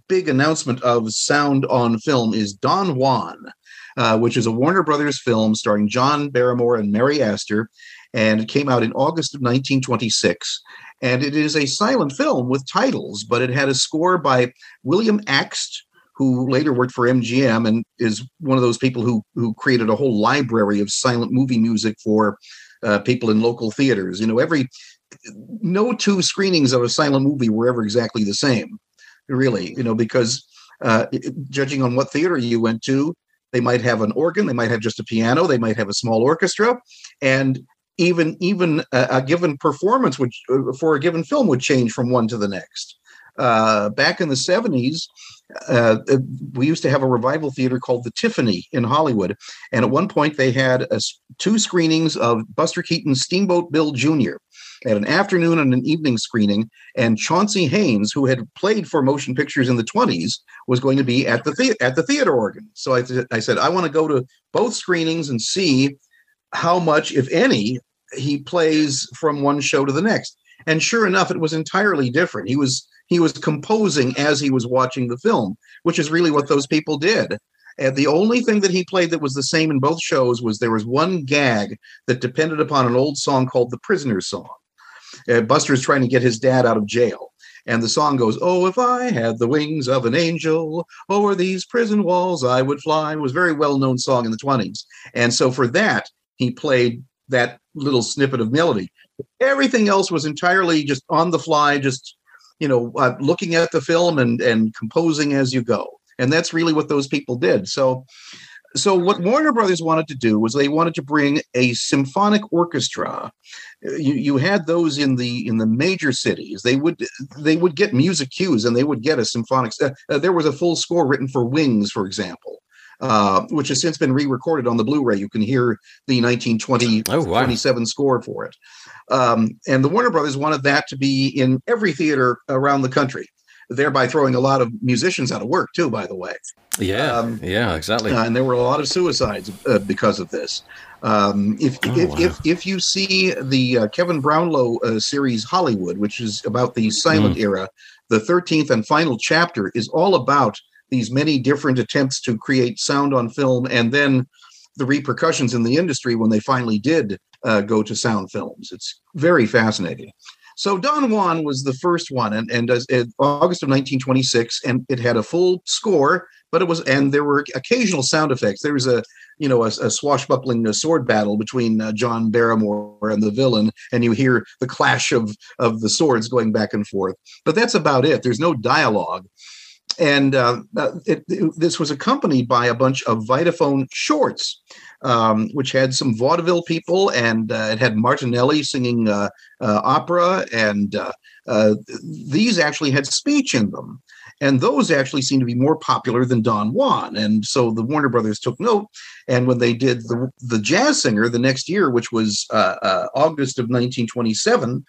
big announcement of sound on film is Don Juan. Uh, which is a Warner Brothers film starring John Barrymore and Mary Astor and it came out in August of 1926. And it is a silent film with titles, but it had a score by William Axt, who later worked for MGM and is one of those people who who created a whole library of silent movie music for uh, people in local theaters. You know, every no two screenings of a silent movie were ever exactly the same, really. You know, because uh, judging on what theater you went to, they might have an organ, they might have just a piano, they might have a small orchestra, and even even a, a given performance uh, for a given film would change from one to the next. Uh, back in the 70s, uh, uh, we used to have a revival theater called the Tiffany in Hollywood. And at one point, they had a, two screenings of Buster Keaton's Steamboat Bill Jr. at an afternoon and an evening screening. And Chauncey Haines, who had played for motion pictures in the 20s, was going to be at the, the- at the theater organ. So I, th- I said, I want to go to both screenings and see how much, if any, he plays from one show to the next. And sure enough, it was entirely different. He was he was composing as he was watching the film, which is really what those people did. And the only thing that he played that was the same in both shows was there was one gag that depended upon an old song called the Prisoner's Song. Uh, is trying to get his dad out of jail. And the song goes, Oh, if I had the wings of an angel over these prison walls, I would fly. It was a very well known song in the 20s. And so for that, he played that little snippet of melody. Everything else was entirely just on the fly, just you know, uh, looking at the film and and composing as you go. And that's really what those people did. So, so what Warner Brothers wanted to do was they wanted to bring a symphonic orchestra. You, you had those in the in the major cities. They would they would get music cues and they would get a symphonic. Uh, uh, there was a full score written for Wings, for example uh, which has since been re-recorded on the Blu-ray. You can hear the 1920 oh, wow. 27 score for it. Um, and the Warner Brothers wanted that to be in every theater around the country, thereby throwing a lot of musicians out of work too. By the way. Yeah. Um, yeah. Exactly. Uh, and there were a lot of suicides uh, because of this. Um, if, oh, if, wow. if, if you see the uh, Kevin Brownlow uh, series Hollywood, which is about the silent mm. era, the 13th and final chapter is all about these many different attempts to create sound on film and then the repercussions in the industry when they finally did uh, go to sound films. It's very fascinating. So Don Juan was the first one, and, and August of 1926, and it had a full score, but it was, and there were occasional sound effects. There was a, you know, a, a swashbuckling sword battle between uh, John Barrymore and the villain, and you hear the clash of of the swords going back and forth. But that's about it. There's no dialogue. And uh, it, it- this was accompanied by a bunch of Vitaphone shorts, um, which had some vaudeville people, and uh, it had Martinelli singing uh, uh, opera, and uh, uh, these actually had speech in them. And those actually seemed to be more popular than Don Juan. And so the Warner Brothers took note. And when they did the, the Jazz Singer the next year, which was August of 1927,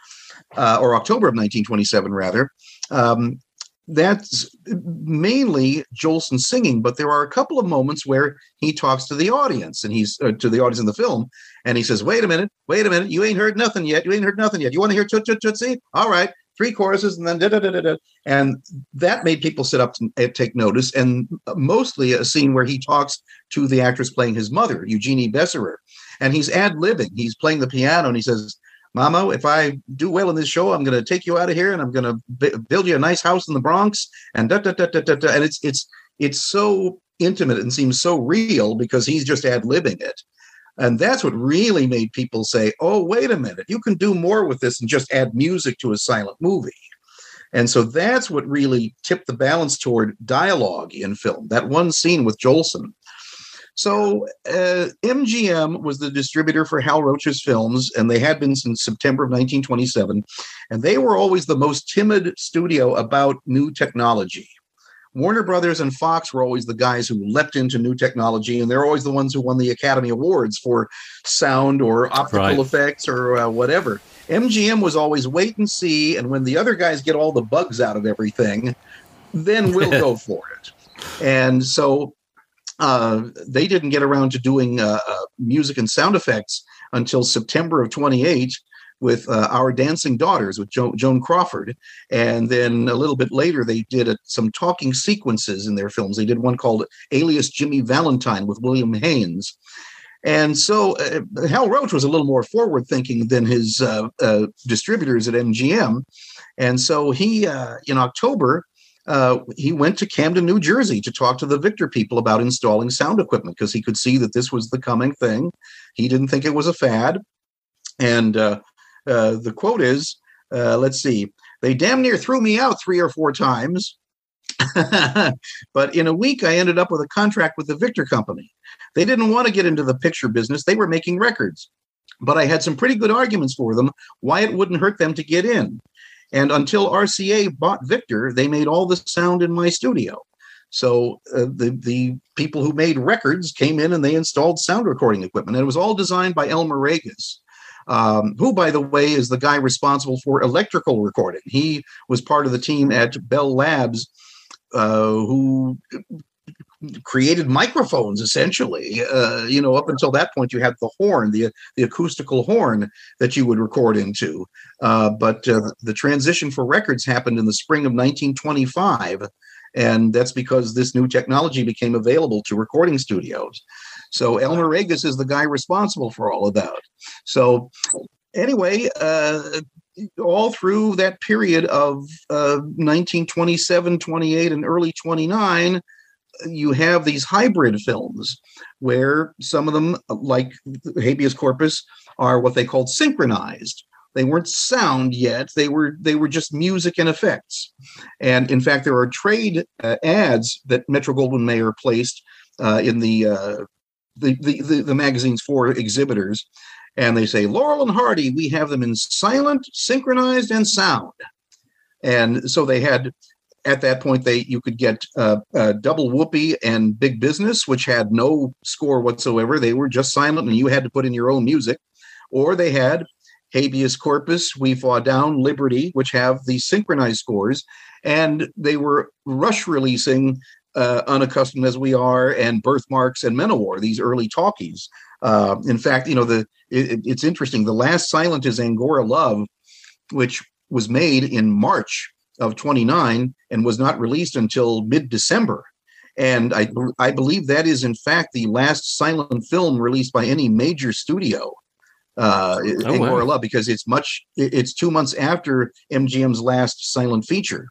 uh, or October of 1927, rather, um, that's mainly Jolson singing, but there are a couple of moments where he talks to the audience and he's uh, to the audience in the film, and he says, "Wait a minute, wait a minute, you ain't heard nothing yet. You ain't heard nothing yet. You want to hear toot toot tootsie? All right, three choruses and then da da da da da." And that made people sit up uh, take notice, and mostly a scene where he talks to the actress playing his mother, Eugenie Besserer, and he's ad libbing. He's playing the piano, and he says. Mama, if I do well in this show, I'm going to take you out of here and I'm going to b- build you a nice house in the Bronx. And da, da, da, da, da, da. and it's it's it's so intimate and seems so real because he's just ad libbing it. And that's what really made people say, "Oh, wait a minute, you can do more with this than just add music to a silent movie." And so that's what really tipped the balance toward dialogue in film. That one scene with Jolson. So uh, MGM was the distributor for Hal Roach's films, and they had been since September of 1927. And they were always the most timid studio about new technology. Warner Brothers and Fox were always the guys who leapt into new technology, and they're always the ones who won the Academy Awards for sound or optical Right. effects or uh, whatever. MGM was always wait and see, and when the other guys get all the bugs out of everything, then we'll (laughs) go for it. And so uh, they didn't get around to doing uh, uh, music and sound effects until September of 28 with uh, Our Dancing Daughters with jo- Joan Crawford. And then a little bit later, they did uh, some talking sequences in their films. They did one called Alias Jimmy Valentine with William Haines. And so uh, Hal Roach was a little more forward thinking than his uh, uh, distributors at MGM. And so he, in October, uh, he went to Camden, New Jersey to talk to the Victor people about installing sound equipment because he could see that this was the coming thing. He didn't think it was a fad. And uh, uh, the quote is uh, let's see, they damn near threw me out three or four times. (laughs) but in a week, I ended up with a contract with the Victor Company. They didn't want to get into the picture business, they were making records. But I had some pretty good arguments for them why it wouldn't hurt them to get in. And until RCA bought Victor, they made all the sound in my studio. So uh, the the people who made records came in and they installed sound recording equipment. And it was all designed by Elmer Raguse, um, who, by the way, is the guy responsible for electrical recording. He was part of the team at Bell Labs uh, who created microphones essentially. Uh, you know up until that point you had the horn the the acoustical horn that you would record into. Uh, but uh, the transition for records happened in the spring of 1925 and that's because this new technology became available to recording studios. So elmer raguse is the guy responsible for all of that. So anyway uh, all through that period of uh, 1927 28 and early 29 you have these hybrid films where some of them, like habeas corpus, are what they called synchronized. They weren't sound yet; they were they were just music and effects. And in fact, there are trade uh, ads that Metro Goldwyn Mayer placed uh, in the, uh, the, the the the magazines for exhibitors, and they say Laurel and Hardy. We have them in silent, synchronized, and sound. And so they had at that point they you could get uh, uh, double whoopee and big business which had no score whatsoever. They were just silent and you had to put in your own music. Or they had habeas corpus we fall down liberty which have the synchronized scores. And they were rush releasing uh, unaccustomed as we are and Berth Marks and Men O' War these early talkies. Uh, in fact you know the it, it's interesting. The last silent is angora love which was made in march of 29 and was not released until mid December. And I, I believe that is, in fact, the last silent film released by any major studio. Uh, Oh, wow. Love, because it's much, it's two months after MGM's last silent feature.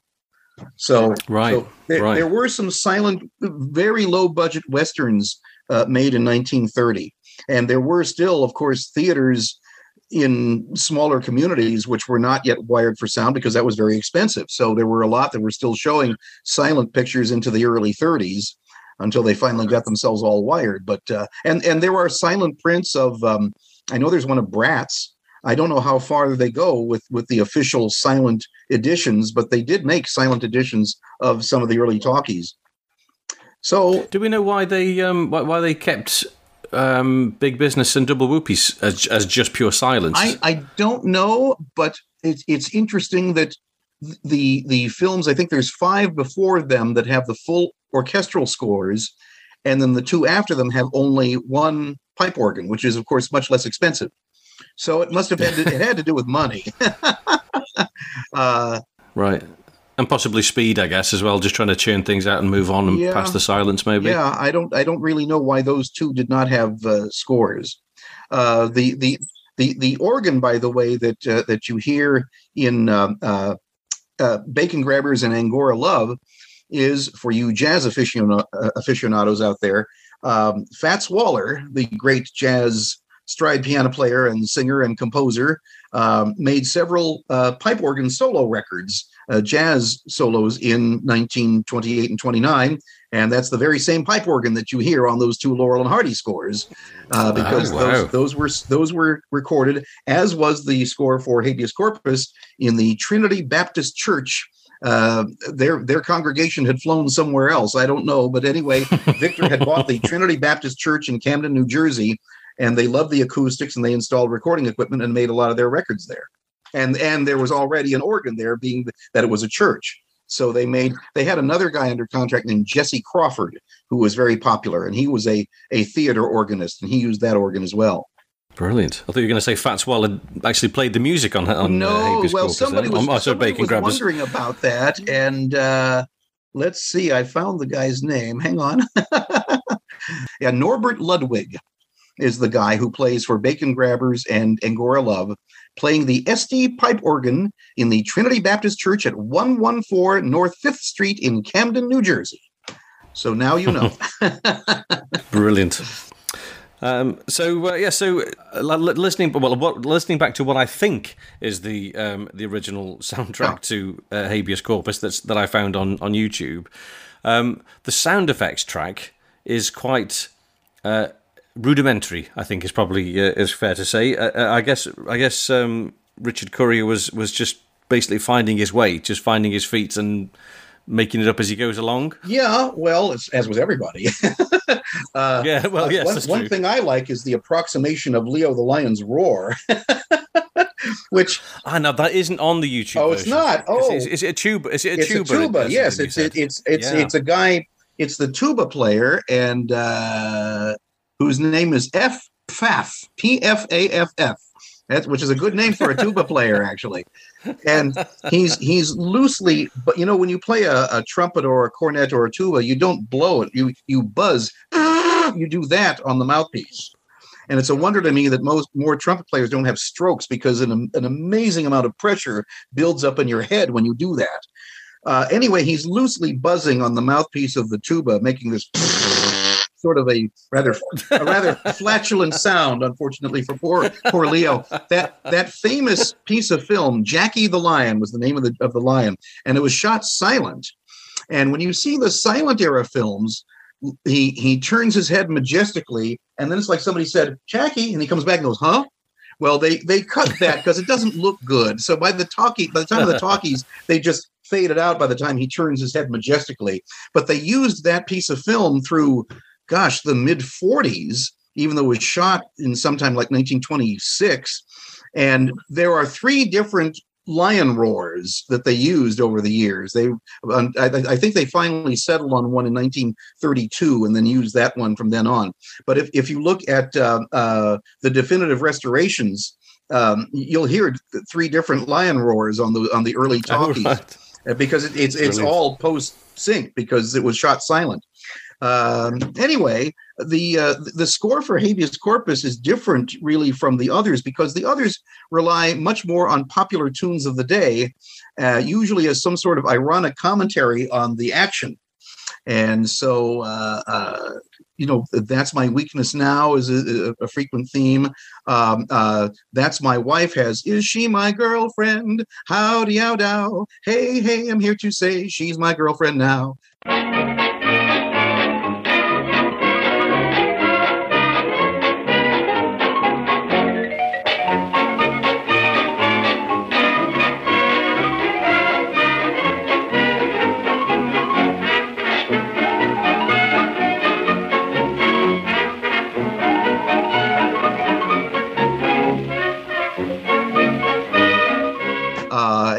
So, Right, so there, right. there were some silent, very low budget westerns uh, made in 1930. And there were still, of course, theaters in smaller communities which were not yet wired for sound because that was very expensive. So there were a lot that were still showing silent pictures into the early 30s until they finally got themselves all wired. But uh, and and there are silent prints of um, I know there's one of Brats. I don't know how far they go with with the official silent editions, but they did make silent editions of some of the early talkies. So, do we know why they um, why, why they kept um, Big Business and Double Whoopies as, as just pure silence? I, I don't know, but it's it's interesting that the the films. I think there's five before them that have the full orchestral scores, and then the two after them have only one pipe organ, which is of course much less expensive. So it must have had to, it had to do with money. (laughs) uh, right. And possibly speed, I guess, as well. Just trying to churn things out and move on and Yeah. pass the silence, maybe. Yeah, I don't I don't really know why those two did not have uh, scores. Uh, the the the the organ, by the way, that uh, that you hear in um, uh, uh, Bacon Grabbers and Angora Love is for you jazz aficionados, uh, aficionados out there. Um, Fats Waller, the great jazz stride piano player and singer and composer, um, made several uh, pipe organ solo records, uh, jazz solos in 1928 and 29. And that's the very same pipe organ that you hear on those two Laurel and Hardy scores, uh, because Oh, wow. those, those were those were recorded, as was the score for Habeas Corpus in the Trinity Baptist Church. Uh, their their congregation had flown somewhere else. I don't know, but anyway, (laughs) Victor had bought the Trinity Baptist Church in Camden, New Jersey, and they loved the acoustics and they installed recording equipment and made a lot of their records there. And and there was already an organ there, being that it was a church. So they made they had another guy under contract named Jesse Crawford, who was very popular, and he was a a theater organist, and he used that organ as well. Brilliant. I thought you were going to say Fats Waller actually played the music on that on uh, no, Habeas well, Corpus somebody there. was, Oh, somebody was wondering about that, and uh, let's see, I found the guy's name. Hang on, (laughs) yeah, Norbert Ludwig is the guy who plays for Bacon Grabbers and Angora Love, playing the Estey pipe organ in the Trinity Baptist Church at 114 North Fifth Street in Camden, New Jersey. So now you know. (laughs) (laughs) Brilliant. Um, so uh, yeah, so uh, li- li- listening, well, what, listening back to what I think is the um, the original (laughs) soundtrack to uh, Habeas Corpus that's that I found on on YouTube. Um, the sound effects track is quite uh, rudimentary. I think is probably uh, is fair to say. Uh, uh, I guess I guess um, Richard Currier was was just basically finding his way, just finding his feet and making it up as he goes along. Yeah, well, as with everybody. (laughs) uh, Yeah, well, uh, yes, one, one thing I like is the approximation of Leo the Lion's roar, (laughs) which Ah, know that isn't on the YouTube. Oh, it's not? Oh. is, is it a tuba? Is it a it's tuba? a tuba. Yes, it's it, it's it's Yeah. it's a guy. It's the tuba player, and uh, whose name is F Pfaff P F A F F. Which is a good name for a tuba player, actually. And he's he's loosely, but you know, when you play a, a trumpet or a cornet or a tuba, you don't blow it. You you buzz. (laughs) You do that on the mouthpiece. And it's a wonder to me that most more trumpet players don't have strokes because an, an amazing amount of pressure builds up in your head when you do that. Uh, anyway, he's loosely buzzing on the mouthpiece of the tuba, making this (laughs) sort of a rather a rather flatulent sound. Unfortunately for poor poor Leo, that that famous piece of film, Jackie the Lion, was the name of the of the lion, and it was shot silent. And when you see the silent era films, he he turns his head majestically, and then it's like somebody said, "Jackie," and he comes back and goes, "Huh." Well, they they cut that because it doesn't look good. So by the talkie, by the time of the talkies, they just fade it out by the time he turns his head majestically. But they used that piece of film through, gosh, the mid 40s, even though it was shot in sometime like 1926. And there are three different lion roars that they used over the years. They, um, I, I think they finally settled on one in 1932 and then used that one from then on. But if, if you look at uh, uh, the definitive restorations, um, you'll hear three different lion roars on the on the early Oh, talkies right. uh, because it, it's it's Brilliant. all post sync because it was shot silent. Um, anyway, the uh, the score for Habeas Corpus is different, really, from the others because the others rely much more on popular tunes of the day, uh, usually as some sort of ironic commentary on the action. And so, uh, uh, you know, that's my weakness now is a, a frequent theme. Um, uh, that's my wife has, is she my girlfriend? Howdy, how dow. Hey, hey, I'm here to say she's my girlfriend now.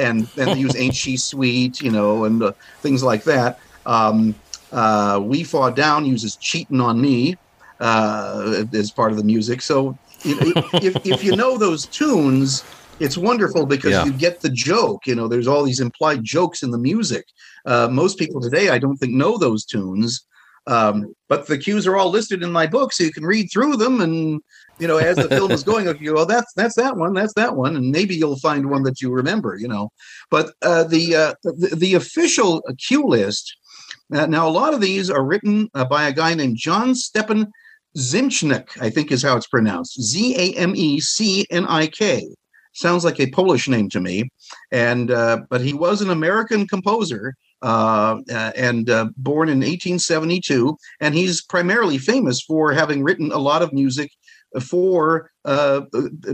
And and they use (laughs) "Ain't She Sweet," you know, and uh, things like that. Um, uh, "We Fall Down" uses "Cheating on Me" uh, as part of the music. So you know, if if you know those tunes, it's wonderful because Yeah. you get the joke. You know, there's all these implied jokes in the music. Uh, most people today, I don't think, know those tunes. Um, but the cues are all listed in my book, so you can read through them, and you know, as the film is going, you go, "Oh, that's that's that one, that's that one," and maybe you'll find one that you remember. You know, but uh, the, uh, the the official cue list. Uh, now, a lot of these are written uh, by a guy named John Stepan Zamecnik, I think is how it's pronounced. Z A M E C N I K. Sounds like a Polish name to me, and uh, but he was an American composer uh, uh, and uh, born in 1872, and he's primarily famous for having written a lot of music for uh,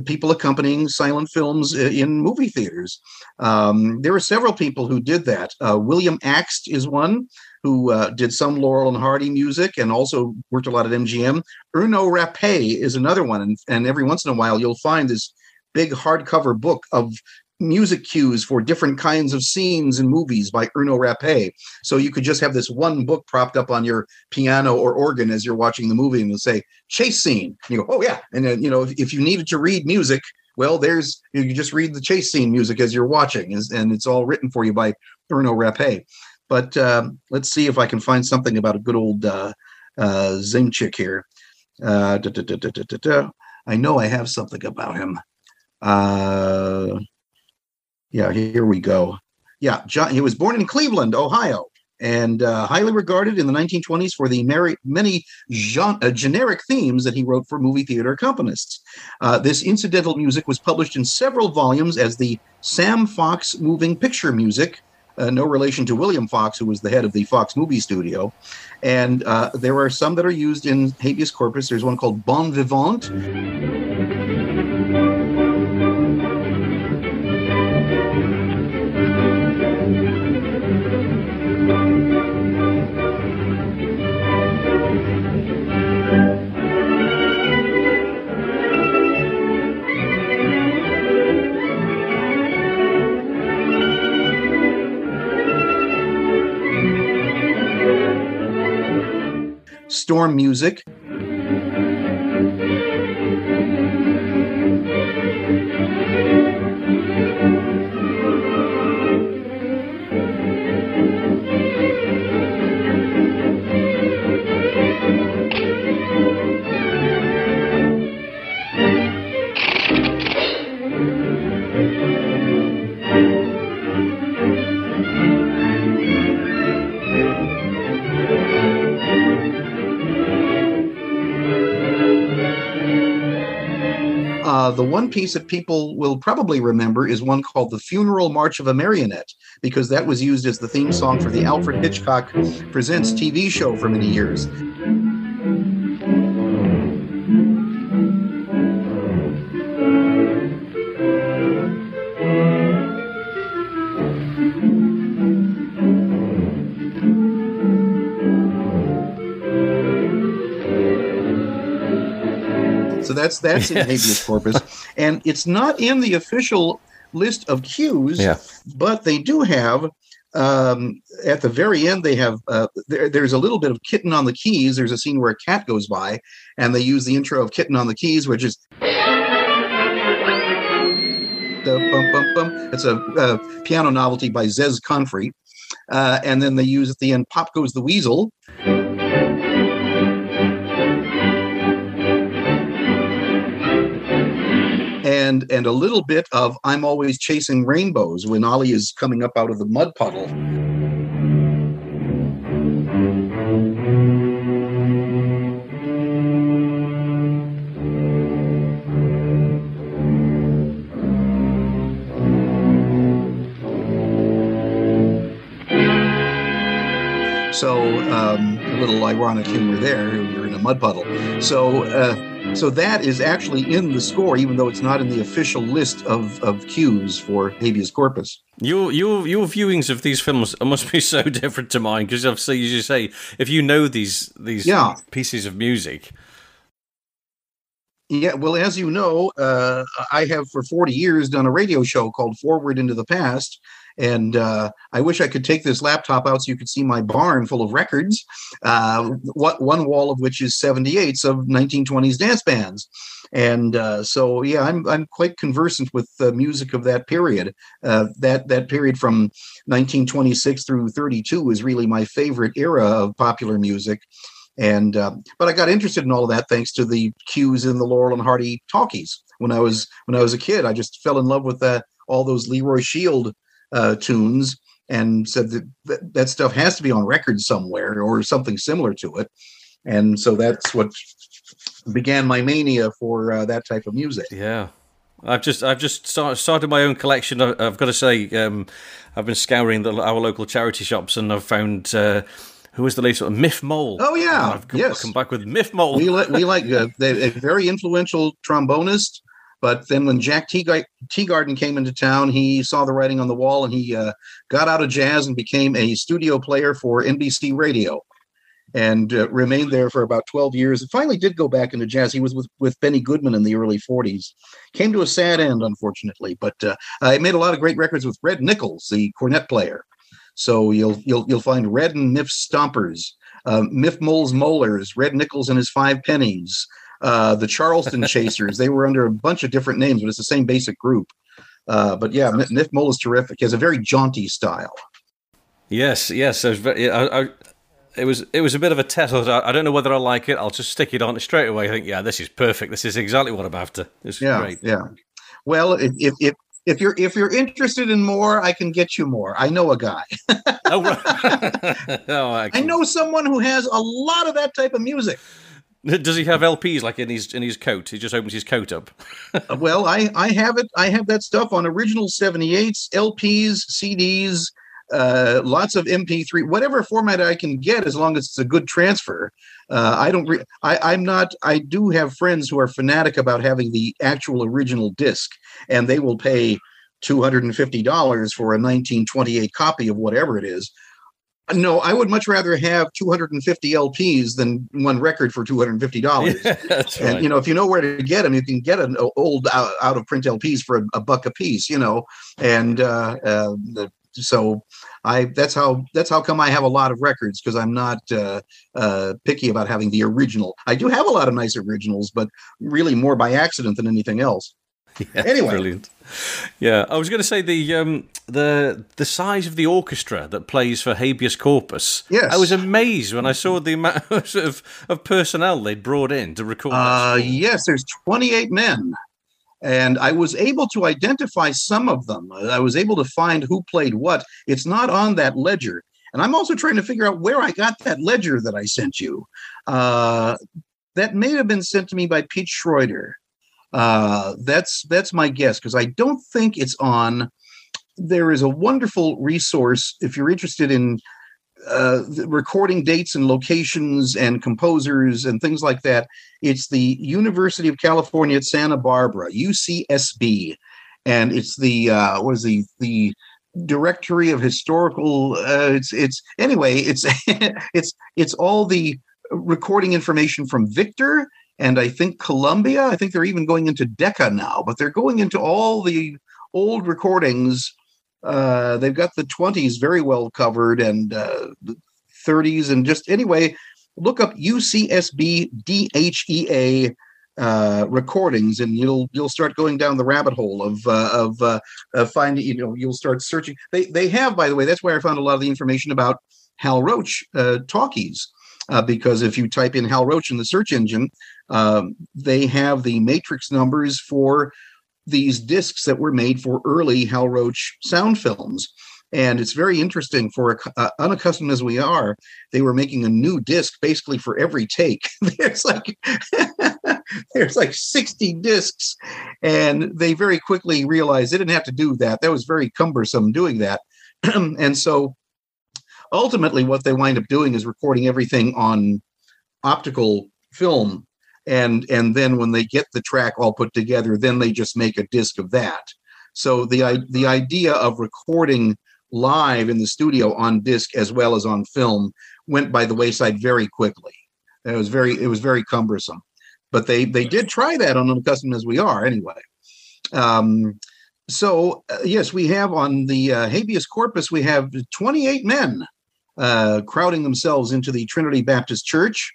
people accompanying silent films in movie theaters. Um, there are several people who did that. Uh, William Axt is one who uh, did some Laurel and Hardy music and also worked a lot at MGM. Erno Rapée is another one, and, and every once in a while you'll find this big hardcover book of music cues for different kinds of scenes in movies by Erno Rapée. So you could just have this one book propped up on your piano or organ as you're watching the movie and it'll say chase scene. And you go, oh yeah. And then, you know, if, if you needed to read music, well, there's, you just read the chase scene music as you're watching and it's all written for you by Erno Rapée. But um, let's see if I can find something about a good old uh, uh, here. Uh. I know I have something about him. Uh, yeah, here we go. Yeah, John, he was born in Cleveland, Ohio, and uh, highly regarded in the 1920s for the many, many uh, generic themes that he wrote for movie theater accompanists. Uh, this incidental music was published in several volumes as the Sam Fox Moving Picture Music. Uh, no relation to William Fox, who was the head of the Fox Movie Studio. And uh, there are some that are used in habeas corpus. There's one called Bon Vivant. Storm Music. One piece that people will probably remember is one called The Funeral March of a Marionette, because that was used as the theme song for the Alfred Hitchcock Presents TV show for many years. That's that's (laughs) in habeas corpus, and it's not in the official list of cues. Yeah. But they do have um, at the very end. They have uh, there, there's a little bit of kitten on the keys. There's a scene where a cat goes by, and they use the intro of kitten on the keys, which is. Bum, bum, bum. It's a uh, piano novelty by Zez Confrey. Uh, and then they use at the end Pop Goes the Weasel. and and a little bit of I'm always chasing rainbows when Ollie is coming up out of the mud puddle. So um, a little ironic humor there. You're in a mud puddle. So. Uh, so that is actually in the score, even though it's not in the official list of, of cues for habeas corpus. Your your your viewings of these films must be (laughs) so different to mine because obviously, as you say, if you know these these Yeah. pieces of music, Yeah, well, as you know, uh, I have for 40 years done a radio show called Forward into the Past. And uh, I wish I could take this laptop out so you could see my barn full of records, uh, what, one wall of which is 78s of 1920s dance bands. And uh, so, yeah, I'm, I'm quite conversant with the music of that period. Uh, that, that period from 1926 through 32 is really my favorite era of popular music and uh, but I got interested in all of that thanks to the cues in the Laurel and Hardy talkies. When I was when I was a kid, I just fell in love with that all those Leroy Shield uh, tunes and said that, that stuff has to be on record somewhere or something similar to it. And so that's what began my mania for uh, that type of music. yeah. I've just I've just started my own collection. I've got to say, um, I've been scouring the, our local charity shops and I've found uh, who was the latest one? Miff Mole. Oh yeah, And I've come, yes. come back with Miff Mole. we li- we like uh, they, a very influential trombonist. But then when Jack Teagar- Teagarden came into town, he saw the writing on the wall and he uh, got out of jazz and became a studio player for NBC Radio, and uh, remained there for about twelve years. And finally, did go back into jazz. He was with with Benny Goodman in the early '40s. Came to a sad end, unfortunately. But uh, I made a lot of great records with Red Nichols, the cornet player. So you'll you'll you'll find Red and Miff Stompers, uh, Miff Mole's Molars, Red Nichols and his Five Pennies, uh, the Charleston Chasers. They were under a bunch of different names, but it's the same basic group. Uh, but yeah, Miff, Mole is terrific. He has a very jaunty style. Yes, yes. I was very, I, I, it was it was a bit of a test. I, I don't know whether I like it. I'll just stick it on straight away. I think, yeah, this is perfect. This is exactly what I'm after. This is Yeah, great. yeah. Well, if, if if if you're if you're interested in more, I can get you more. I know a guy. oh, right. (laughs) oh, I excellent. know someone who has a lot of that type of music. (laughs) Does he have LPs like in his in his coat? He just opens his coat up. Uh, well, I I have it. I have that stuff on original 78s, LPs, CDs, uh, lots of MP3, whatever format I can get, as long as it's a good transfer. Uh, I don't. Re- I, I'm not. I do have friends who are fanatic about having the actual original disc, and they will pay two hundred and fifty dollars for a 1928 copy of whatever it is. No, I would much rather have 250 LPs than one record for 250 (laughs) dollars. That's And right. you know, if you know where to get them, you can get an old out, out of print LPs for a, a buck a piece. You know, and uh, uh, the, so I that's how that's how come I have a lot of records because I'm not uh, uh, picky about having the original. I do have a lot of nice originals, but really more by accident than anything else. (laughs) Yeah, Anyway. brilliant. Yeah, I was going to say the um, the the size of the orchestra that plays for Habeas Corpus. Yes. I was amazed when I saw the amount (laughs) of, of personnel they'd brought in to record. Uh, yes, there's 28 men. And I was able to identify some of them. I was able to find who played what. It's not on that ledger. And I'm also trying to figure out where I got that ledger that I sent you. Uh, that may have been sent to me by Pete Schroeder. Uh, that's that's my guess because I don't think it's on. There is a wonderful resource if you're interested in uh, recording dates and locations and composers and things like that. It's the University of California at Santa Barbara, UCSB, and it's the uh, what is the the directory of historical. Uh, it's it's anyway. It's (laughs) it's it's all the recording information from Victor and I think Columbia. I think they're even going into Decca now, but they're going into all the old recordings. Uh, they've got the 20s very well covered and uh, the 30s and just anyway, look up UCSB DHEA uh, recordings and you'll you'll start going down the rabbit hole of uh, of uh, uh, finding you know you'll start searching. They they have by the way that's where I found a lot of the information about Hal Roach uh, talkies. Uh, because if you type in Hal Roach in the search engine, um, they have the matrix numbers for these discs that were made for early Hal Roach sound films. And it's very interesting for uh, unaccustomed as we are, they were making a new disc basically for every take. (laughs) there's like (laughs) there's like 60 discs, and they very quickly realized they didn't have to do that. That was very cumbersome doing that. (clears throat) and so ultimately, what they wind up doing is recording everything on optical film, and and then when they get the track all put together, then they just make a disc of that. So the the idea of recording live in the studio on disc as well as on film went by the wayside very quickly. It was very it was very cumbersome, but they they did try that on Unaccustomed as We Are anyway. Um, so uh, yes, we have on the uh, habeas corpus we have 28 men uh, crowding themselves into the Trinity Baptist Church,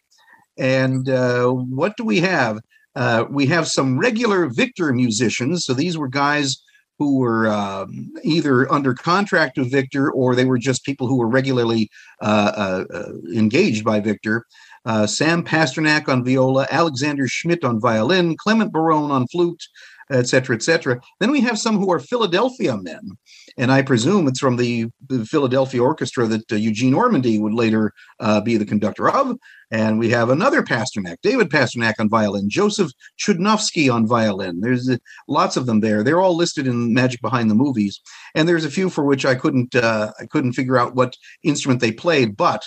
and uh, what do we have? Uh, we have some regular Victor musicians. So these were guys who were um, either under contract with Victor or they were just people who were regularly uh, uh, uh, engaged by Victor. Uh, Sam Pasternak on viola, Alexander Schmidt on violin, Clement Barone on flute, et cetera, et cetera. Then we have some who are Philadelphia men, and I presume it's from the, the Philadelphia Orchestra that uh, Eugene Ormandy would later uh, be the conductor of. And we have another Pasternak, David Pasternak on violin, Joseph Chudnovsky on violin. There's uh, lots of them there. They're all listed in Magic Behind the Movies, and there's a few for which I couldn't uh, I couldn't figure out what instrument they played, but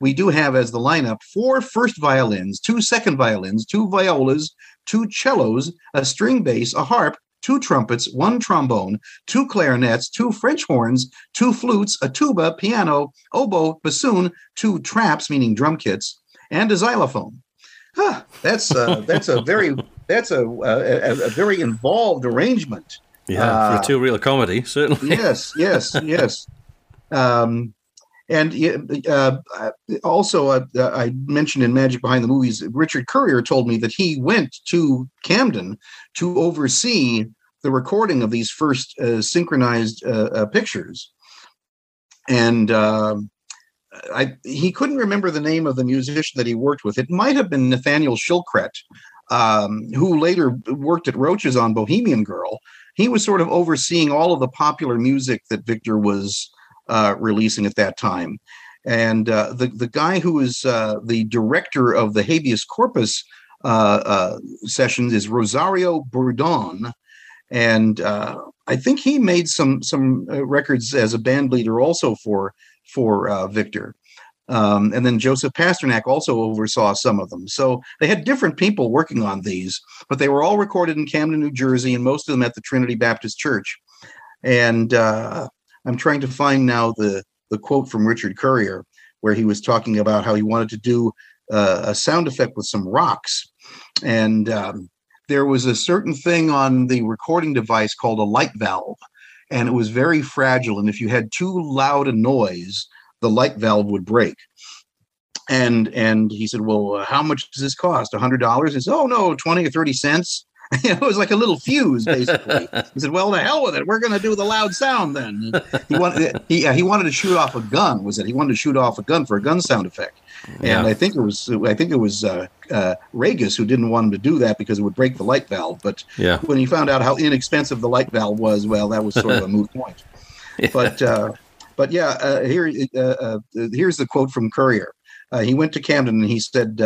we do have as the lineup four first violins, two second violins, two violas, two cellos, a string bass, a harp, two trumpets, one trombone, two clarinets, two French horns, two flutes, a tuba, piano, oboe, bassoon, two traps, meaning drum kits, and a xylophone. Huh, that's uh, (laughs) that's a very that's a, a, a very involved arrangement. Yeah, Uh, for a two reel comedy, certainly. yes, yes, yes. (laughs) Um, and uh, also, uh, I mentioned in Magic Behind the Movies, Richard Currier told me that he went to Camden to oversee the recording of these first uh, synchronized uh, uh, pictures. And um I, he couldn't remember the name of the musician that he worked with. It might have been Nathaniel Shilkret, um, who later worked at Roaches on Bohemian Girl. He was sort of overseeing all of the popular music that Victor was uh, releasing at that time. And uh, the the guy who is uh, the director of the habeas corpus uh, uh, sessions is Rosario Bourdon, and uh, I think he made some some records as a band leader also for for Victor. Um, and then Joseph Pasternak also oversaw some of them. So they had different people working on these, but they were all recorded in Camden, New Jersey, and most of them at the Trinity Baptist Church. And uh, I'm trying to find now the the quote from Richard Currier, where he was talking about how he wanted to do uh, a sound effect with some rocks, and um, there was a certain thing on the recording device called a light valve, and it was very fragile. And if you had too loud a noise, the light valve would break. And and he said, "Well, uh, how much does this cost? A hundred dollars?" He said, "Oh no, twenty or thirty cents." (laughs) it was like a little fuse, basically. he said, "Well, to hell with it. We're going to do the loud sound then." He wanted he yeah, he wanted to shoot off a gun. Was it? He wanted to shoot off a gun for a gun sound effect. Yeah. And I think it was I think it was uh, uh, Raguse who didn't want him to do that because it would break the light valve. But Yeah. when he found out how inexpensive the light valve was, well, that was sort of a moot point. (laughs) But uh, but yeah, uh, here uh, uh, here's the quote from Currier. Uh, he went to Camden and he said.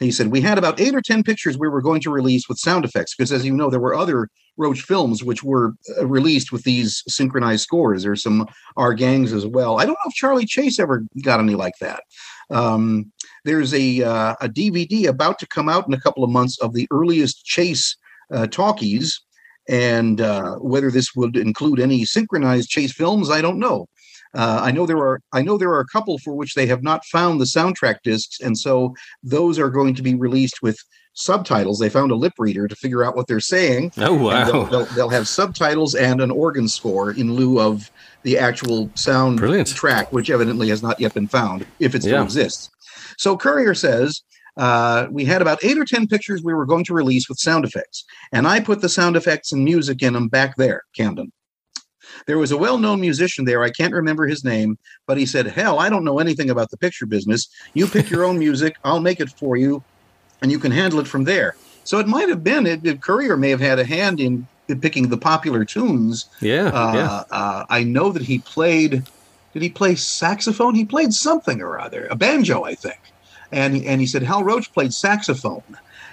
He said we had about eight or ten pictures we were going to release with sound effects because as you know there were other roach films which were uh, released with these synchronized scores. There's some our gangs as well. I don't know if charlie chase ever got any like that. Um, there's a uh, a dvd about to come out in a couple of months of the earliest chase uh, talkies. And uh, whether this would include any synchronized chase films i don't know uh, I know there are I know there are a couple for which they have not found the soundtrack discs, and so those are going to be released with subtitles. They found a lip reader to figure out what they're saying. Oh, wow. They'll, they'll, they'll have subtitles and an organ score in lieu of the actual sound track, which evidently has not yet been found, if it still Yeah. exists. So Currier says. Uh, we had about eight or ten pictures we were going to release with sound effects, and I put the sound effects and music in them back there, Camden. There was a well known musician there. I can't remember his name, but he said, Hell, I don't know anything about the picture business. You pick your own music, I'll make it for you, and you can handle it from there. So it might have been, it, it- Currier may have had a hand in picking the popular tunes. Yeah, Uh, yeah. Uh, I know that he played, did he play saxophone? He played something or other, a banjo, I think. And, and he said Hal Roach played saxophone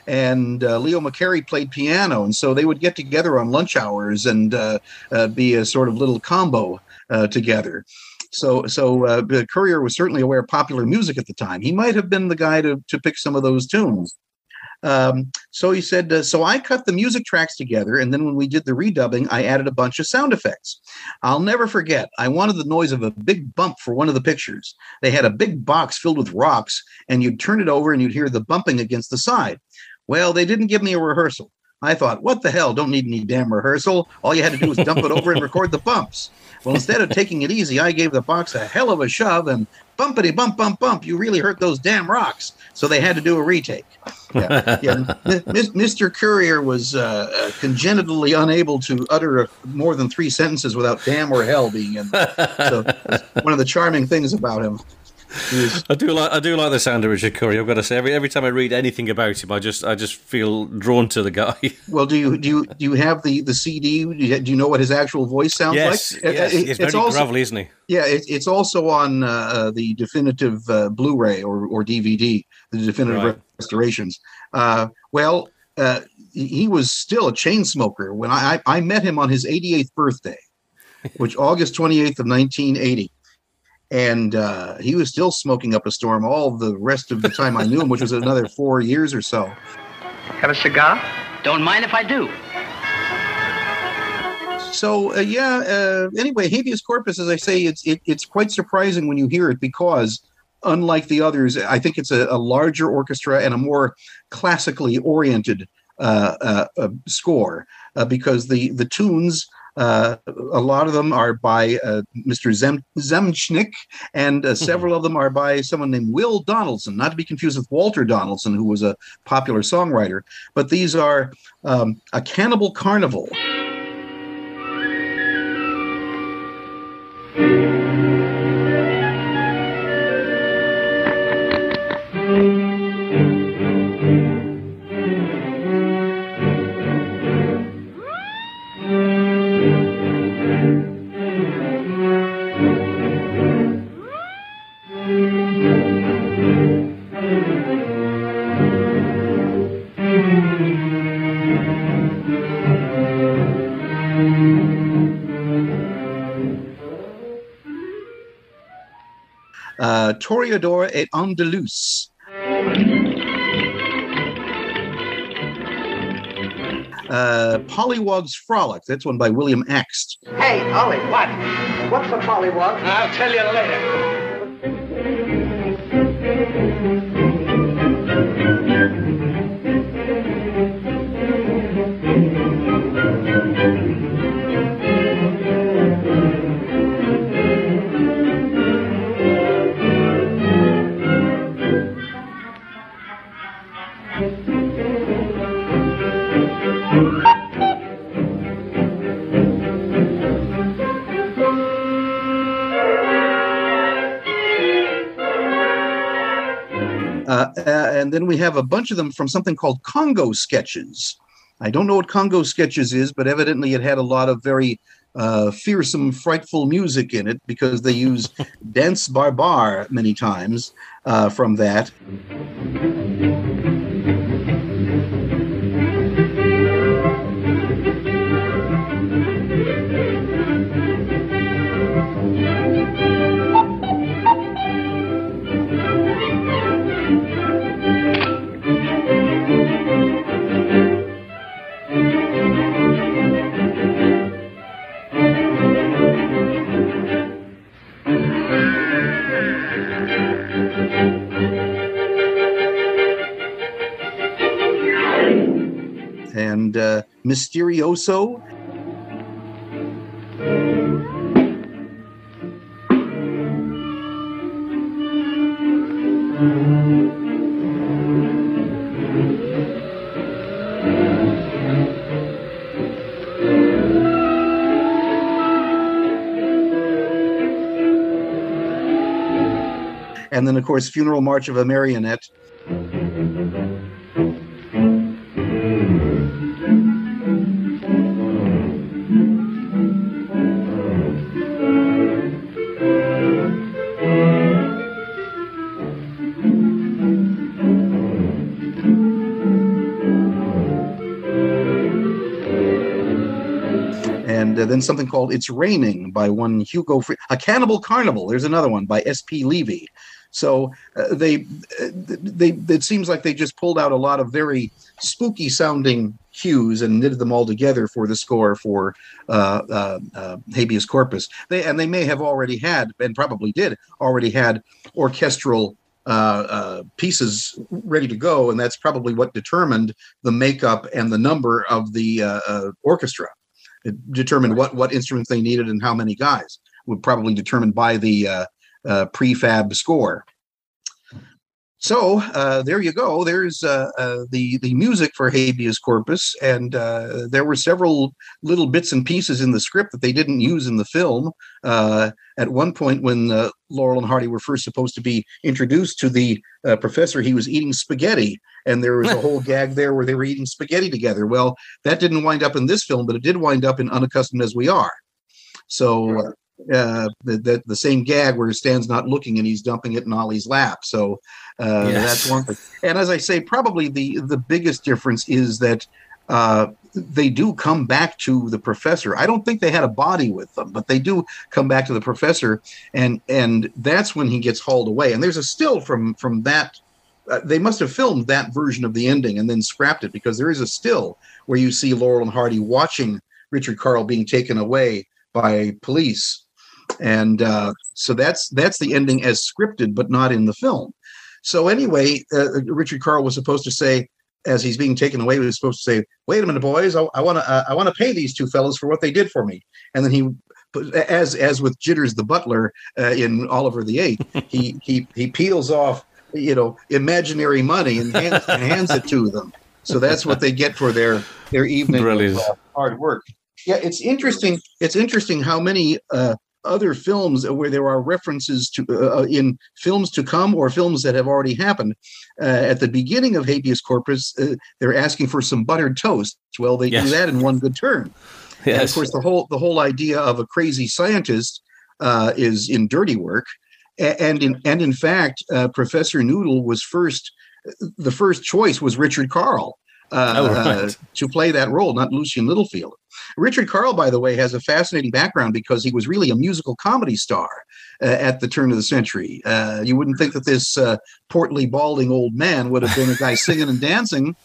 and uh, Leo McCarey played piano, and so they would get together on lunch hours and uh, uh, be a sort of little combo uh, together. so so uh, the Currier was certainly aware of popular music at the time. He might have been the guy to to pick some of those tunes. Um, so he said, uh, so I cut the music tracks together, and then when we did the redubbing, I added a bunch of sound effects. I'll never forget. I wanted the noise of a big bump for one of the pictures. They had a big box filled with rocks, and you'd turn it over and you'd hear the bumping against the side. Well, they didn't give me a rehearsal. I thought, what the hell? Don't need any damn rehearsal. All you had to do was dump it over and record the bumps. Well, instead of taking it easy, I gave the box a hell of a shove and bumpity bump bump bump. You really hurt those damn rocks. So they had to do a retake. Yeah, yeah. (laughs) Mr. Currier was uh, uh, congenitally unable to utter more than three sentences without damn or hell being in. So one of the charming things about him. (laughs) I do like I do like the sound of Richard Currier. I've got to say, every every time I read anything about him, I just I just feel drawn to the guy. (laughs) Well, do you do you do you have the the CD? Do you, do you know what his actual voice sounds yes, like? Yes, it, it's very also, gravelly, isn't he? Yeah, it, it's also on uh, uh, the definitive uh, Blu-ray or, or DVD, the definitive right. restorations. Uh, well, uh, he was still a chain smoker when I, I met him on his 88th birthday, which August 28th of 1980 and uh, he was still smoking up a storm all the rest of the time I knew him, which was another (laughs) four years or so. Have a cigar? Don't mind if I do. So uh, yeah. Uh, anyway, habeas corpus, as I say, it's it, it's quite surprising when you hear it because, unlike the others, I think it's a, a larger orchestra and a more classically oriented uh, uh, uh score because the the tunes uh, a lot of them are by uh, Mr. Zem- Zamecnik, and uh, mm-hmm. several of them are by someone named Will Donaldson, not to be confused with Walter Donaldson, who was a popular songwriter. But these are um, A Cannibal Carnival. Toreador et Andalus. Uh, Pollywog's Frolic. That's one by William Axt. Hey, Ollie, what? What's a pollywog? I'll tell you later. And then we have a bunch of them from something called Congo sketches. I don't know what Congo sketches is, but evidently it had a lot of very uh, fearsome, frightful music in it because they use (laughs) Danse Barbare many times uh, from that. Mysterioso. And then, of course, Funeral March of a Marionette. Then something called It's Raining by one Hugo Frey, A Cannibal Carnival. There's another one by S.P. Levy. So uh, they, uh, they, it seems like they just pulled out a lot of very spooky sounding cues and knitted them all together for the score for uh, uh, uh, habeas corpus. They and they may have already had, and probably did already had orchestral uh, uh, pieces ready to go, and that's probably what determined the makeup and the number of the orchestra. It determined what what instruments they needed and how many guys. Would probably determined by the uh, uh, prefab score. So uh, there you go. There's uh, uh, the the music for habeas corpus, and uh, there were several little bits and pieces in the script that they didn't use in the film. Uh, at one point, when uh, Laurel and Hardy were first supposed to be introduced to the professor, he was eating spaghetti, and there was a whole (laughs) gag there where they were eating spaghetti together. Well, that didn't wind up in this film, but it did wind up in Unaccustomed as We Are. So uh, the, the, the same gag where Stan's not looking and he's dumping it in Ollie's lap. So uh, yes. that's one thing. And as I say, probably the the biggest difference is that uh, they do come back to the professor. I don't think they had a body with them, but they do come back to the professor, and and that's when he gets hauled away. And there's a still from from that. Uh, they must have filmed that version of the ending and then scrapped it because there is a still where you see Laurel and Hardy watching Richard Carle being taken away by police and uh, so that's that's the ending as scripted, but not in the film. So anyway, uh, Richard Carle was supposed to say, as he's being taken away, he was supposed to say, "Wait a minute, boys, I want to uh, I want to pay these two fellows for what they did for me." And then he, as as with Jitters the butler uh, in Oliver the Eighth, he he he peels off you know imaginary money and hands, and hands it to them. So that's what they get for their their evening of, uh, hard work. Yeah, it's interesting. It's interesting how many uh, other films where there are references to uh, uh, in films to come or films that have already happened. Uh, at the beginning of Habeas Corpus, uh, they're asking for some buttered toast. Well, they yes. do that in one good turn. Yes. And of course, the whole the whole idea of a crazy scientist uh, is in Dirty Work, and in and in fact, uh, Professor Noodle was first. The first choice was Richard Carle uh, oh, right. uh, to play that role, not Lucien Littlefield. Richard Carle, by the way, has a fascinating background because he was really a musical comedy star uh, at the turn of the century. Uh, you wouldn't think that this uh, portly, balding old man would have been a guy singing and dancing.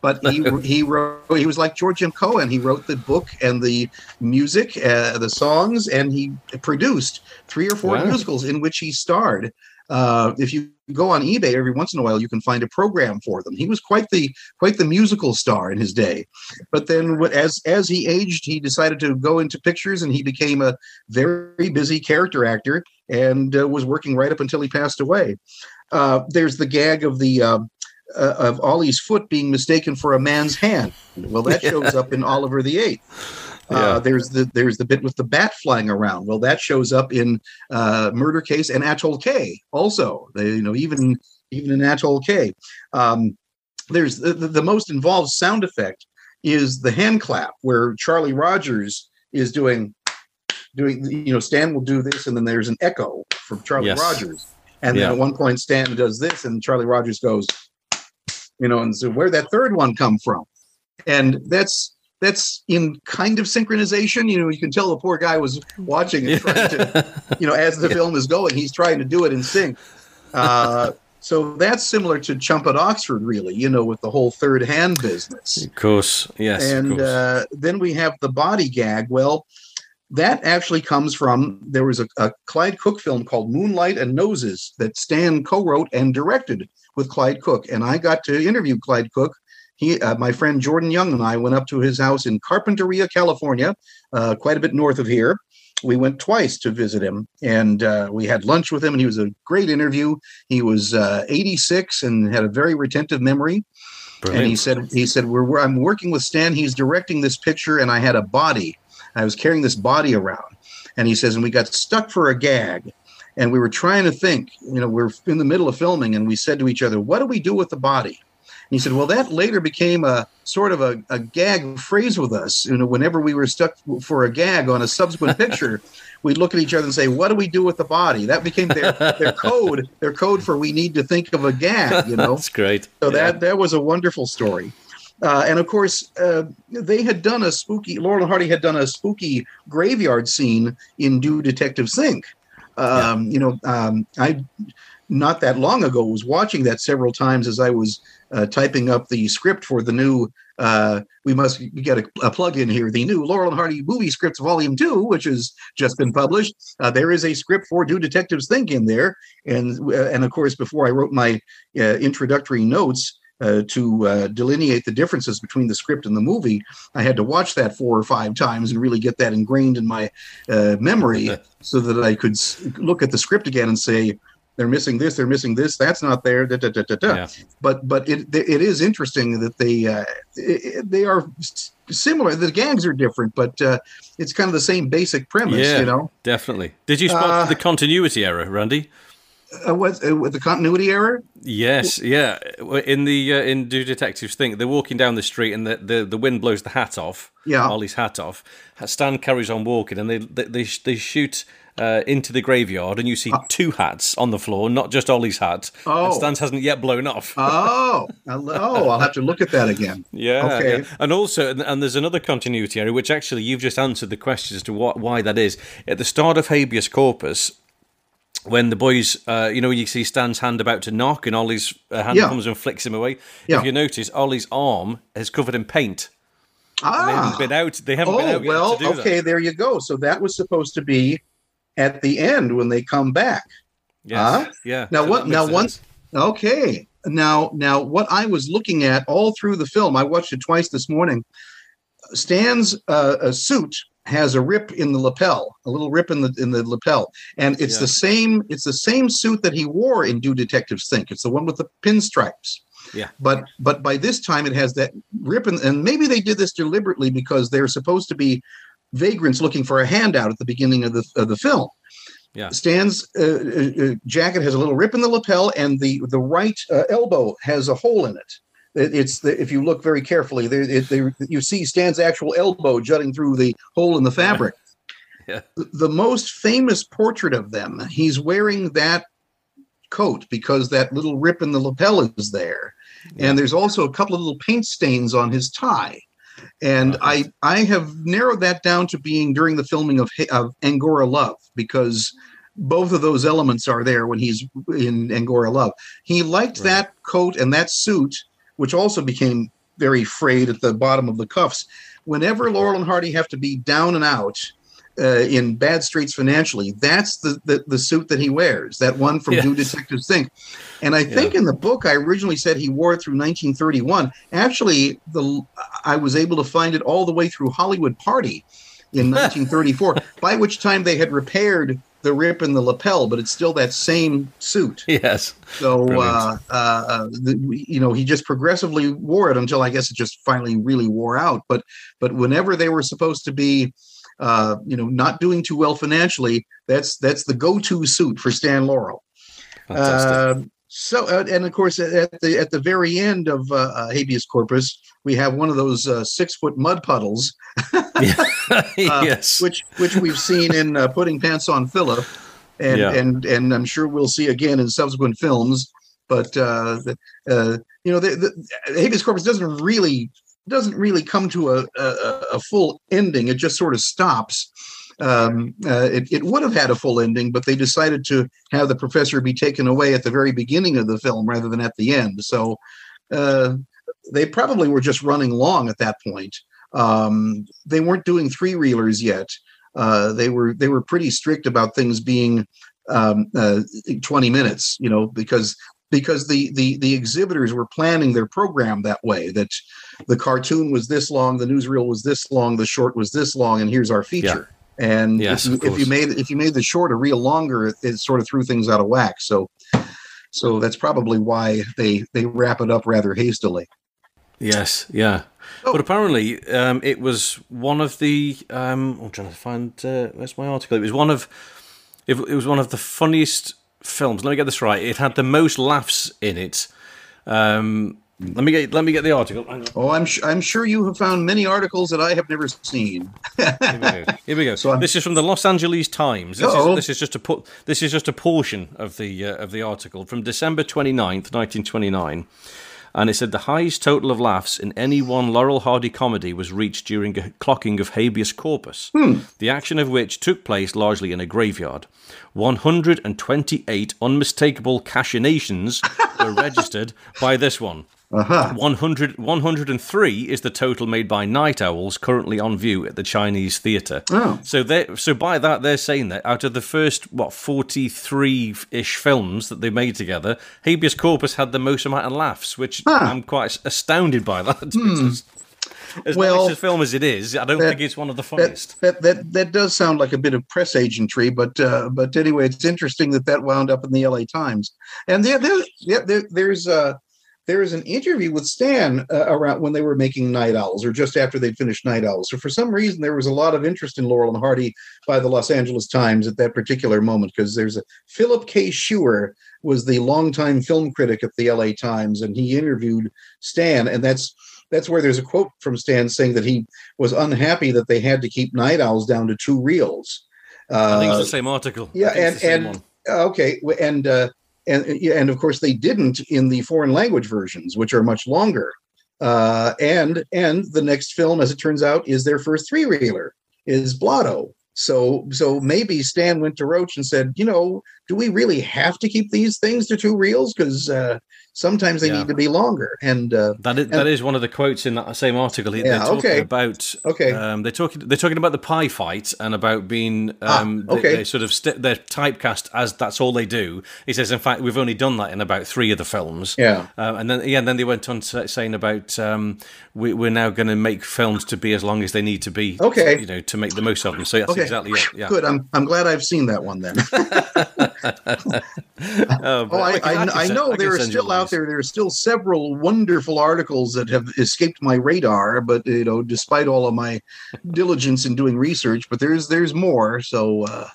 But he (laughs) he wrote he was like George M. Cohan. He wrote the book and the music, uh, the songs, and he produced three or four wow. musicals in which he starred. Uh, if you go on eBay every once in a while, you can find a program for them. He was quite the quite the musical star in his day, but then as as he aged, he decided to go into pictures, and he became a very busy character actor, and uh, was working right up until he passed away. Uh, there's the gag of the uh, of Ollie's foot being mistaken for a man's hand. Well, that shows up in Oliver the Eighth. Uh, yeah. Uh, there's the there's the bit with the bat flying around. Well, that shows up in uh, Murder Case and Atoll K also. They, you know, even even in Atoll K. Um, there's the, the, the most involved sound effect is the hand clap where Charlie Rogers is doing doing you know Stan will do this and then there's an echo from Charlie yes. Rogers and yeah. then at one point Stan does this and Charlie Rogers goes you know and so where'd that third one come from and that's that's in kind of synchronization. You know, you can tell the poor guy was watching and trying to, (laughs) you know, as the yeah. film is going, he's trying to do it in sync. Uh, so that's similar to Chump at Oxford, really, you know, with the whole third hand business. Of course, yes. And course. Uh, then we have the body gag. Well, that actually comes from there was a, a Clyde Cook film called Moonlight and Noses that Stan co wrote and directed with Clyde Cook. And I got to interview Clyde Cook he, uh, my friend Jordan Young and I went up to his house in Carpinteria, California, uh, quite a bit north of here. We went twice to visit him, and uh, we had lunch with him. And he was a great interview. He was uh, 86 and had a very retentive memory. Brilliant. And he said, "He said we're, we're, I'm working with Stan. He's directing this picture, and I had a body. I was carrying this body around." And he says, "And we got stuck for a gag." And we were trying to think you know we're in the middle of filming and we said to each other what do we do with the body he said, well, that later became a sort of a, a gag phrase with us. You know, whenever we were stuck for a gag on a subsequent (laughs) picture, we'd look at each other and say, what do we do with the body? That became their, their code, their code for we need to think of a gag, you know? (laughs) That's great. So yeah. that, that was a wonderful story. Uh, and of course, uh, they had done a spooky. Laurel and Hardy had done a spooky graveyard scene in Do Detectives Think. Um, You know, um, I not that long ago was watching that several times as I was uh, typing up the script for the new. Uh, we must get a, a plug in here. The new Laurel and Hardy movie scripts volume two, which has just been published. Uh, there is a script for Do Detectives Think in there, and uh, and of course, before I wrote my uh, introductory notes, uh, to uh, delineate the differences between the script and the movie, I had to watch that four or five times and really get that ingrained in my uh, memory (laughs) so that I could look at the script again and say, they're missing this, they're missing this, that's not there. Da, da, da, da, da. But but it it is interesting that they uh, it, they are similar. The gangs are different, but uh, it's kind of the same basic premise, yeah, you know. definitely. Did you spot Uh, the continuity error, Randy? Uh, what uh, with the continuity error? Yes, yeah. In the uh, in Do Detectives Think, they're walking down the street and the, the, the wind blows the hat off. Yeah. Ollie's hat off. Stan carries on walking, and they they they, they shoot. Uh, into the graveyard, and you see two hats on the floor, not just Ollie's hat. Oh. And Stan's hasn't yet blown off. Oh, (laughs) oh, I'll have to look at that again. Yeah. Okay. yeah. And also, and, and there's another continuity error, which actually you've just answered the question as to what why that is. At the start of habeas corpus, when the boys, uh, you know, you see Stan's hand about to knock, and Ollie's uh, hand Yeah. comes and flicks him away. Yeah. If you notice, Ollie's arm is covered in paint. Ah. And they haven't been out. They haven't been oh out yet well, to do okay, that. there you go. So that was supposed to be at the end when they come back. Yes. Huh? Yeah. Now So what? Now sense. Okay. Now now what I was looking at all through the film, I watched it twice this morning. Stan's uh, suit has a rip in the lapel, a little rip in the in the lapel, and it's Yeah. the same. It's the same suit that he wore in Do Detectives Think. It's the one with the pinstripes. Yeah. But but by this time it has that rip, and, and maybe they did this deliberately because they're supposed to be vagrants looking for a handout at the beginning of the of the film. Yeah. Stan's uh, uh, uh, jacket has a little rip in the lapel, and the the right uh, elbow has a hole in it. It- It's the, if you look very carefully, there it, there you see Stan's actual elbow jutting through the hole in the fabric. Yeah. The- The most famous portrait of them, he's wearing that coat because that little rip in the lapel is there, and there's also a couple of little paint stains on his tie. And uh-huh. I I have narrowed that down to being during the filming of of Angora Love because both of those elements are there when he's in Angora Love. He liked that coat and that suit, which also became very frayed at the bottom of the cuffs. Whenever Laurel and Hardy have to be down and out uh, in bad straits financially, that's the, the the suit that he wears. That one from Do Yes. Detectives Think. And I think in the book I originally said he wore it through 1931. Actually, the I was able to find it all the way through Hollywood Party in (laughs) 1934, by which time they had repaired the rip in the lapel, but it's still that same suit. (laughs) Yes. So, uh, uh, uh, the, you know, he just progressively wore it until I guess it just finally really wore out. But, but whenever they were supposed to be, uh, you know, not doing too well financially, that's that's the go-to suit for Stan Laurel. Um, so, uh, and of course, at the at the very end of uh, uh, habeas corpus, we have one of those uh, six foot mud puddles, uh, (laughs) (laughs) yes. which which we've seen in uh, Putting Pants on Philip, and Yeah. and and I'm sure we'll see again in subsequent films. But uh, the, uh, you know, the, the habeas corpus doesn't really doesn't really come to a, a, a full ending. It just sort of stops. Um, uh, it, it would have had a full ending, but they decided to have the professor be taken away at the very beginning of the film rather than at the end. So uh, they probably were just running long at that point. Um, they weren't doing three reelers yet. Uh, they were they were pretty strict about things being um, uh, 20 minutes, you know, because because the, the the exhibitors were planning their program that way that the cartoon was this long the newsreel was this long the short was this long and here's our feature. And Yes, if, you, if you made if you made the short a reel longer it, it sort of threw things out of whack. So so that's probably why they they wrap it up rather hastily. Yes, yeah. Oh. But apparently, um, it was one of the. Um, I'm trying to find uh, where's my article. It was one of. It, it was one of the funniest films. Let me get this right. It had the most laughs in it. Um, let me get. Let me get the article. Oh i'm sh- i'm sure you have found many articles that i have never seen Here we go. (laughs) Here we go. this is from the Los Angeles Times. This is, this is just a put. This is just a portion of the uh, of the article from December 29th, 1929. And it said the highest total of laughs in any one Laurel Hardy comedy was reached during a clocking of habeas corpus, Hmm. the action of which took place largely in a graveyard. 128 unmistakable cachinations were registered by this one. Uh-huh. 100, 103 is the total made by Night Owls currently on view at the Chinese theatre. Oh. So they so by that they're saying that out of the first what 43-ish films that they made together, Habeas Corpus had the most amount of laughs, which I'm quite astounded by that. Because As Well, nice a film as it is, I don't that- think it's one of the funniest. That, that that that does sound like a bit of press agentry, but uh, but anyway, it's interesting that that wound up in the L.A. Times. And there, there, yeah, there there's uh, there is an interview with Stan uh, around when they were making Night Owls, or just after they'd finished Night Owls. So for some reason, there was a lot of interest in Laurel and Hardy by the Los Angeles Times at that particular moment because there's a Philip K. Scheuer was the longtime film critic at the L.A. Times, and he interviewed Stan, and that's that's where there's a quote from Stan saying that he was unhappy that they had to keep Night Owls down to two reels. Uh, I think it's the same article. Yeah, and and one. uh, okay, and uh, and and of course they didn't in the foreign language versions, which are much longer. Uh, and and the next film, as it turns out, is their first three reeler, is Blotto. So so maybe Stan went to Roach and said, you know, do we really have to keep these things to two reels? Because uh, sometimes they Yeah. need to be longer. And uh, That is, and- that is one of the quotes in that same article. They're Yeah, talking okay. about Okay. Um, they're talking they're talking about the pie fight and about being um, Ah, okay. they, sort of st- they're typecast as that's all they do. He says, in fact, we've only done that in about three of the films. Yeah. um, and then yeah, and then they went on to saying about um, we, we're now going to make films to be as long as they need to be. Okay. you know, to make the most of them. So that's okay, exactly it. Yeah. good. I'm I'm glad I've seen that one then. (laughs) (laughs) Oh, Oh, I, I, can I know there are still out links. there. There are still several wonderful articles that have escaped my radar, but you know, despite all of my diligence in doing research, but there's there's more. So uh,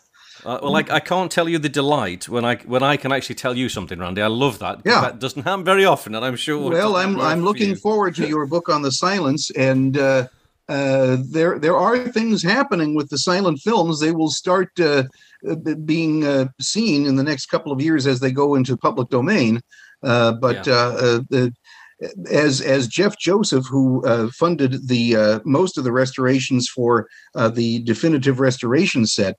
Uh, well, like I can't tell you the delight when I when I can actually tell you something, Randy. I love that. Yeah. that doesn't happen very often, and I'm sure. well, I'm I'm for looking you. forward to your book on the silents, and uh, uh, there there are things happening with the silent films. They will start uh, uh, being uh, seen in the next couple of years as they go into public domain. Uh, but Yeah. uh, uh, the, as as Jeff Joseph, who uh, funded the uh, most of the restorations for uh, the definitive restoration set,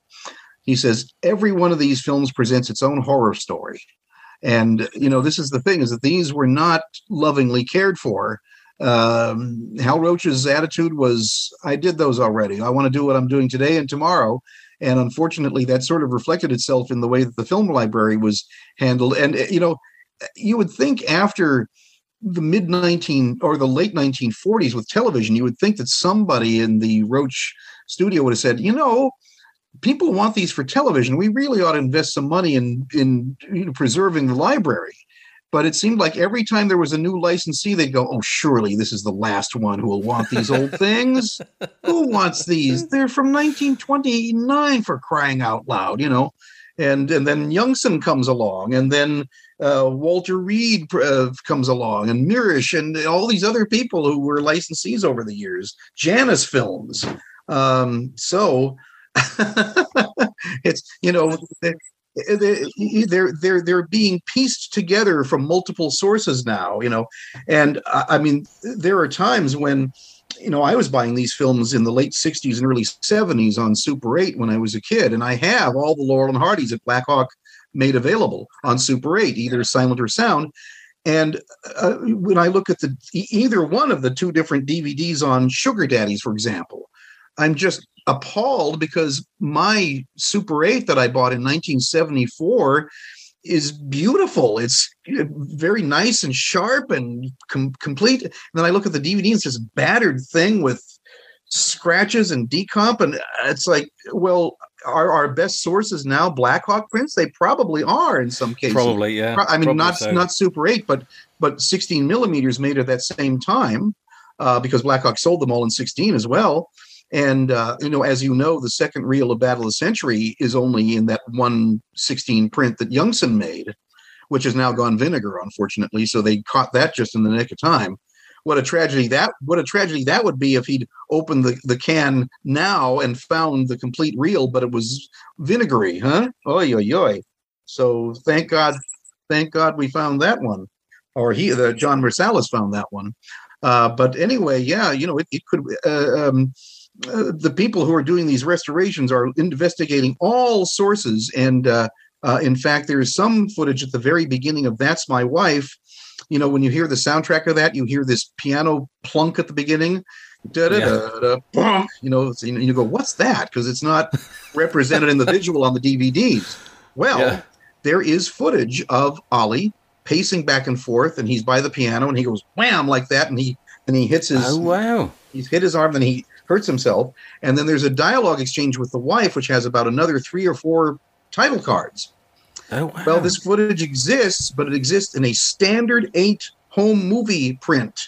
he says every one of these films presents its own horror story. And you know, this is the thing: is that these were not lovingly cared for. Um, Hal Roach's attitude was, "I did those already. I want to do what I'm doing today and tomorrow." And unfortunately, that sort of reflected itself in the way that the film library was handled. And you know, you would think after the mid 19 or the late 1940s with television, you would think that somebody in the Roach studio would have said, you know, people want these for television. We really ought to invest some money in in you know, preserving the library. But it seemed like every time there was a new licensee, they'd go, "Oh, surely this is the last one who will want these old things. (laughs) Who wants these? They're from 1929 for crying out loud, you know." And and then Youngson comes along, and then uh, Walter Reade uh, comes along, and Mirisch and all these other people who were licensees over the years. Janus Films. Um, so (laughs) it's you know they- they- they're they're they're being pieced together from multiple sources now you know and I I mean there are times when you know I was buying these films in the late 60s and early 70s on Super 8 when I was a kid and I have all the Laurel and Hardys at Blackhawk made available on Super 8 either silent or sound and uh, when I look at the either one of the two different DVDs on Sugar Daddies for example I'm just appalled because my Super 8 that I bought in 1974 is beautiful. It's uh, very nice and sharp and com- complete. And then I look at the DVD and it's this battered thing with scratches and decomp. And it's like, well, are our best sources now Blackhawk prints? They probably are in some cases. Probably, yeah. I mean, Probably not so. not Super 8, but but 16 millimeters made at that same time uh, because Blackhawk sold them all in 16 as well. And uh, you know, as you know, the second reel of Battle of the Century is only in that one 16 print that Youngson made, which has now gone vinegar, unfortunately. So they caught that just in the nick of time. What a tragedy that what a tragedy that would be if he'd opened the, the can now and found the complete reel, but it was vinegary, huh? Oi oi oi. So thank God, thank God we found that one. or he, the Jon Mirsalis found that one. Uh, but anyway, yeah, you know, it, it could. Uh, um, uh, the people who are doing these restorations are investigating all sources, and uh, uh, in fact, there is some footage at the very beginning of "That's My Wife." You know, when you hear the soundtrack of that, you hear this piano plunk at the beginning. Da, da, da, da, you know, you you go, what's that? Because it's not (laughs) represented in the visual on the DVDs. Well, Yeah. there is footage of Ollie pacing back and forth, and he's by the piano, and he goes wham like that, and he and he hits his Oh wow! he's hit his arm, and he hurts himself, and then there's a dialogue exchange with the wife, which has about another three or four title cards. Oh wow! Well, this footage exists, but it exists in a standard eight home movie print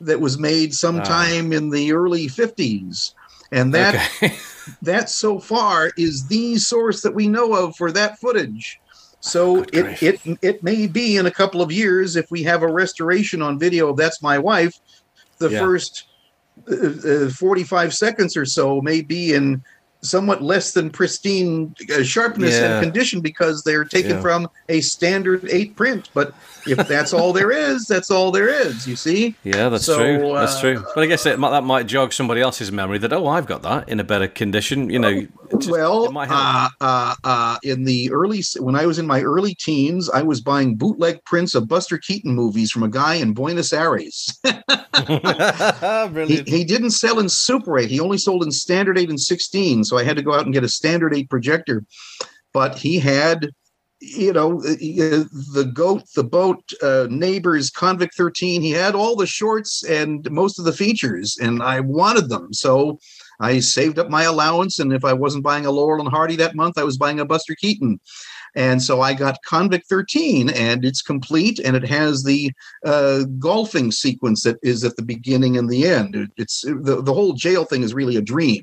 that was made sometime in the early 50s. And that (laughs) that so far is the source that we know of for that footage. So it, it it may be in a couple of years if we have a restoration on video of That's My Wife, the Yeah. first uh, uh, 45 seconds or so may be in somewhat less than pristine uh, sharpness Yeah. and condition because they're taken Yeah. from a standard 8 print but if that's all there is that's all there is you see Yeah, that's So, true. That's uh, true. But I guess it, that might jog somebody else's memory that oh, I've got that in a better condition. You know, just- well, it might help. uh, uh, uh, in the early when I was in my early teens, I was buying bootleg prints of Buster Keaton movies from a guy in Buenos Aires. (laughs) (laughs) he, he didn't sell in Super 8. He only sold in Standard 8 and 16. So I had to go out and get a Standard 8 projector. But he had, you know, the goat, the boat, uh, neighbors, Convict 13. He had all the shorts and most of the features, and I wanted them. So I saved up my allowance. And if I wasn't buying a Laurel and Hardy that month, I was buying a Buster Keaton. And so I got Convict 13, and it's complete, and it has the uh, golfing sequence that is at the beginning and the end. It's the, the whole jail thing is really a dream,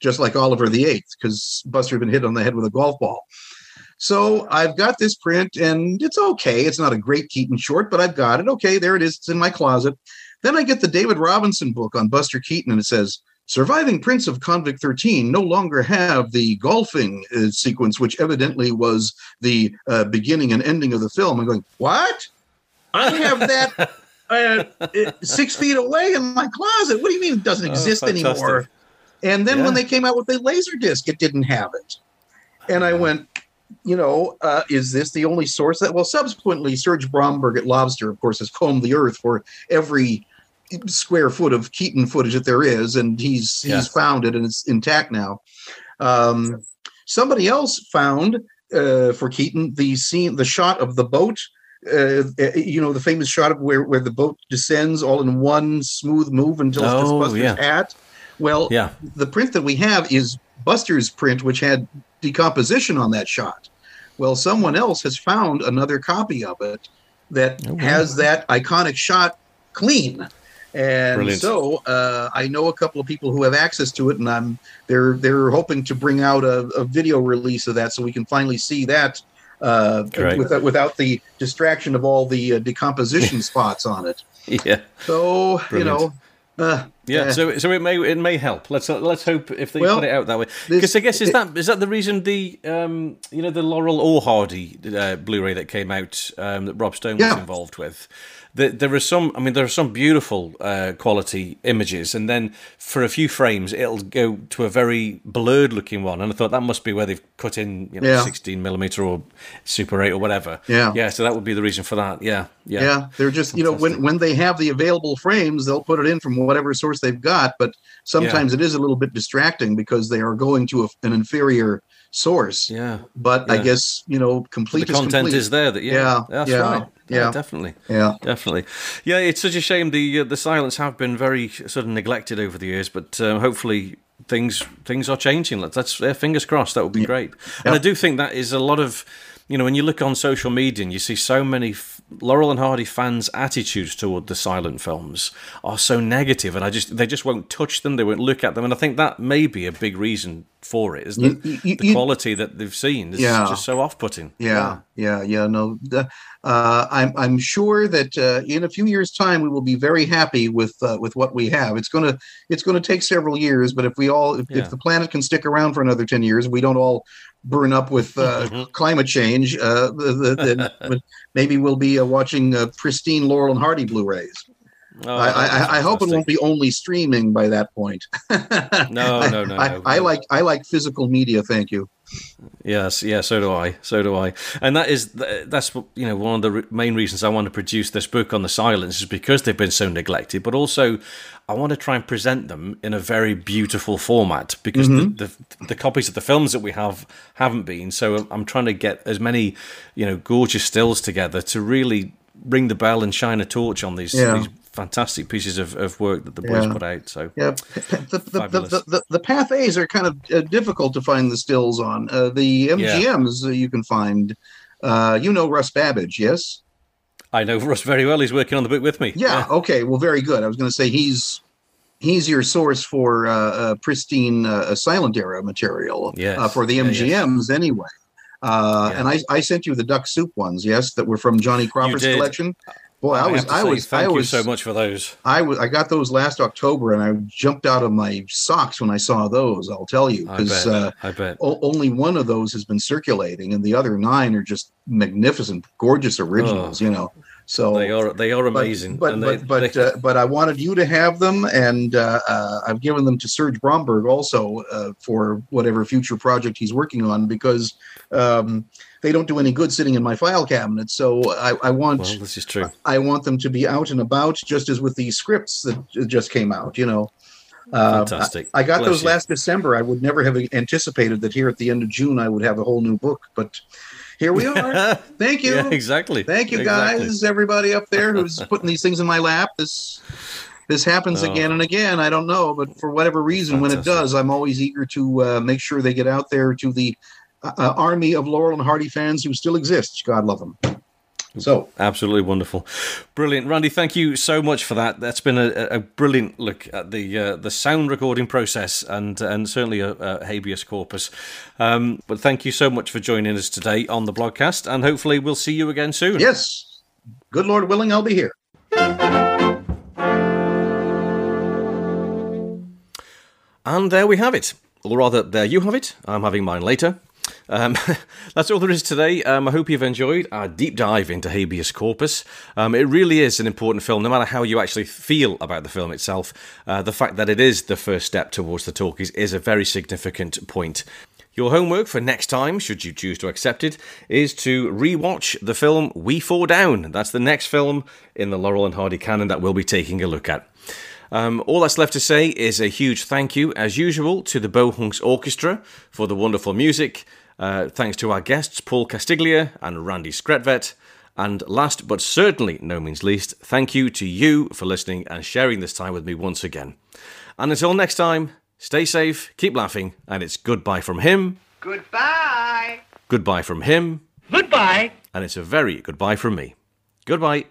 just like Oliver the Eighth, because Buster had been hit on the head with a golf ball. So I've got this print, and it's okay. It's not a great Keaton short, but I've got it. Okay, there it is. It's in my closet. Then I get the David Robinson book on Buster Keaton, and it says surviving prints of Convict 13 no longer have the golfing uh, sequence, which evidently was the uh, beginning and ending of the film. I'm going, what? I have that (laughs) uh, uh, six feet away in my closet. What do you mean it doesn't Oh, exist anymore? And then when they came out with the laser disc, it didn't have it. And I went, you know, uh, is this the only source that? Well, subsequently, Serge Bromberg at Lobster, of course, has combed the earth for every square foot of Keaton footage that there is, and he's Yeah. he's found it and it's intact now. Um, somebody else found uh, for Keaton the scene, the shot of the boat. Uh, uh, you know the famous shot of where, where the boat descends all in one smooth move until it's Oh, Buster's yeah. hat. Well, Yeah. the print that we have is Buster's print, which had decomposition on that shot. Well, someone else has found another copy of it that Oh, wow. has that iconic shot clean. And Brilliant. so uh, I know a couple of people who have access to it, and I'm they're they're hoping to bring out a, a video release of that so we can finally see that uh, without without the distraction of all the uh, decomposition (laughs) spots on it. Yeah. So Brilliant. you know, Yeah, so so it may it may help. Let's uh, let's hope if they Well, put it out that way. Because I guess is it- that is that the reason the um you know the Laurel or Hardy uh, Blu-ray that came out um, that Rob Stone was Yeah. involved with. There, there are some. I mean, there are some beautiful uh, quality images, and then for a few frames, it'll go to a very blurred-looking one. And I thought that must be where they've cut in, you know, Yeah. 16 millimeter or Super 8 or whatever. Yeah. yeah. So that would be the reason for that. Yeah, yeah, Yeah. they're just you know when when they have the available frames, they'll put it in from whatever source they've got. But sometimes it is a little bit distracting because they are going to a, an inferior source. Yeah. But I guess you know the complete content complete. is there. That yeah, yeah, that's yeah, right. Yeah, definitely. Yeah. definitely. Yeah, it's such a shame the uh, the silents have been very sort of neglected over the years, but uh, hopefully things things are changing. Let's, let's uh, fingers crossed. That would be great. And I do think that is a lot of. You know, when you look on social media and you see so many f- Laurel and Hardy fans' attitudes toward the silent films are so negative, and I just they just won't touch them. They won't look at them, and I think that may be a big reason for it. Is You- the, you- the you- quality that they've seen is Yeah. just so off-putting. Yeah, yeah, yeah. No, uh, I'm I'm sure that uh, in a few years' time we will be very happy with uh, with what we have. It's gonna it's gonna take several years, but if we all if, Yeah. if the planet can stick around for another ten years, we don't all burn up with uh, Mm-hmm. climate change. Uh, the, the, then (laughs) maybe we'll be uh, watching uh, pristine Laurel and Hardy Blu-rays. Oh, I, I, I hope it won't be only streaming by that point. (laughs) No, I- no, no, I, no. I like I like physical media. Thank you. Yes, yeah, so do I, so do I, and that is that's you know one of the main reasons I want to produce this book on the silents is because they've been so neglected, but also I want to try and present them in a very beautiful format because Mhm. the, the the copies of the films that we have haven't been. So I'm trying to get as many you know gorgeous stills together to really ring the bell and shine a torch on these, Yeah. these fantastic pieces of, of work that the boys Yeah. put out. So Yeah, (laughs) the, the, the, the, the, Pathés are kind of uh, difficult to find the stills on. Uh, the MGMs uh, you can find. Uh, you know Russ Babbage, yes? I know Russ very well. He's working on the book with me. Yeah. Okay. Well, very good. I was going to say he's he's your source for uh, uh, pristine uh, silent era material. Yes. Uh, for the Yeah, yes. MGMs anyway. Uh, And I, I sent you the duck soup ones, yes, that were from Johnny Crawford's collection. Boy, I, was I say was thank I you so much for those. I was I got those last October, and I jumped out of my socks when I saw those. I'll tell you, I because bet. uh, I bet. o- only one of those has been circulating, and the other nine are just magnificent, gorgeous originals. You know, so They are they are amazing. But and but they, but, they- uh, but I wanted you to have them, and uh, uh, I've given them to Serge Bromberg also uh, for whatever future project he's working on because um, they don't do any good sitting in my file cabinet. So I, I want well, this is true. I want them to be out and about, just as with the scripts that just came out. You know, Uh, Fantastic. I, I got Bless those you. last December. I would never have anticipated that here at the end of June I would have a whole new book, but here we are. (laughs) Thank you. Yeah, exactly. Thank you, Exactly. guys. Everybody up there who's (laughs) putting these things in my lap. This this happens Oh. again and again. I don't know, but for whatever reason, when it does, I'm always eager to uh, make sure they get out there to the uh, army of Laurel and Hardy fans who still exists. God love them. So Absolutely wonderful, brilliant, Randy. Thank you so much for that. That's been a, a brilliant look at the uh, the sound recording process and and certainly a, a habeas corpus. Um, but thank you so much for joining us today on the blogcast, and hopefully we'll see you again soon. yes, good Lord willing, I'll be here. And there we have it. Or rather, there you have it. I'm having mine later. Um, (laughs) that's all there is today. Um, I hope you've enjoyed our deep dive into habeas corpus. Um, it really is an important film, no matter how you actually feel about the film itself. Uh, the fact that it is the first step towards the talkies is a very significant point. Your homework for next time, should you choose to accept it, is to rewatch the film We Fall Down. That's the next film in the Laurel and Hardy canon that we'll be taking a look at. Um, all that's left to say is a huge thank you, as usual, to the Beau Hunks Orchestra for the wonderful music. Uh, thanks to our guests, Paul Castiglia and Randy Skretvedt. And last but certainly no means least, thank you to you for listening and sharing this time with me once again. And until next time, stay safe, keep laughing, and it's goodbye from him, Goodbye. goodbye from him, Goodbye. and it's a very goodbye from me. Goodbye.